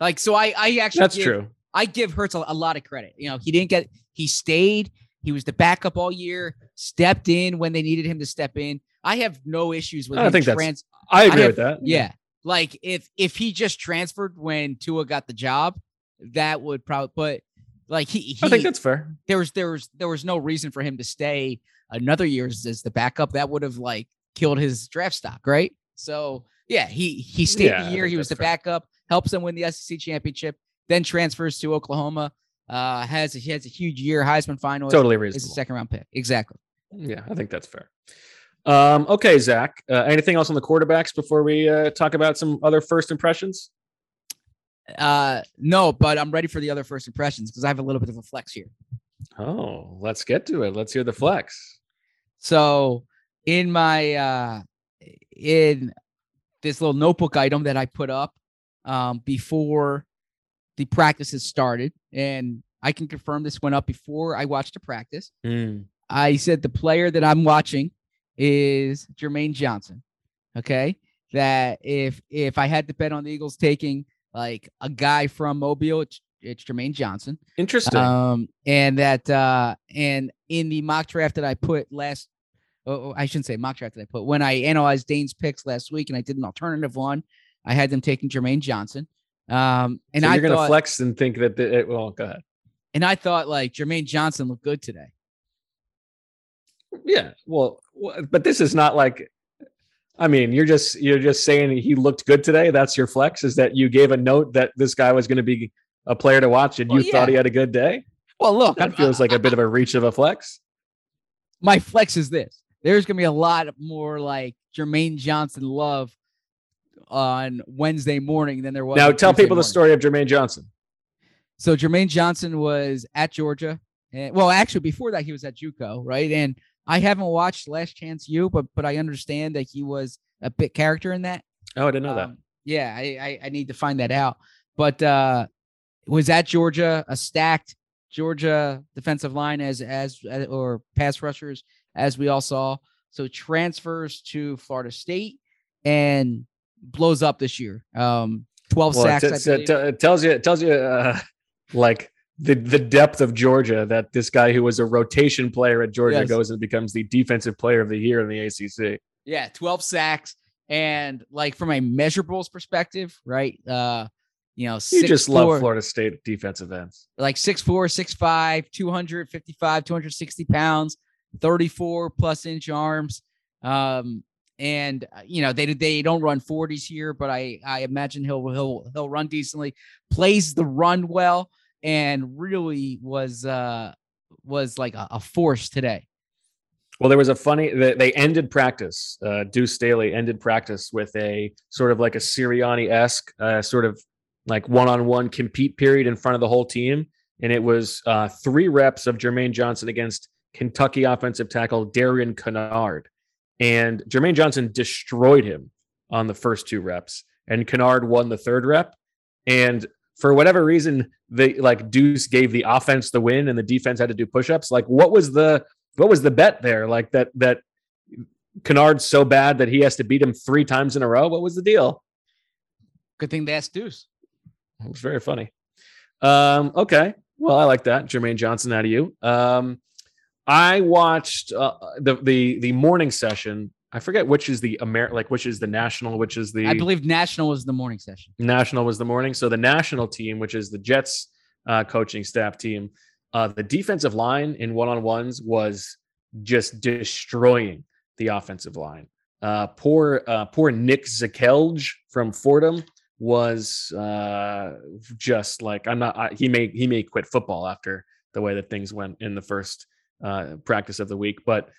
Like so I I actually That's give- true. I give Hurts a, a lot of credit. You know, he didn't get he stayed. He was the backup all year. Stepped in when they needed him to step in. I have no issues with. I think that's- I agree have- with that. Yeah, like if if he just transferred when Tua got the job, that would probably. But like he, he I think that's fair. there was there was there was no reason for him to stay another year as, the backup. That would have like killed his draft stock, right? So yeah, he he stayed Yeah, the year. He was the fair. backup, helps them win the SEC championship, then transfers to Oklahoma. Uh, has he has a huge year, Heisman finalist. Totally reasonable. Is a second round pick. Exactly. Yeah, I think that's fair. Um, okay, Zach. Uh, anything else on the quarterbacks before we uh, talk about some other first impressions? Uh, no, but I'm ready for the other first impressions because I have a little bit of a flex here. Oh, let's get to it. Let's hear the flex. So in my uh in this little notebook item that I put up um before the practices started, and I can confirm this went up before I watched the practice. Hmm. I said the player that I'm watching is Jermaine Johnson. Okay. That if if I had to bet on the Eagles taking like a guy from Mobile, it's, it's Jermaine Johnson. Interesting. Um, and that uh, and in the mock draft that I put last, oh, oh, I shouldn't say mock draft that I put when I analyzed Dane's picks last week, and I did an alternative one. I had them taking Jermaine Johnson. Um, and so I you're to thought, flex and think that the, it, well, go ahead. and I thought like Jermaine Johnson looked good today. Yeah. Well, but this is not like. I mean, you're just you're just saying he looked good today. That's your flex. Is that you gave a note that this guy was going to be a player to watch, and Well, you thought he had a good day? Well, look, That I'm- feels like a bit of a reach of a flex. my flex is this. There's gonna be a lot more like Jermaine Johnson love on Wednesday morning than there was. Now tell Tuesday people the story of Jermaine Johnson. So Jermaine Johnson was at Georgia, and well, actually before that he was at JUCO, right? And I haven't watched Last Chance You, but but I understand that he was a bit character in that. Oh, I didn't know that. Um, yeah, I, I I need to find that out. But uh was at Georgia, a stacked Georgia defensive line as as uh, or pass rushers as we all saw. So transfers to Florida State and blows up this year. Um 12 Well, sacks. it, I t- t- it tells you it tells you uh, like the the depth of Georgia that this guy who was a rotation player at Georgia Yes. goes and becomes the defensive player of the year in the ACC. Yeah, 12 sacks. And like from a measurables perspective, right? Uh, you know, You just love Florida State defensive ends. like 6'4, 6'5, 255, 260 pounds, 34 plus inch arms. Um, and uh, you know, they they don't run 40s here, but I I imagine he'll he'll he'll run decently, plays the run well, and really was uh was like a, a force today. Well, there was a funny. They, ended practice. Uh, Deuce Staley ended practice with a sort of like a Sirianni esque uh, sort of like one on one compete period in front of the whole team, and it was uh, three reps of Jermaine Johnson against Kentucky offensive tackle Darian Kinnard, and Jermaine Johnson destroyed him on the first two reps, and Kinnard won the third rep, and for whatever reason, they like Deuce gave the offense the win, and the defense had to do push-ups. Like, what was the what was the bet there? Like that that Kinnard's so bad that he has to beat him three times in a row. What was the deal? Good thing they asked Deuce. It was very funny. Um, okay. Well, I like that. Jermaine Johnson out of you. Um, I watched uh, the the the morning session. I forget which is the Amer like which is the national, which is the I believe national was the morning session. National was the morning. So the national team, which is the Jets uh, coaching staff team, uh, the defensive line in one on ones was just destroying the offensive line. Uh, poor, uh, poor Nick Zakelj from Fordham was uh, just like I'm not. I, he may he may quit football after the way that things went in the first uh, practice of the week. But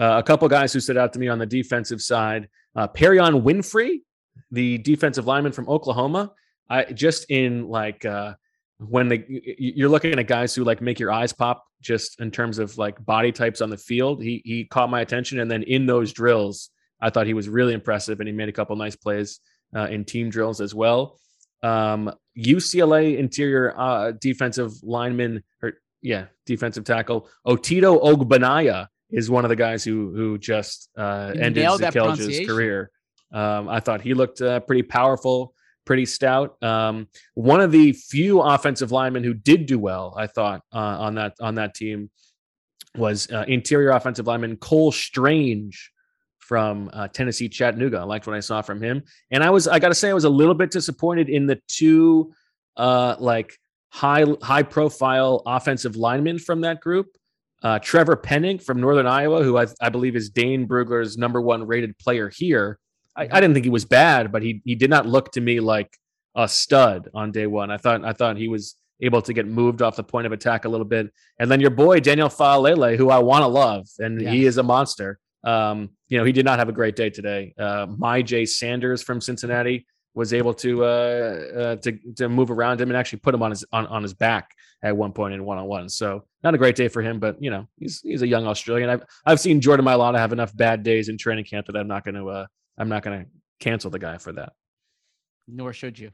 uh, a couple guys who stood out to me on the defensive side: uh, Perion Winfrey, the defensive lineman from Oklahoma. I just in like uh, when they you're looking at guys who like make your eyes pop just in terms of like body types on the field. He he caught my attention, and then in those drills, I thought he was really impressive, and he made a couple nice plays uh, in team drills as well. Um, UCLA interior uh, defensive lineman, or yeah, defensive tackle Otito Ogbonnia is one of the guys who who just uh, ended nailed that Zakelj's pronunciation. career. Um, I thought he looked uh, pretty powerful, pretty stout. Um, one of the few offensive linemen who did do well, I thought, uh, on that on that team was uh, interior offensive lineman Cole Strange from uh, Tennessee Chattanooga. I liked what I saw from him, and I was I got to say I was a little bit disappointed in the two uh, like high high profile offensive linemen from that group. Uh, Trevor Penning from Northern Iowa, who I, I believe is Dane Brugler's number one rated player here. I, I didn't think he was bad, but he he did not look to me like a stud on day one. I thought I thought he was able to get moved off the point of attack a little bit. And then your boy Daniel Faalele, who I want to love, and he is a monster. Um, you know, he did not have a great day today. Uh, Myjai Sanders from Cincinnati was able to uh, uh, to to move around him and actually put him on his on, on his back at one point in one on one. So not a great day for him, but you know he's he's a young Australian. I've I've seen Jordan Mailata have enough bad days in training camp that I'm not going to uh, I'm not going to cancel the guy for that. Nor should you.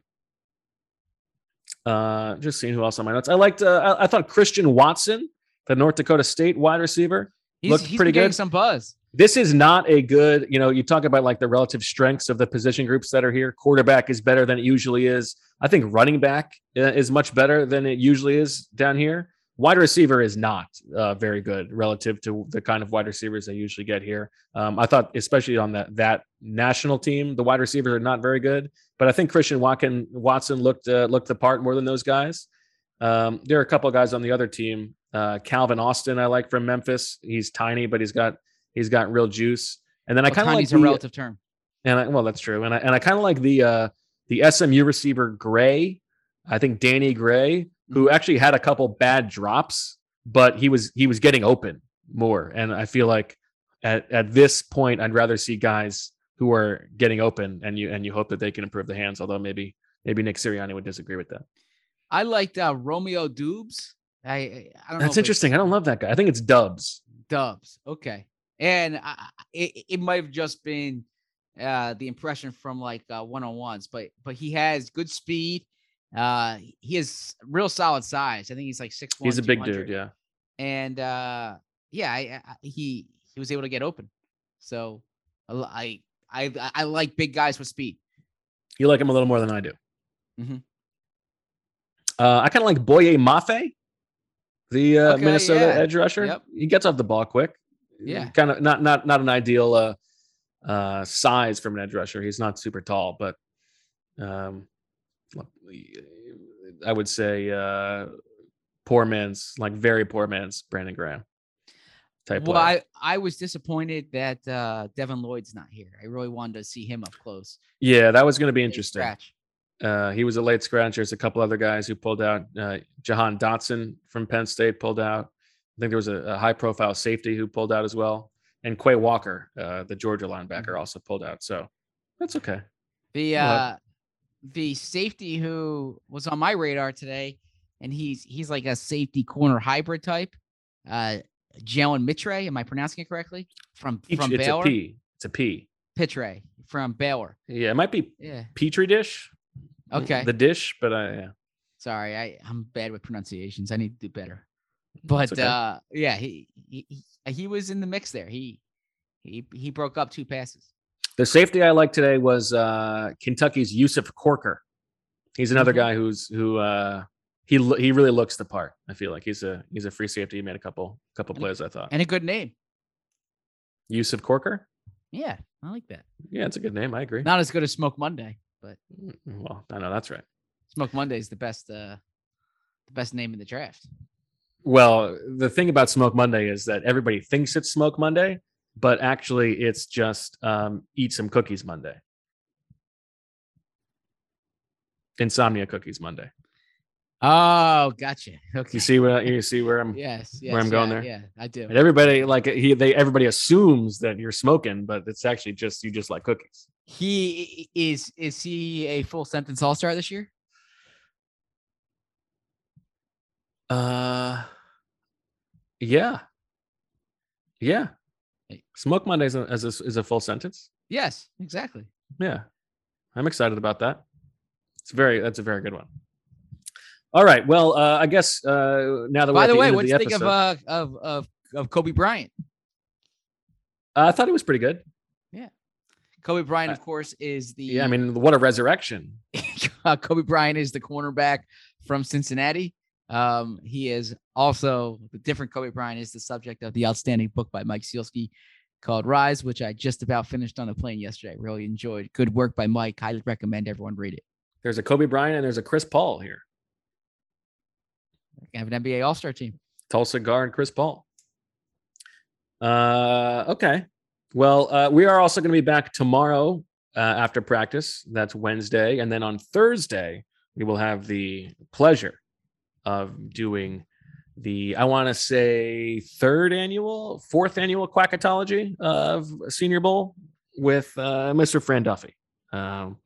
Uh, just seeing who else on my notes. I liked. Uh, I, I thought Christian Watson, the North Dakota State wide receiver, He's, looked he's pretty good. some buzz. This is not a good. You know, you talk about like the relative strengths of the position groups that are here. Quarterback is better than it usually is. I think running back uh, is much better than it usually is down here. Wide receiver is not uh, very good relative to the kind of wide receivers I usually get here. Um, I thought, especially on that that national team, the wide receivers are not very good. But I think Christian Watson Watson looked uh, looked the part more than those guys. Um, there are a couple of guys on the other team. Uh, Calvin Austin, I like from Memphis. He's tiny, but he's got he's got real juice. And then I kind of like the, a relative term. and I, well, that's true. And I and I kind of like the uh, the SMU receiver Gray. I think Danny Gray, who Mm-hmm. actually had a couple bad drops, but he was he was getting open more. And I feel like at at this point, I'd rather see guys who are getting open, and you and you hope that they can improve the hands. Although maybe maybe Nick Sirianni would disagree with that. I liked uh, Romeo Dubes. I I don't. That's interesting. I don't love that guy. I think it's Dubs. Dubs. Okay, and I, it it might have just been uh, the impression from like one on ones, but but he has good speed. Uh, he has real solid size. I think he's like six. He's a big dude. Yeah. and uh, yeah, I, I, he he was able to get open. So I I I, like big guys with speed. You like him a little more than I do. Mhm. Uh, I kind of like Boye Mafe, the uh, Okay, Minnesota yeah. edge rusher. Yep. He gets off the ball quick. Yeah. kind of not not not an ideal uh, uh, size from an edge rusher. He's not super tall, but um, I would say uh, poor man's like very poor man's Brandon Graham type. Well, player. I, I was disappointed that uh, Devin Lloyd's not here. I really wanted to see him up close. Yeah, that was going to be interesting. scratch. Uh, he was a late scratch. There's a couple other guys who pulled out. Uh, Jahan Dotson from Penn State pulled out. I think there was a, a high profile safety who pulled out as well. And Quay Walker, uh, the Georgia linebacker, also pulled out. So that's okay. The uh, the safety who was on my radar today, and he's he's like a safety corner hybrid type. Uh, Jalen Mitre, am I pronouncing it correctly? From from it's Baylor. a P. It's a P. Pitre from Baylor. Yeah, it might be Yeah. Petri dish. Okay. The dish, but I, yeah. Sorry, I I'm bad with pronunciations. I need to do better. But okay. uh, yeah, he, he he was in the mix there. He he he broke up two passes. The safety I like today was uh, Kentucky's Yusuf Corker. He's another Mhm. guy who's who uh, he he really looks the part. I feel like he's a he's a free safety. He made a couple couple plays. I thought And a good name. Yusuf Corker. Yeah, I like that. Yeah, it's a good name. I agree. Not as good as Smoke Monday, but Well, I know that's right. Smoke Monday is the best uh the best name in the draft. Well, the thing about Smoke Monday is that everybody thinks it's Smoke Monday, but actually it's just um, Eat Some Cookies Monday. Insomnia Cookies Monday. Oh, gotcha. Okay. You see where you see where I'm Yes, yes. where I'm going yeah, there. Yeah, I do. And everybody like he they everybody assumes that you're smoking, but it's actually just you just like cookies. He is is he a full sentence all star this year? Uh yeah. Yeah. Smoke Monday is a, is a, is a full sentence. Yes, exactly. Yeah. I'm excited about that. It's very that's a very good one. All right. Well, uh, I guess uh, now that we're By the way, what do you think of uh of of of Kobe Bryant? uh, I thought he was pretty good. Yeah, Kobe Bryant, of course, is the Yeah, I mean, what a resurrection! uh, Kobe Bryant is the cornerback from Cincinnati. Um, he is also the different Kobe Bryant is the subject of the outstanding book by Mike Sielski called Rise, which I just about finished on a plane yesterday. Really enjoyed. Good work by Mike. Highly recommend everyone read it. There's a Kobe Bryant and there's a Chris Paul here. I have an NBA All Star team. Tulsa guard Chris Paul. Uh, okay. Well, uh, we are also going to be back tomorrow uh, after practice. That's Wednesday. And then on Thursday, we will have the pleasure of doing the, I want to say, third annual, fourth annual Quackatology of Senior Bowl with uh, Mr. Fran Duffy, um,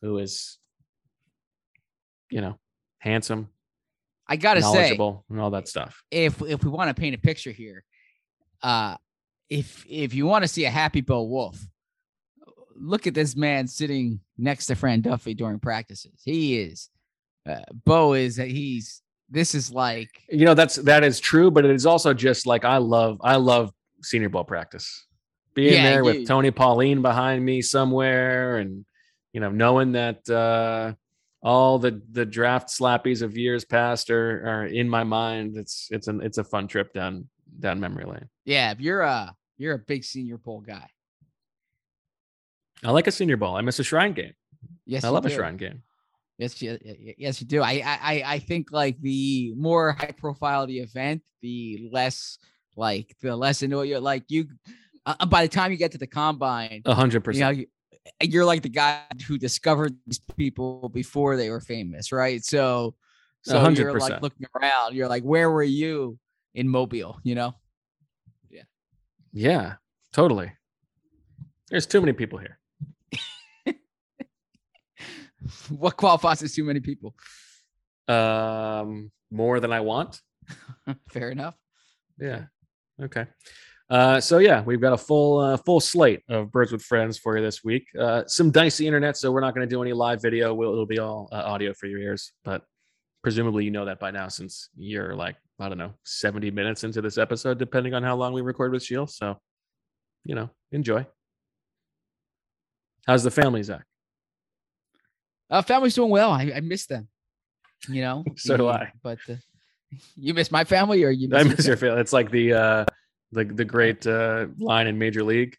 who is, you know, handsome, I gotta say, knowledgeable, and all that stuff. if if we want to paint a picture here, uh, if if you want to see a happy Bo Wulf, look at this man sitting next to Fran Duffy during practices. He is, uh, Bo is that he's this is like you know that's that is true but it is also just like i love i love Senior Bowl practice. Being Yeah, there with you- tony pauline behind me somewhere and you know knowing that uh all the the draft slappies of years past are are in my mind it's it's an it's a fun trip down down memory lane. Yeah. If you're a you're a big Senior Bowl guy, i like a Senior Bowl i miss a shrine game. Yes, i love a shrine game Yes, you, yes, you do. I, I, I- think like the more high profile the event, the less like the less into it you're like you. Uh, by the time you get to the combine, a hundred you percent you, you're like the guy who discovered these people before they were famous, right? So, so hundred you're like looking around. You're like, where were you in Mobile? You know? Yeah. Yeah totally there's too many people here what qualifies as too many people? um more than i want Fair enough. Yeah. Okay. Uh, so yeah, we've got a full uh, full slate of birds with friends for you this week. Uh, some dicey internet, so we're not going to do any live video. We'll, it'll be all uh, audio for your ears, but presumably you know that by now since you're like I don't know 70 minutes into this episode, depending on how long we record with Sheil. So, you know, enjoy. How's the family, Zach? Uh, family's doing well. I, I miss them. You know. So do I. But uh, you miss my family, or you? Miss I your miss your family. It's like the uh, the the great uh, line in Major League.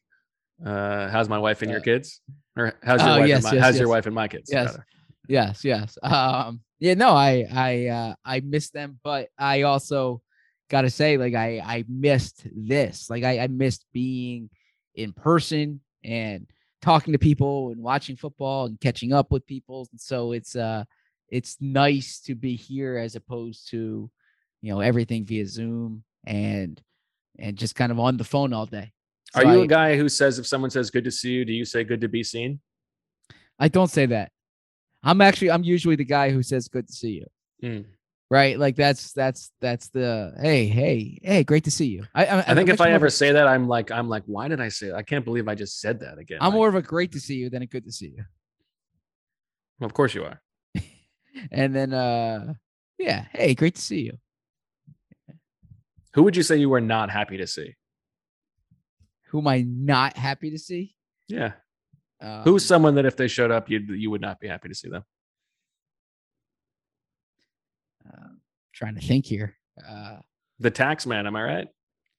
Uh, how's my wife and your kids? Or how's your Oh, wife? yes, and my, yes, how's your wife and my kids? Yes. rather. Yes, yes. Um, yeah, no, I I uh I miss them, but I also gotta say, like I I missed this. Like I, I missed being in person and talking to people and watching football and catching up with people. And so it's uh it's nice to be here as opposed to, you know, everything via Zoom and and just kind of on the phone all day. Are you I- a guy who says if someone says "good to see you," do you say "good to be seen"? I don't say that. I'm actually I'm usually the guy who says good to see you. Hmm. Right? Like that's that's that's the hey, hey, hey, great to see you. I I, I think if I more of ever say that, I'm like, I'm like, why did I say? That? I can't believe I just said that again. I'm Like, more of a great to see you than a good to see you. of course you are. And then uh yeah, hey, great to see you. Who would you say you were not happy to see? Who am I not happy to see? Yeah. Um, Who's someone that if they showed up, you you would not be happy to see them? Trying to think here. Uh The tax man, am I right?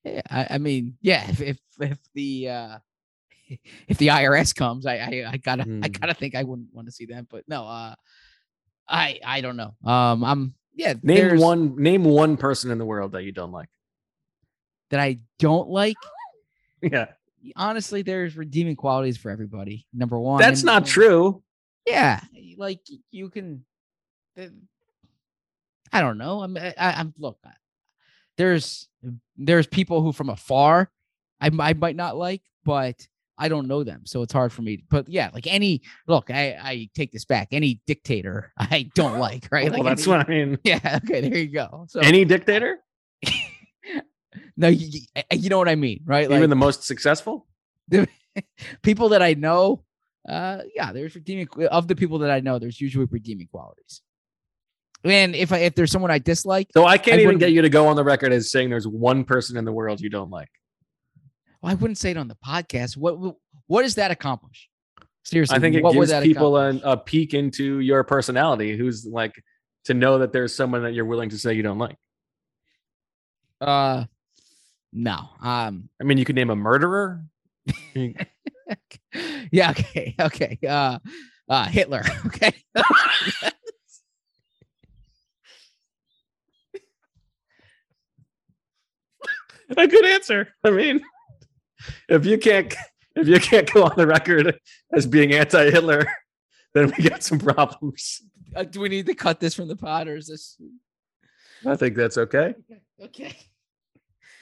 yeah, I, I mean, yeah, if if if the uh if the IRS comes, I I, I gotta I Hmm. gotta think I wouldn't want to see them. But no, uh I I don't know. Um I'm yeah, Name one. Name one person in the world that you don't like. that I don't like. Yeah, Honestly, there's redeeming qualities for everybody. Number one, that's not true. Yeah, like you can. I don't know. I'm. I, I'm. Look, there's there's people who from afar, I might not like, but I don't know them, so it's hard for me. But yeah, like any look, I I take this back. Any dictator, I don't like. Right? Well, like that's any- what I mean. Yeah. Okay. There you go. So Any dictator, no, you, you- you know what I mean, right? even the most successful. people that I know, uh, yeah, there's redeeming of the people that I know. There's usually redeeming qualities. And if I if there's someone I dislike, So I can't I even get you to go on the record as saying there's one person in the world you don't like. well, I wouldn't say it on the podcast. What what- does that accomplish? Seriously, I think it gives people an, a peek into your personality who's like to know that there's someone that you're willing to say you don't like. uh No. Um. I mean, you could name a murderer. Yeah. Okay. Okay. Uh. Uh. Hitler. Okay. a good answer. I mean, if you can't if you can't go on the record as being anti-Hitler, then we got some problems. Uh, do we need to cut this from the pod, or is this I think that's okay. okay?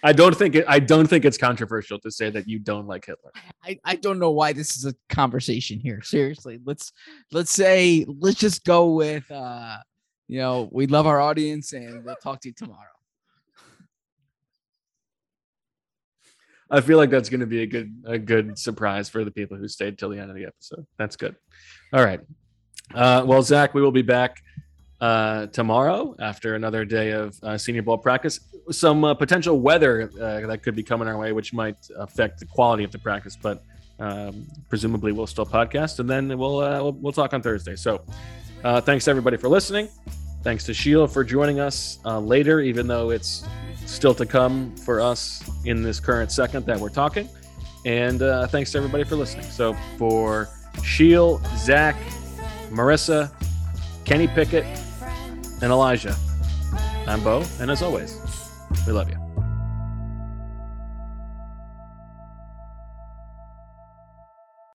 I don't think it, I don't think it's controversial to say that you don't like Hitler. I, I don't know why this is a conversation here. Seriously, let's let's say let's just go with uh you know we love our audience and we'll talk to you tomorrow. I feel like that's going to be a good a good surprise for the people who stayed till the end of the episode. That's good. All right. Uh, well, Zach, we will be back uh, tomorrow after another day of uh, Senior Bowl practice. Some uh, potential weather uh, that could be coming our way, which might affect the quality of the practice, but um, presumably we'll still podcast, and then we'll uh, we'll, we'll talk on Thursday. So, uh, thanks everybody for listening. Thanks to Sheil for joining us uh, later, even though it's still to come for us in this current second that we're talking. And uh, thanks to everybody for listening. So for Sheil, Zach, Marissa, Kenny Pickett, and Elijah, I'm Bo. And as always, we love you.